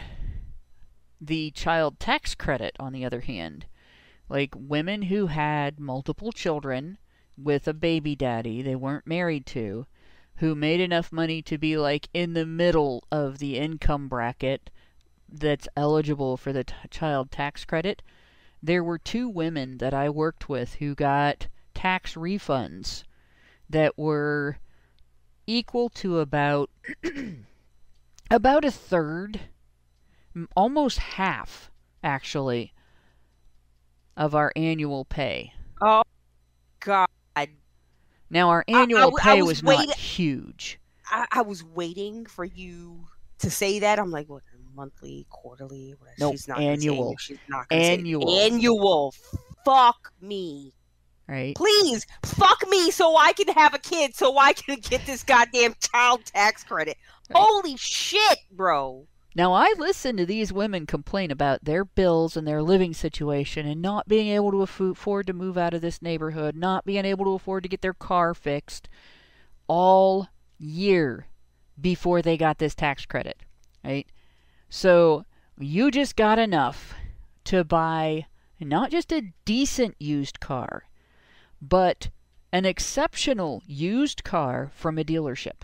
the child tax credit, on the other hand, like women who had multiple children with a baby daddy they weren't married to, who made enough money to be like in the middle of the income bracket that's eligible for the t- child tax credit. There were two women that I worked with who got tax refunds that were equal to about about a third, almost half actually of our annual pay. Oh God, Now our I- I annual w- I pay was was not huge. I, I was waiting for you to say that. I'm like, what? Monthly, quarterly? What? Nope, she's not gonna say it. annual. She's not. Annual. Annual. Fuck me. Right? Please, fuck me so I can have a kid so I can get this goddamn child tax credit. Right. Holy shit, bro. Now I listen to these women complain about their bills and their living situation and not being able to afford to move out of this neighborhood, not being able to afford to get their car fixed all year before they got this tax credit, right? So you just got enough to buy not just a decent used car, but an exceptional used car from a dealership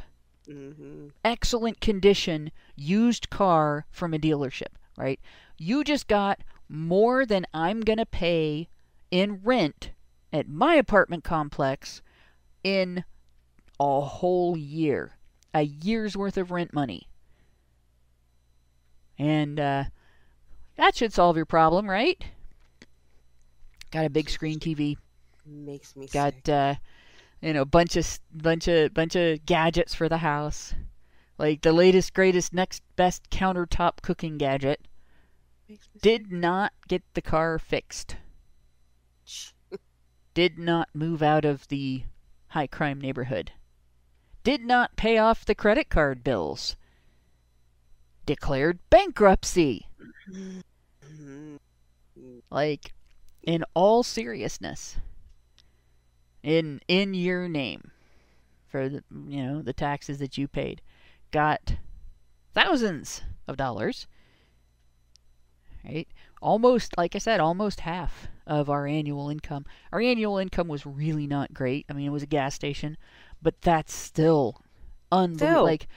Mm-hmm. excellent condition used car from a dealership, right? You just got more than I'm going to pay in rent at my apartment complex in a whole year. A year's worth of rent money. And uh, that should solve your problem, right? Got a big screen TV, Makes me got uh you know bunch of bunch of bunch of gadgets for the house. Like the latest greatest next best countertop cooking gadget did not get the car fixed. Did not move out of the high crime neighborhood. Did not pay off the credit card bills, declared bankruptcy. Like, in all seriousness, in in your name, for the you know the taxes that you paid, got thousands of dollars. Right, almost like I said, almost half of our annual income. Our annual income was really not great. I mean, it was a gas station, but that's still unbelievable. Like,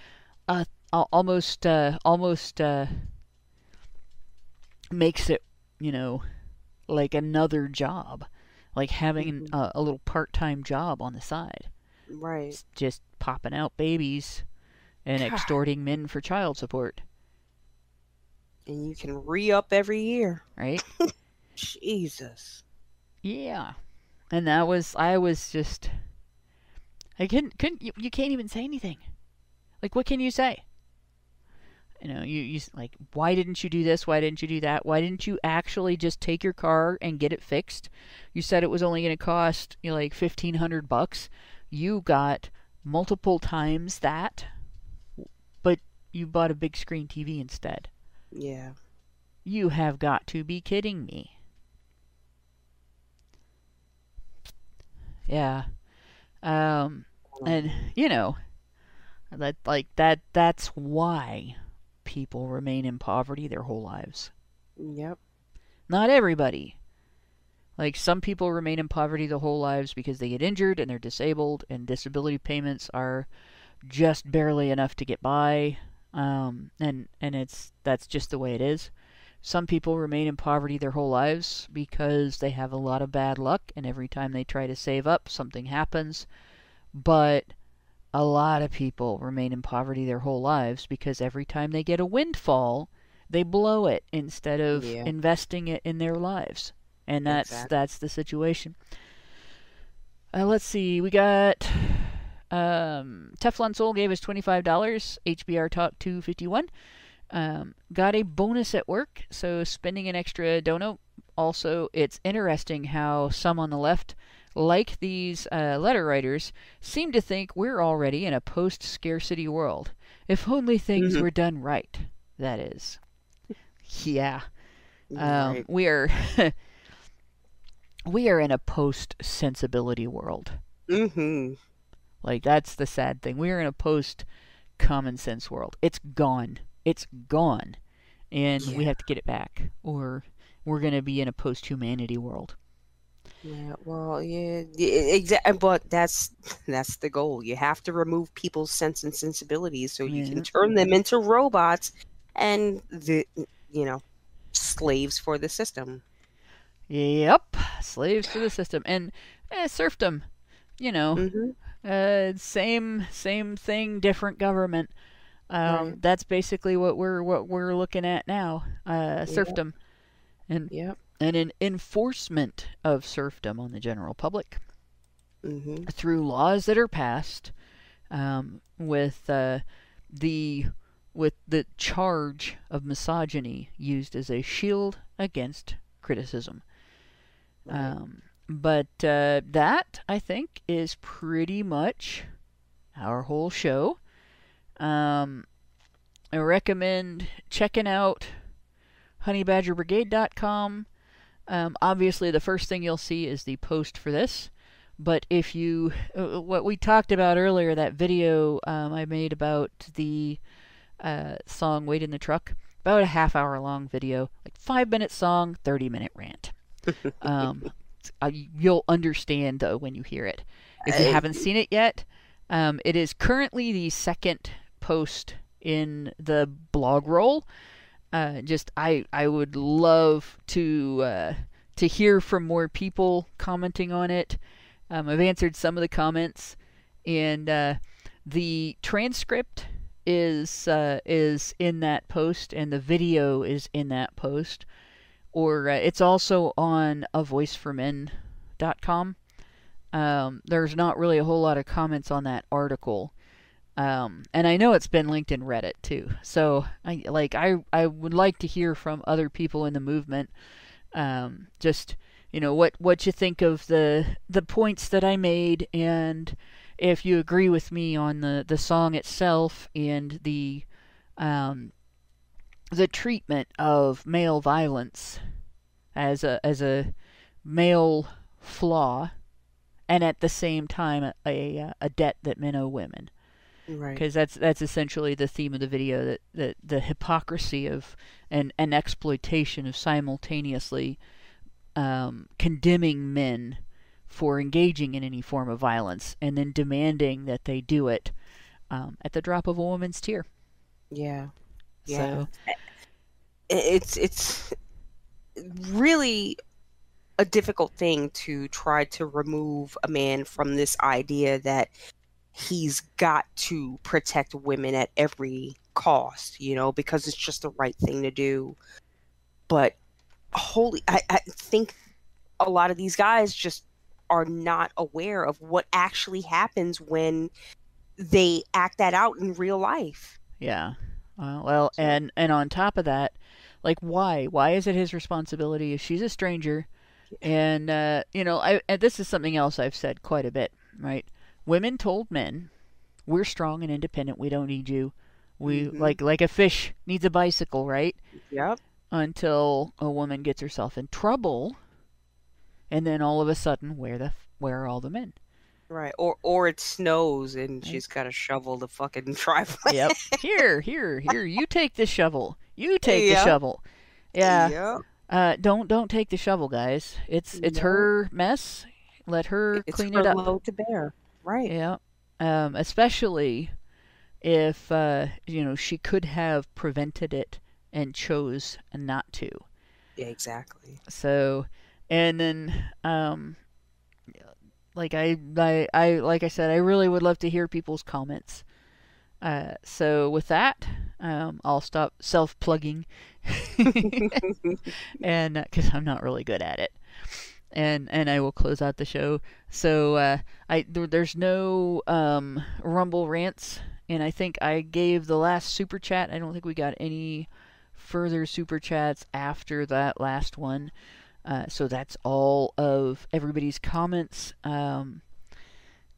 uh, almost, uh, almost uh, makes it, you know, like another job, like having Mhm. a, a little part-time job on the side, Right. It's just popping out babies and God. extorting men for child support, And you can re up every year. right? Jesus. Yeah. And that was I was just I couldn't couldn't you, you can't even say anything. Like what can you say? You know, you you like why didn't you do this? Why didn't you do that? Why didn't you actually just take your car and get it fixed? You said it was only going to cost you know, like 1500 bucks. You got multiple times that but you bought a big screen TV instead. Yeah. You have got to be kidding me. Yeah. Um and you know that like that that's why people remain in poverty their whole lives. Yep. Not everybody. Like some people remain in poverty their whole lives because they get injured and they're disabled and disability payments are just barely enough to get by. Um, and and it's that's just the way it is. Some people remain in poverty their whole lives because they have a lot of bad luck and every time they try to save up something happens. But a lot of people remain in poverty their whole lives because every time they get a windfall, they blow it instead of Yeah. investing it in their lives. And that's Exactly. that's the situation. Uh, let's see. We got um, Teflon Soul gave us twenty five dollars. HBR Talk two fifty one. Um, got a bonus at work, so spending an extra dono. Also, it's interesting how some on the left, like these uh, letter writers, seem to think we're already in a post scarcity world. If only things Mhm. were done right, that is. Yeah. Um, right. We are we are in a post sensibility world. Mm-hmm. Like that's the sad thing. We are in a post common sense world. It's gone. It's gone, and we have to get it back, or we're gonna be in a post humanity world. Yeah, well, yeah, exactly. But that's that's the goal. You have to remove people's sense and sensibilities so you Yeah. can turn them into robots and the you know slaves for the system. Yep, slaves to the system and eh, serfdom. You know, hmm uh, same same thing, different government. Um, Right. That's basically what we're what we're looking at now. Uh, serfdom, and Yep. And an enforcement of serfdom on the general public hmm through laws that are passed um, with uh, the with the charge of misogyny used as a shield against criticism. Um, but uh, that I think is pretty much our whole show. Um, I recommend checking out honeybadgerbrigade.com. Um, obviously, the first thing you'll see is the post for this. But if you, uh, what we talked about earlier, that video um, I made about the uh, song "Wait in the Truck," about a half hour long video, like five minute song, thirty minute rant. Um, uh, you'll understand uh, when you hear it. If you Uh, haven't seen it yet, um, it is currently the second post in the blog roll. Uh, just I I would love to uh, to hear from more people commenting on it. Um, I've answered some of the comments, and uh, the transcript is uh, is in that post, and the video is in that post, or uh, it's also on a voice avoiceformen.com. Um, there's not really a whole lot of comments on that article. Um, and I know it's been linked in Reddit too. So I like I I would like to hear from other people in the movement. Um, just you know what what you think of the the points that I made and if you agree with me on the the song itself and the um, the treatment of male violence as a as a male flaw and at the same time a, a, a debt that men owe women Right. because that's that's essentially the theme of the video that, that the hypocrisy of and an exploitation of simultaneously um, condemning men for engaging in any form of violence and then demanding that they do it um, at the drop of a woman's tear. Yeah. Yeah. So It's it's really a difficult thing to try to remove a man from this idea that he's got to protect women at every cost, you know, because it's just the right thing to do. But holy I, I think a lot of these guys just are not aware of what actually happens when they act that out in real life. Yeah. Uh, well, and and on top of that, like why? Why is it his responsibility if she's a stranger? And uh, you know, I and this is something else I've said quite a bit, right? Women told men, "We're strong and independent. We don't need you. We Mhm. like like a fish needs a bicycle, right?" Yep. Until a woman gets herself in trouble, and then all of a sudden, where the where are all the men? Right. Or or it snows and Right. she's got to shovel the fucking driveway. Yep. here, here, here. You take the shovel. You take Yep. the shovel. Yeah. Yep. Uh, don't don't take the shovel, guys. It's it's No. her mess. Let her It's clean her it up. load to bear. Right. Yeah. Um, especially if uh, you know she could have prevented it and chose not to. Yeah, exactly. So, and then um, like I, I I like I said, I really would love to hear people's comments. Uh, so with that, um, I'll stop self plugging, and because I'm not really good at it, and and I will close out the show. So uh, I there, there's no um, Rumble rants, and I think I gave the last Super Chat. I don't think we got any further Super Chats after that last one. Uh, so that's all of everybody's comments. Um,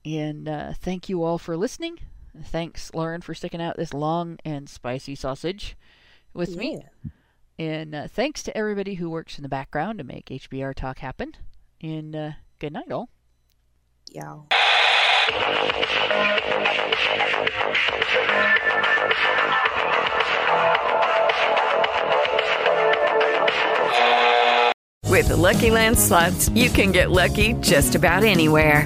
and uh, thank you all for listening. Thanks, Lauren, for sticking out this long and spicy sausage with me. Yeah. And uh, thanks to everybody who works in the background to make HBR Talk happen. And uh, good night, all. Yeah. With the Lucky Land slots, you can get lucky just about anywhere.